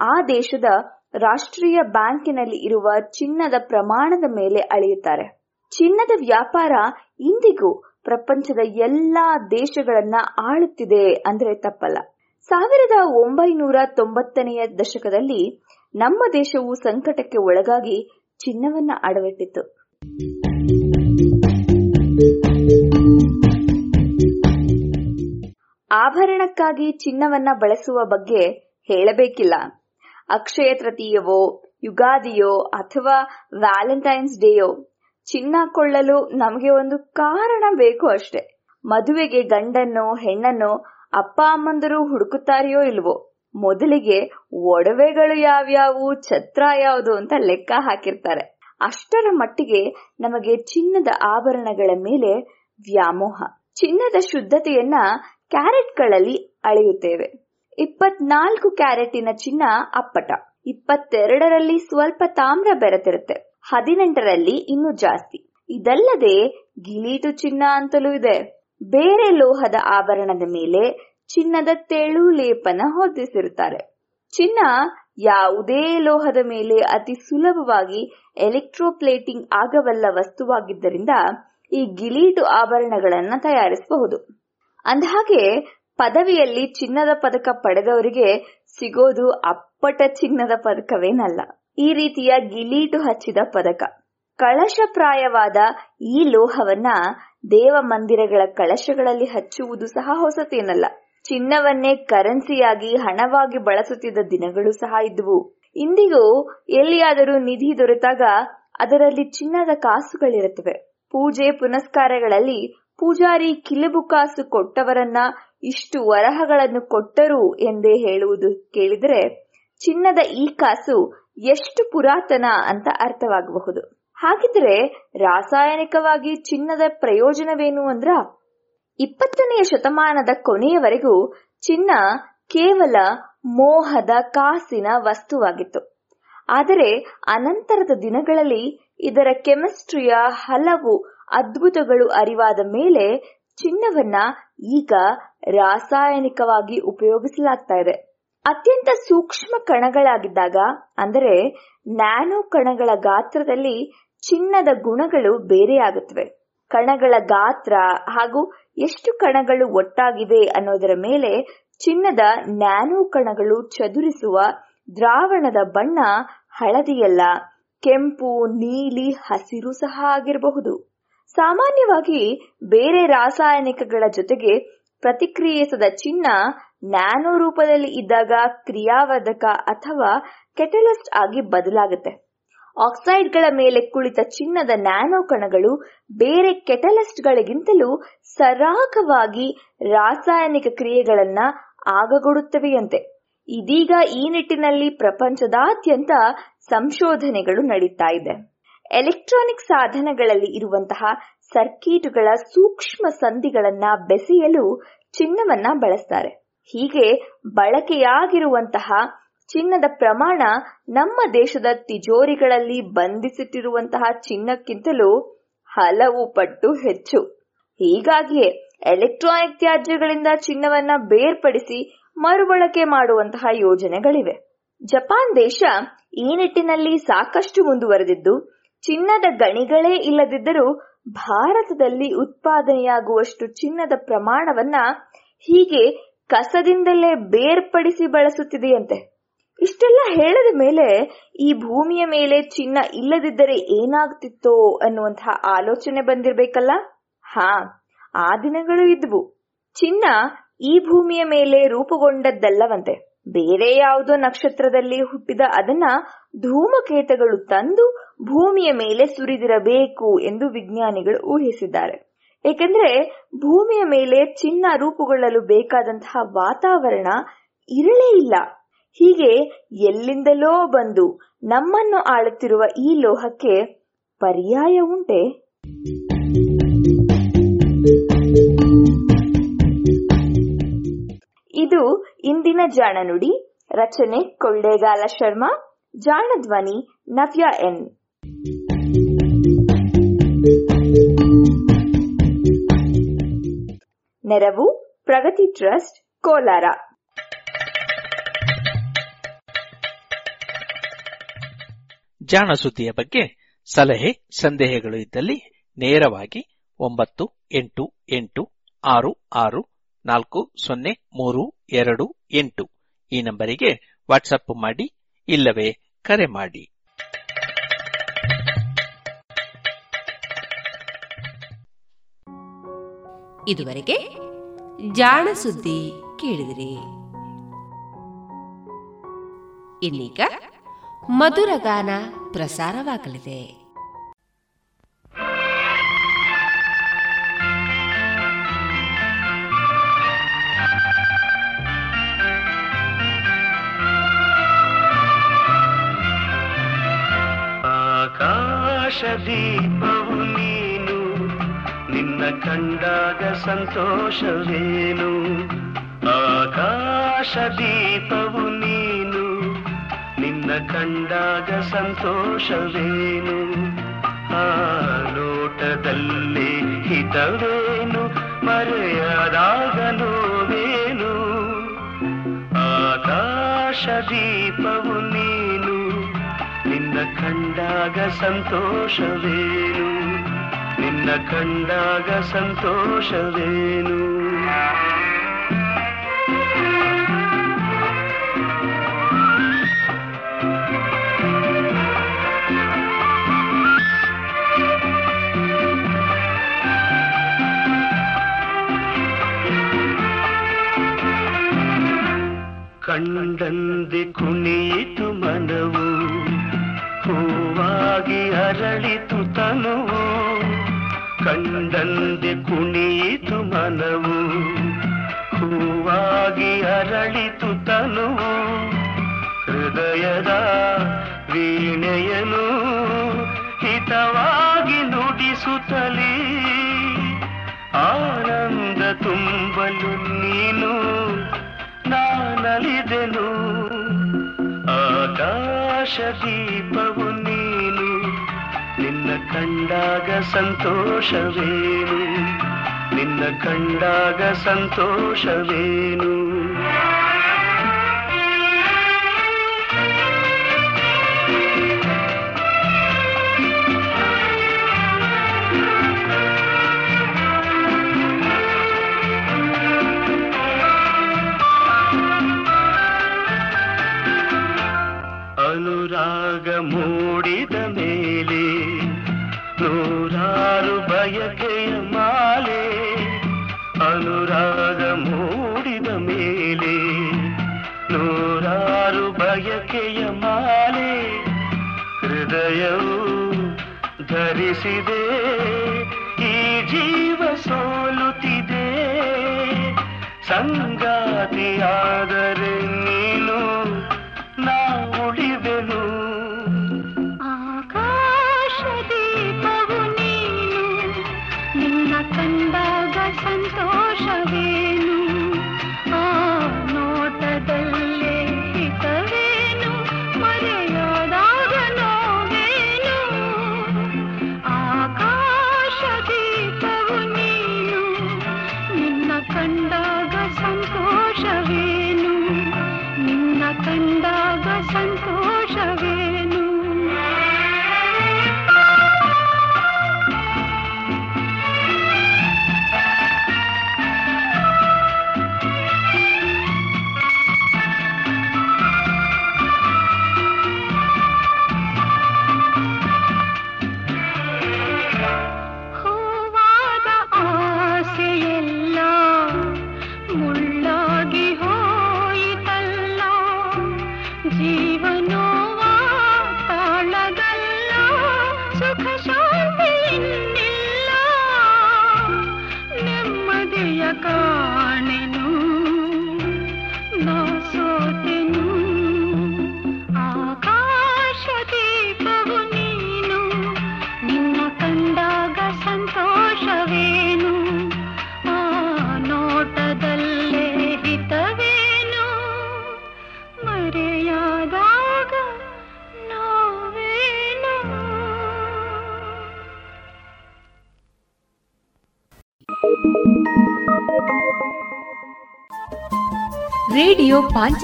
M: ಆ ದೇಶದ ರಾಷ್ಟ್ರೀಯ ಬ್ಯಾಂಕಿನಲ್ಲಿ ಇರುವ ಚಿನ್ನದ ಪ್ರಮಾಣದ ಮೇಲೆ ಅಳೆಯುತ್ತಾರೆ. ಚಿನ್ನದ ವ್ಯಾಪಾರ ಇಂದಿಗೂ ಪ್ರಪಂಚದ ಎಲ್ಲಾ ದೇಶಗಳನ್ನ ಆಳುತ್ತಿದೆ ಅಂದ್ರೆ ತಪ್ಪಲ್ಲ. ಸಾವಿರದ ಒಂಬೈನೂರ ತೊಂಬತ್ತನೆಯ ದಶಕದಲ್ಲಿ ನಮ್ಮ ದೇಶವು ಸಂಕಟಕ್ಕೆ ಒಳಗಾಗಿ ಚಿನ್ನವನ್ನ ಅಡವಿಟ್ಟಿತ್ತು. ಆಭರಣಕ್ಕಾಗಿ ಚಿನ್ನವನ್ನ ಬಳಸುವ ಬಗ್ಗೆ ಹೇಳಬೇಕಿಲ್ಲ. ಅಕ್ಷಯ ತೃತೀಯವೋ ಯುಗಾದಿಯೋ ಅಥವಾ ವ್ಯಾಲೆಂಟೈನ್ಸ್ ಡೇಯೋ ಚಿನ್ನ ಕೊಳ್ಳಲು ನಮಗೆ ಒಂದು ಕಾರಣ ಬೇಕು ಅಷ್ಟೆ. ಮದುವೆಗೆ ಗಂಡನ್ನೋ, ಹೆಣ್ಣನ್ನೋ, ಅಪ್ಪ ಅಮ್ಮಂದರು ಹುಡುಕುತ್ತಾರೆಯೋ ಇಲ್ವೋ, ಮೊದಲಿಗೆ ಒಡವೆಗಳು ಯಾವ್ಯಾವು, ಛತ್ರ ಯಾವುದು ಅಂತ ಲೆಕ್ಕ ಹಾಕಿರ್ತಾರೆ. ಅಷ್ಟರ ಮಟ್ಟಿಗೆ ನಮಗೆ ಚಿನ್ನದ ಆಭರಣಗಳ ಮೇಲೆ ವ್ಯಾಮೋಹ, ಚಿನ್ನದ ಶುದ್ಧತೆಯನ್ನ ಕ್ಯಾರೆಟ್ಗಳಲ್ಲಿ ಅಳೆಯುತ್ತೇವೆ. ಇಪ್ಪತ್ನಾಲ್ಕು ಕ್ಯಾರೆಟಿನ ಚಿನ್ನ ಅಪ್ಪಟ. ಇಪ್ಪತ್ತೆರಡರಲ್ಲಿ ಸ್ವಲ್ಪ ತಾಮ್ರ ಬೆರೆತಿರುತ್ತೆ. ಹದಿನೆಂಟರಲ್ಲಿ ಇನ್ನು ಜಾಸ್ತಿ. ಇದಲ್ಲದೆ ಗಿಲೀಟು ಚಿನ್ನ ಅಂತಲೂ ಇದೆ. ಬೇರೆ ಲೋಹದ ಆಭರಣದ ಮೇಲೆ ಚಿನ್ನದ ತೆಳು ಲೇಪನ ಹೊದಿಸಿರುತ್ತಾರೆ. ಚಿನ್ನ ಯಾವುದೇ ಲೋಹದ ಮೇಲೆ ಅತಿ ಸುಲಭವಾಗಿ ಎಲೆಕ್ಟ್ರೋಪ್ಲೇಟಿಂಗ್ ಆಗಬಲ್ಲ ವಸ್ತುವಾಗಿದ್ದರಿಂದ ಈ ಗಿಲೀಟು ಆಭರಣಗಳನ್ನ ತಯಾರಿಸಬಹುದು. ಅಂದಹಾಗೆ ಪದವಿಯಲ್ಲಿ ಚಿನ್ನದ ಪದಕ ಪಡೆದವರಿಗೆ ಸಿಗೋದು ಅಪ್ಪಟ ಚಿನ್ನದ ಪದಕವೇನಲ್ಲ. ಈ ರೀತಿಯ ಗಿಲೀಟು ಹಚ್ಚಿದ ಪದಕ. ಕಳಶಪ್ರಾಯವಾದ ಈ ಲೋಹವನ್ನ ದೇವ ಮಂದಿರಗಳ ಕಳಶಗಳಲ್ಲಿ ಹಚ್ಚುವುದು ಸಹ ಹೊಸತೇನಲ್ಲ. ಚಿನ್ನವನ್ನೇ ಕರೆನ್ಸಿಯಾಗಿ ಹಣವಾಗಿ ಬಳಸುತ್ತಿದ್ದ ದಿನಗಳು ಸಹ ಇದ್ವು. ಇಂದಿಗೂ ಎಲ್ಲಿಯಾದರೂ ನಿಧಿ ದೊರೆತಾಗ ಅದರಲ್ಲಿ ಚಿನ್ನದ ಕಾಸುಗಳಿರುತ್ತವೆ. ಪೂಜೆ ಪುನಸ್ಕಾರಗಳಲ್ಲಿ ಪೂಜಾರಿ ಕಿಲುಬು ಕಾಸು ಕೊಟ್ಟವರನ್ನ ಇಷ್ಟು ವರಹಗಳನ್ನು ಕೊಟ್ಟರು ಎಂದೇ ಹೇಳುವುದು ಕೇಳಿದರೆ ಚಿನ್ನದ ಈ ಕಾಸು ಎಷ್ಟು ಪುರಾತನ ಅಂತ ಅರ್ಥವಾಗಬಹುದು. ಹಾಗಿದ್ರೆ ರಾಸಾಯನಿಕವಾಗಿ ಚಿನ್ನದ ಪ್ರಯೋಜನವೇನು ಅಂದ್ರ? ಇಪ್ಪತ್ತನೆಯ ಶತಮಾನದ ಕೊನೆಯವರೆಗೂ ಚಿನ್ನ ಕೇವಲ ಮೋಹದ ಕಾಸಿನ ವಸ್ತುವಾಗಿತ್ತು. ಆದರೆ ಅನಂತರದ ದಿನಗಳಲ್ಲಿ ಇದರ ಕೆಮಿಸ್ಟ್ರಿಯ ಹಲವು ಅದ್ಭುತಗಳು ಅರಿವಾದ ಮೇಲೆ ಚಿನ್ನವನ್ನ ಈಗ ರಾಸಾಯನಿಕವಾಗಿ ಉಪಯೋಗಿಸಲಾಗ್ತಾ ಇದೆ. ಅತ್ಯಂತ ಸೂಕ್ಷ್ಮ ಕಣಗಳಾಗಿದ್ದಾಗ, ಅಂದರೆ ನ್ಯಾನೋ ಕಣಗಳ ಗಾತ್ರದಲ್ಲಿ ಚಿನ್ನದ ಗುಣಗಳು ಬೇರೆಯಾಗುತ್ತವೆ ಕಣಗಳ ಗಾತ್ರ ಹಾಗೂ ಎಷ್ಟು ಕಣಗಳು ಒಟ್ಟಾಗಿವೆ ಅನ್ನೋದರ ಮೇಲೆ ಚಿನ್ನದ ನ್ಯಾನೋ ಕಣಗಳು ಚದುರಿಸುವ ದ್ರಾವಣದ ಬಣ್ಣ ಹಳದಿಯಲ್ಲ, ಕೆಂಪು, ನೀಲಿ, ಹಸಿರು ಸಹ ಆಗಿರಬಹುದು. ಸಾಮಾನ್ಯವಾಗಿ ಬೇರೆ ರಾಸಾಯನಿಕಗಳ ಜೊತೆಗೆ ಪ್ರತಿಕ್ರಿಯಿಸದ ಚಿನ್ನ ನ್ಯಾನೋ ರೂಪದಲ್ಲಿ ಇದ್ದಾಗ ಕ್ರಿಯಾವರ್ಧಕ ಅಥವಾ ಕೆಟಲಿಸ್ಟ್ ಆಗಿ ಬದಲಾಗುತ್ತೆ. ಆಕ್ಸೈಡ್ಗಳ ಮೇಲೆ ಕುಳಿತ ಚಿನ್ನದ ನ್ಯಾನೋ ಕಣಗಳು ಬೇರೆ ಕೆಟಲಿಸ್ಟ್ಗಳಿಗಿಂತಲೂ ಸರಾಗವಾಗಿ ರಾಸಾಯನಿಕ ಕ್ರಿಯೆಗಳನ್ನ ಆಗಗೊಡುತ್ತವೆಯಂತೆ. ಇದೀಗ ಈ ನಿಟ್ಟಿನಲ್ಲಿ ಪ್ರಪಂಚದಾದ್ಯಂತ ಸಂಶೋಧನೆಗಳು ನಡೀತಾ ಇದೆ. ಎಲೆಕ್ಟ್ರಾನಿಕ್ ಸಾಧನಗಳಲ್ಲಿ ಇರುವಂತಹ ಸರ್ಕೀಟುಗಳ ಸೂಕ್ಷ್ಮ ಸಂಧಿಗಳನ್ನ ಬೆಸೆಯಲು ಚಿನ್ನವನ್ನ ಬಳಸ್ತಾರೆ. ಹೀಗೆ ಬಳಕೆಯಾಗಿರುವಂತಹ ಚಿನ್ನದ ಪ್ರಮಾಣ ನಮ್ಮ ದೇಶದ ತಿಜೋರಿಗಳಲ್ಲಿ ಬಂಧಿಸಿಟ್ಟಿರುವಂತಹ ಚಿನ್ನಕ್ಕಿಂತಲೂ ಹಲವು ಪಟ್ಟು ಹೆಚ್ಚು. ಹೀಗಾಗಿಯೇ ಎಲೆಕ್ಟ್ರಾನಿಕ್ ತ್ಯಾಜ್ಯಗಳಿಂದ ಚಿನ್ನವನ್ನ ಬೇರ್ಪಡಿಸಿ ಮರುಬಳಕೆ ಮಾಡುವಂತಹ ಯೋಜನೆಗಳಿವೆ. ಜಪಾನ್ ದೇಶ ಈ ನಿಟ್ಟಿನಲ್ಲಿ ಸಾಕಷ್ಟು ಮುಂದುವರೆದಿದ್ದು, ಚಿನ್ನದ ಗಣಿಗಳೇ ಇಲ್ಲದಿದ್ದರೂ ಭಾರತದಲ್ಲಿ ಉತ್ಪಾದನೆಯಾಗುವಷ್ಟು ಚಿನ್ನದ ಪ್ರಮಾಣವನ್ನ ಹೀಗೆ ಕಸದಿಂದಲೇ ಬೇರ್ಪಡಿಸಿ ಬಳಸುತ್ತಿದೆಯಂತೆ. ಇಷ್ಟೆಲ್ಲ ಹೇಳಿದ ಮೇಲೆ ಈ ಭೂಮಿಯ ಮೇಲೆ ಚಿನ್ನ ಇಲ್ಲದಿದ್ದರೆ ಏನಾಗ್ತಿತ್ತೋ ಅನ್ನುವಂತಹ ಆಲೋಚನೆ ಬಂದಿರ್ಬೇಕಲ್ಲ? ಹಾ, ಆ ದಿನಗಳು ಇದ್ವು. ಚಿನ್ನ ಈ ಭೂಮಿಯ ಮೇಲೆ ರೂಪುಗೊಂಡದ್ದಲ್ಲವಂತೆ. ಬೇರೆ ಯಾವುದೋ ನಕ್ಷತ್ರದಲ್ಲಿ ಹುಟ್ಟಿದ ಅದನ್ನ ಧೂಮಕೇತಗಳು ತಂದು ಭೂಮಿಯ ಮೇಲೆ ಸುರಿದಿರಬೇಕು ಎಂದು ವಿಜ್ಞಾನಿಗಳು ಊಹಿಸಿದ್ದಾರೆ. ಏಕೆಂದ್ರೆ ಭೂಮಿಯ ಮೇಲೆ ಚಿನ್ನ ರೂಪುಗೊಳ್ಳಲು ಬೇಕಾದಂತಹ ವಾತಾವರಣ ಇರಲೇ ಇಲ್ಲ. ಹೀಗೆ ಎಲ್ಲಿಂದಲೋ ಬಂದು ನಮ್ಮನ್ನು ಆಳುತ್ತಿರುವ ಈ ಲೋಹಕ್ಕೆ ಪರ್ಯಾಯ ಉಂಟೆ? ಇದು ಇಂದಿನ ಜಾಣ ನುಡಿ. ರಚನೆ ಕೊಳ್ಳೇಗಾಲ ಶರ್ಮಾ. ಜಾಣ ಧ್ವನಿ ನವ್ಯ ಎನ್. ನೆರವು ಪ್ರಗತಿ ಟ್ರಸ್ಟ್, ಕೋಲಾರ.
N: ಜಾಣ ಸುದ್ದಿಯ ಬಗ್ಗೆ ಸಲಹೆ, ಸಂದೇಹಗಳು ಇದ್ದಲ್ಲಿ ನೇರವಾಗಿ ಒಂಬತ್ತು ಎಂಟು ಎಂಟು ಆರು ಆರು ನಾಲ್ಕು, ಸೊನ್ನೆ, ಮೂರು, ಎರಡು, ಎಂಟು. ಈ ನಂಬರಿಗೆ ವಾಟ್ಸಪ್ ಮಾಡಿ, ಇಲ್ಲವೇ ಕರೆ ಮಾಡಿ.
E: ಇದುವರೆಗೆ ಜಾಣ ಸುದ್ದಿ ಕೇಳಿದಿರಿ. ಇನ್ನೀಗ ಮಧುರಗಾನ ಪ್ರಸಾರವಾಗಲಿದೆ.
O: ಆಕಾಶದೀಪವು ನೀನು, ನಿನ್ನ ಕಂಡಾಗ ಸಂತೋಷವೇನು? ಆಕಾಶದೀಪವು ನೀನು, ನಿನ್ನ ಕಂಡಾಗ ಸಂತೋಷವೇನು? ಆ ಲೋಟದಲ್ಲಿ ಹಿತವೇನು ಮರೆಯದಾಗ ನೋವೇನು ಆಕಾಶ ದೀಪವು ಕಂಡಾಗ ಸಂತೋಷವೇನು? ನಿನ್ನ ಕಂಡಾಗ ಸಂತೋಷವೇನು? ಕಂಡಂದೆ ಕುಣಿಯಿತು ಮನವು. ಹೂವಾಗಿ ಅರಳಿತು ತನುವು. ಕಂಡಂದೆ ಕುಣಿಯಿತು ಮನವು. ಹೂವಾಗಿ ಅರಳಿತು ತನುವು. ಹೃದಯದ ವೀಣೆಯನು ಹಿತವಾಗಿ ನುಡಿಸುತ್ತಲೇ. ಆನಂದ ತುಂಬಲು ನೀನು ನಾನಲಿದೆನು. ಆಕಾಶ ದೀಪವು ಕಂಡಾಗ ಸಂತೋಷವೇನು? ನಿನ್ನ ಕಂಡಾಗ ಸಂತೋಷವೇನು? ಅನುರಾಗ ಮೂಡಿದ ಅನುರಾಗ ಮೂಡಿದ ಮೇಲೆ ನೂರಾರು ಬಯಕೆಯ ಮಾಲೆ ಹೃದಯವು ಧರಿಸಿದೆ ಈ ಜೀವ ಸೋಲುತ್ತಿದೆ ಸಂಗಾತಿಯಾದರೆ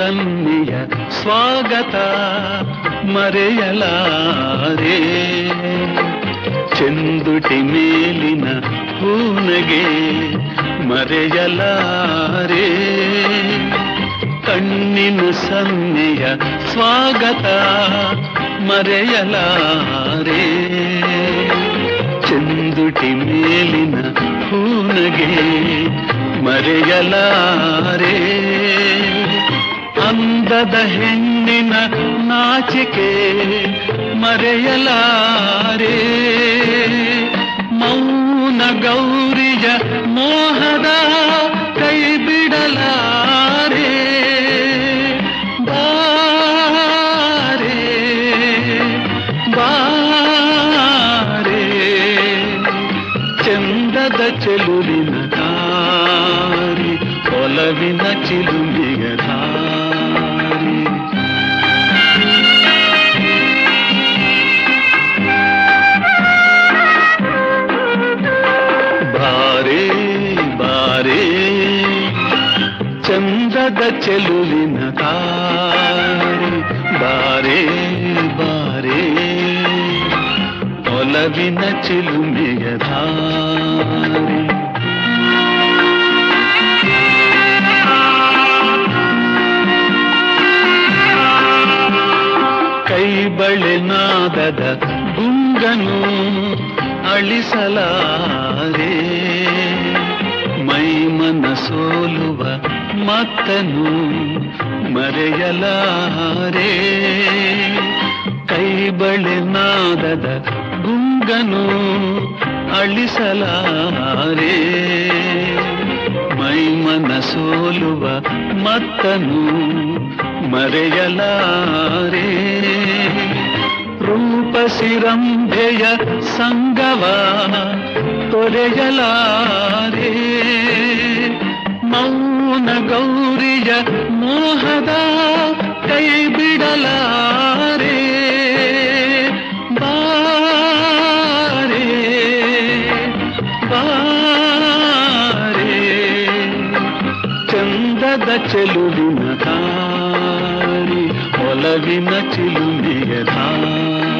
P: ಸನ್ನಿಯ ಸ್ವಾಗತ ಮರೆಯಲಾರೆ. ಚೆಂದುಟಿ ಮೇಲಿನ ಹೂನಗೆ ಮರೆಯಲಾರೆ. ಕಣ್ಣಿನ ಸನ್ನಿಯ ಸ್ವಾಗತ ಮರೆಯಲಾರೆ. ಚೆಂದುಟಿ ಮೇಲಿನ ಹೂನಗೆ ಮರೆಯಲಾರೆ. ಅಂದದ ಹೆಣ್ಣಿನ ನಾಚಿಕೆ ಮರೆಯಲಾರೆ. ಮೌನ ಗೌರಿಯ ಮೋಹದ ಕೈ ಬಿಡಲಾರೆ ಚೆಲುವಿನ ದಾರಿ ಬಾರೆ ಬಾರೆ ಒಲವಿನ ಚಿಲುಮೆಯ ಧಾರೆ ಕೈ ಬಳೆನಾದದ ಗುಂಗನು ಅಳಿಸಲಾರೆ ಮೈ ಮನ ಸೋಲುವ ಮತ್ತನು ಮರೆಯಲಾರೆ? ಕೈ ಬಳೆನಾದದ ಗುಂಗನು ಅಳಿಸಲಾರೆ? ಮೈ ಮನ ಸೋಲುವ ಮತ್ತನು ಮರೆಯಲಾರೆ? ರೂಪಸಿರಂಭೆಯ ಸಂಗವ ತೊರೆಯಲಾರೆ? ಮೌನ ಗೌರಿಯ ಮೋಹದ ಕೈ ಬಿಡಲಾರೆ. ಬಾರೆ ಬಾರೆ. ಚಂದದ ಚೆಲುವಿನ ದಾರಿ ಒಲವಿನ ಚಿಲುಮೆಯ ದಾರಿ.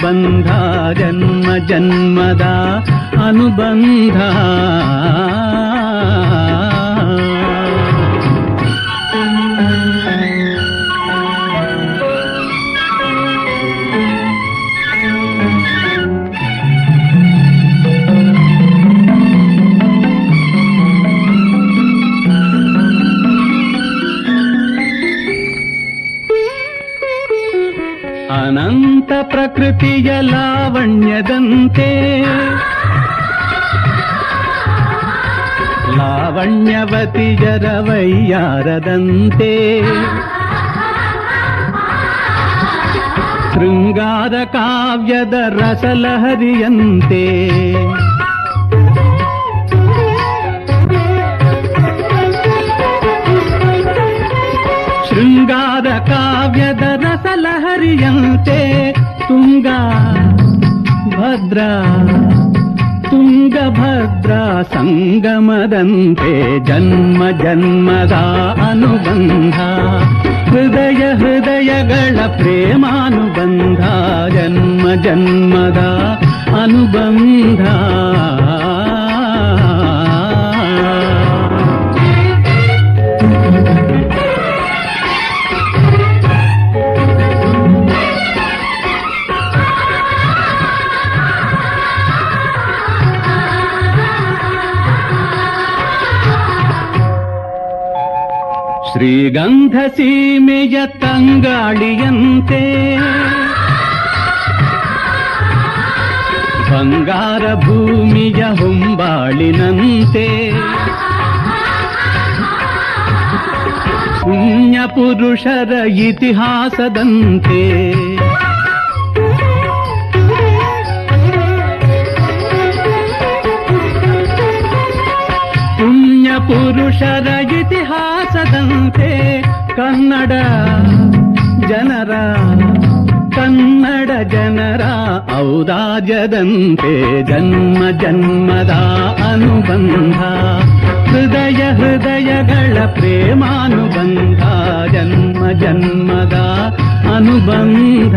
P: अनुबन्धा जन्म जन्मदा अनुबन्धा ಶ್ರೀಗಂಧ ಸೀಮೆಯ ತಂಗಾಳಿಯಂತೆ. ಬಂಗಾರ ಭೂಮಿಯ ಹೊಂಬಾಳಿನಂತೆ. ಪುಣ್ಯ ಪುರುಷರ ಇತಿಹಾಸದಂತೆ. ಪುರುಷರ ಇತಿಹಾಸದಂತೆ ಕನ್ನಡ ಜನರ ಕನ್ನಡ ಜನರ ಔದಾರ್ಯದಂತೆ ಜನ್ಮ ಜನ್ಮದ ಅನುಬಂಧ ಹೃದಯ ಹೃದಯಗಳ ಪ್ರೇಮಾನುಬಂಧ ಜನ್ಮ ಜನ್ಮದ ಅನುಬಂಧ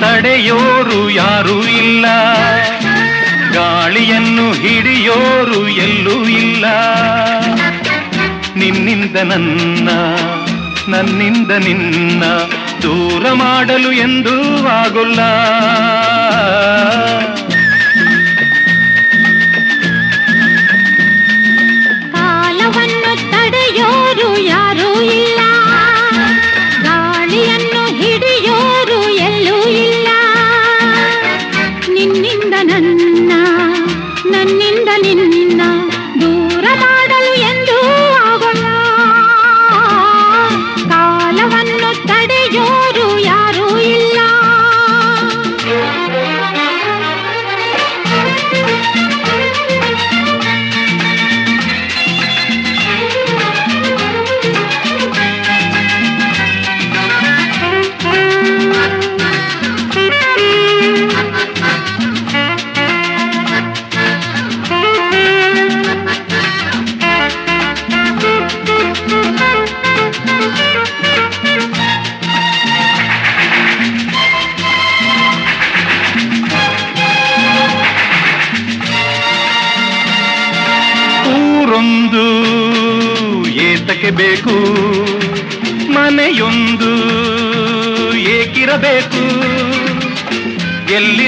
P: ತಡೆಯೋರು ಯಾರೂ ಇಲ್ಲ. ಗಾಳಿಯನ್ನು ಹಿಡಿಯೋರು ಎಲ್ಲೂ ಇಲ್ಲ. ನಿನ್ನಿಂದ ನನ್ನ, ನನ್ನಿಂದ ನಿನ್ನ ದೂರ ಮಾಡಲು ಎಂದೂ ಆಗುಲ್ಲ.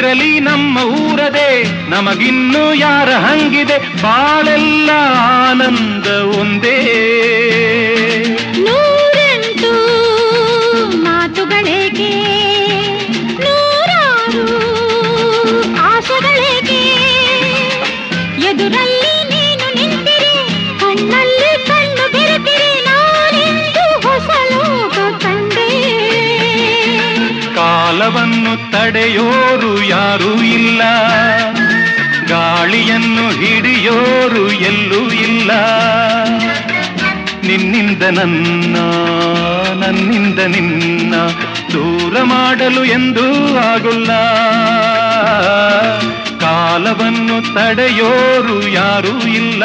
P: ಎಲ್ಲಿರಲಿ ನಮ್ಮ ಊರದೆ ನಮಗಿನ್ನು ಯಾರ ಹಂಗಿದೆ? ಬಾಳೆಲ್ಲ ಆನಂದ ಒಂದೇ.
J: ನೂರೆಂಟು ಮಾತುಗಳೇಕೆ? ನೂರಾರು ಆಶೆಗಳೇಕೆ? ಎದುರಲ್ಲಿ
P: ತಡೆಯೋರು ಯಾರೂ ಇಲ್ಲ. ಗಾಳಿಯನ್ನು ಹಿಡಿಯೋರು ಎಲ್ಲೂ ಇಲ್ಲ. ನಿನ್ನಿಂದ ನನ್ನ, ನನ್ನಿಂದ ನಿನ್ನ ದೂರ ಮಾಡಲು ಎಂದೂ ಆಗುಲ್ಲ. ಕಾಲವನ್ನು ತಡೆಯೋರು ಯಾರೂ ಇಲ್ಲ.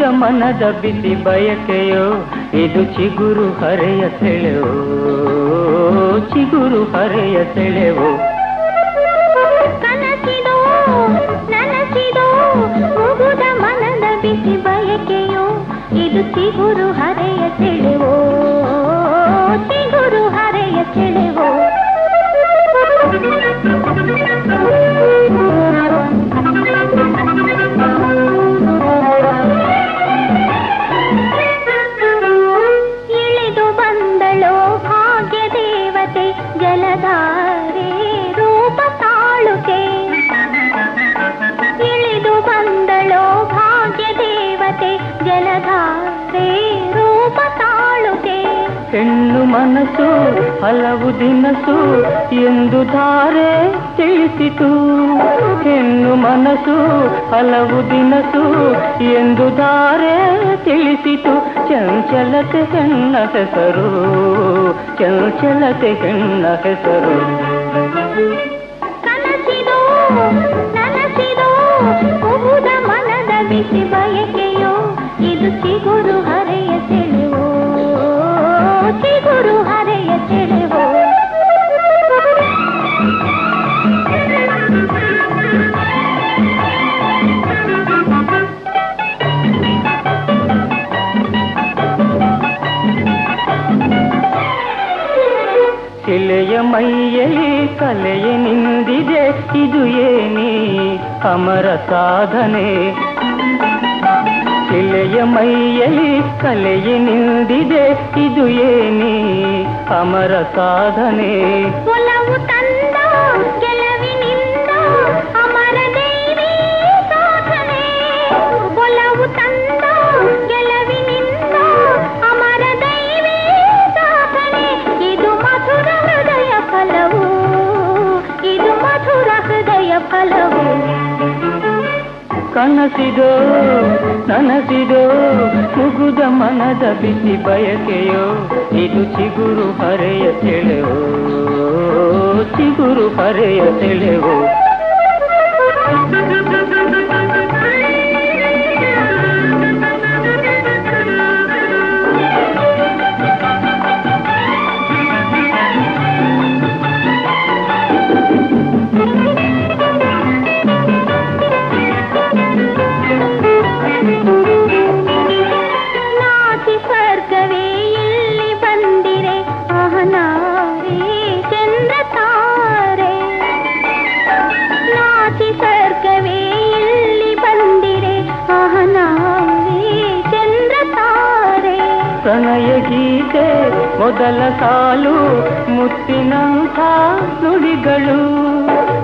Q: ಮುಗುದ ಮನದ ಬಿಸಿ ಬಯಕೆಯೋ ಇದು ಚಿಗುರು ಹರೆಯ ಸೆಳೆವೋ. ಚಿಗುರು ಹರೆಯ ಸೆಳೆವೋ.
J: ಇದು ಚಿಗುರು ಹರೆಯ ಸೆಳೆವೋ. ಚಿಗುರು ಹರೆಯ ಸೆಳೆವೋ.
Q: ಹೆಣ್ಣು ಮನಸ್ಸು ಹಲವು ದಿನಸು ಎಂದು ಧಾರೆ ತಿಳಿಸಿತು. ಹೆಣ್ಣು ಮನಸ್ಸು ಹಲವು ದಿನಸು ಎಂದು ಧಾರೆ ತಿಳಿಸಿತು. ಚಂಚಲತೆ ಹೆಣ್ಣ ಹೆಸರು, ಚಂಚಲತೆ ಹೆಣ್ಣ ಹೆಸರು.
J: ಕನಸಿದೋ ನನಸಿದೋ ಕುಹುದ ಮನದ ಬಿಸಿ ಚಿಗುರು ಹರೆಯ ಸೆಳೆವೋ
Q: ಶಿಲೆಯ ಶಿಲೆಯ ಮೈಯಲ್ಲಿ ಕಲೆಯೇ ನಿಂದಿದೆ ಇದು ಏನಿ ಅಮರ ಸಾಧನೆ ಶಿಲೆಯ ಮೈಯಲ್ಲಿ ಕಲೆಯೇ ನಿಂದಿದೆ ಇದು ಏನಿ ಅಮರ ಸಾಧನೆ
J: ಒಲವು ತಂದ
Q: ಕನಸಿದೋ ನನಸಿದೋ ಮುಗುದ ಮನದ ಬಿಸಿ ಬಯಕೆಯೋ ಇದು ಚಿಗುರು ಹರೆಯ ಸೆಳೆವೋ ಚಿಗುರು ಹರೆಯ ಸೆಳೆವೋ. ಮೊದಲ ಸಾಲು, ಮುತ್ತಿನಂಥ ನುಡಿಗಳು.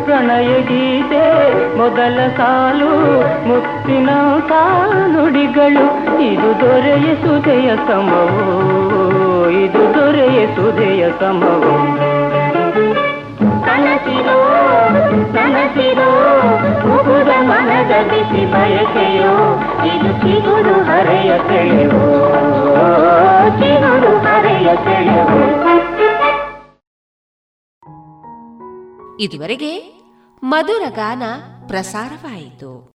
Q: ಪ್ರಣಯ ಗೀತೆ, ಮೊದಲ ಸಾಲು, ಮುತ್ತಿನಂಥ ನುಡಿಗಳು. ಇದು ದೊರೆಯ ಸುದೆಯ ಸಮವೋ, ಇದು ದೊರೆಯ ಸುದೆಯ ಸಮವು.
J: ಕನಸಿರೋ ಮುಗುದ ಮನದ ಬಿಸಿ ಬಯಕೆಯೋ ಇದು ಚಿಗುರು ಹರೆಯ ಸೆಳೆವೋ. ಚಿಗುರು ಹರೆಯ ಸೆಳೆವೋ.
E: ಇದುವರೆಗೆ ಮಧುರ ಗಾನ ಪ್ರಸಾರವಾಯಿತು.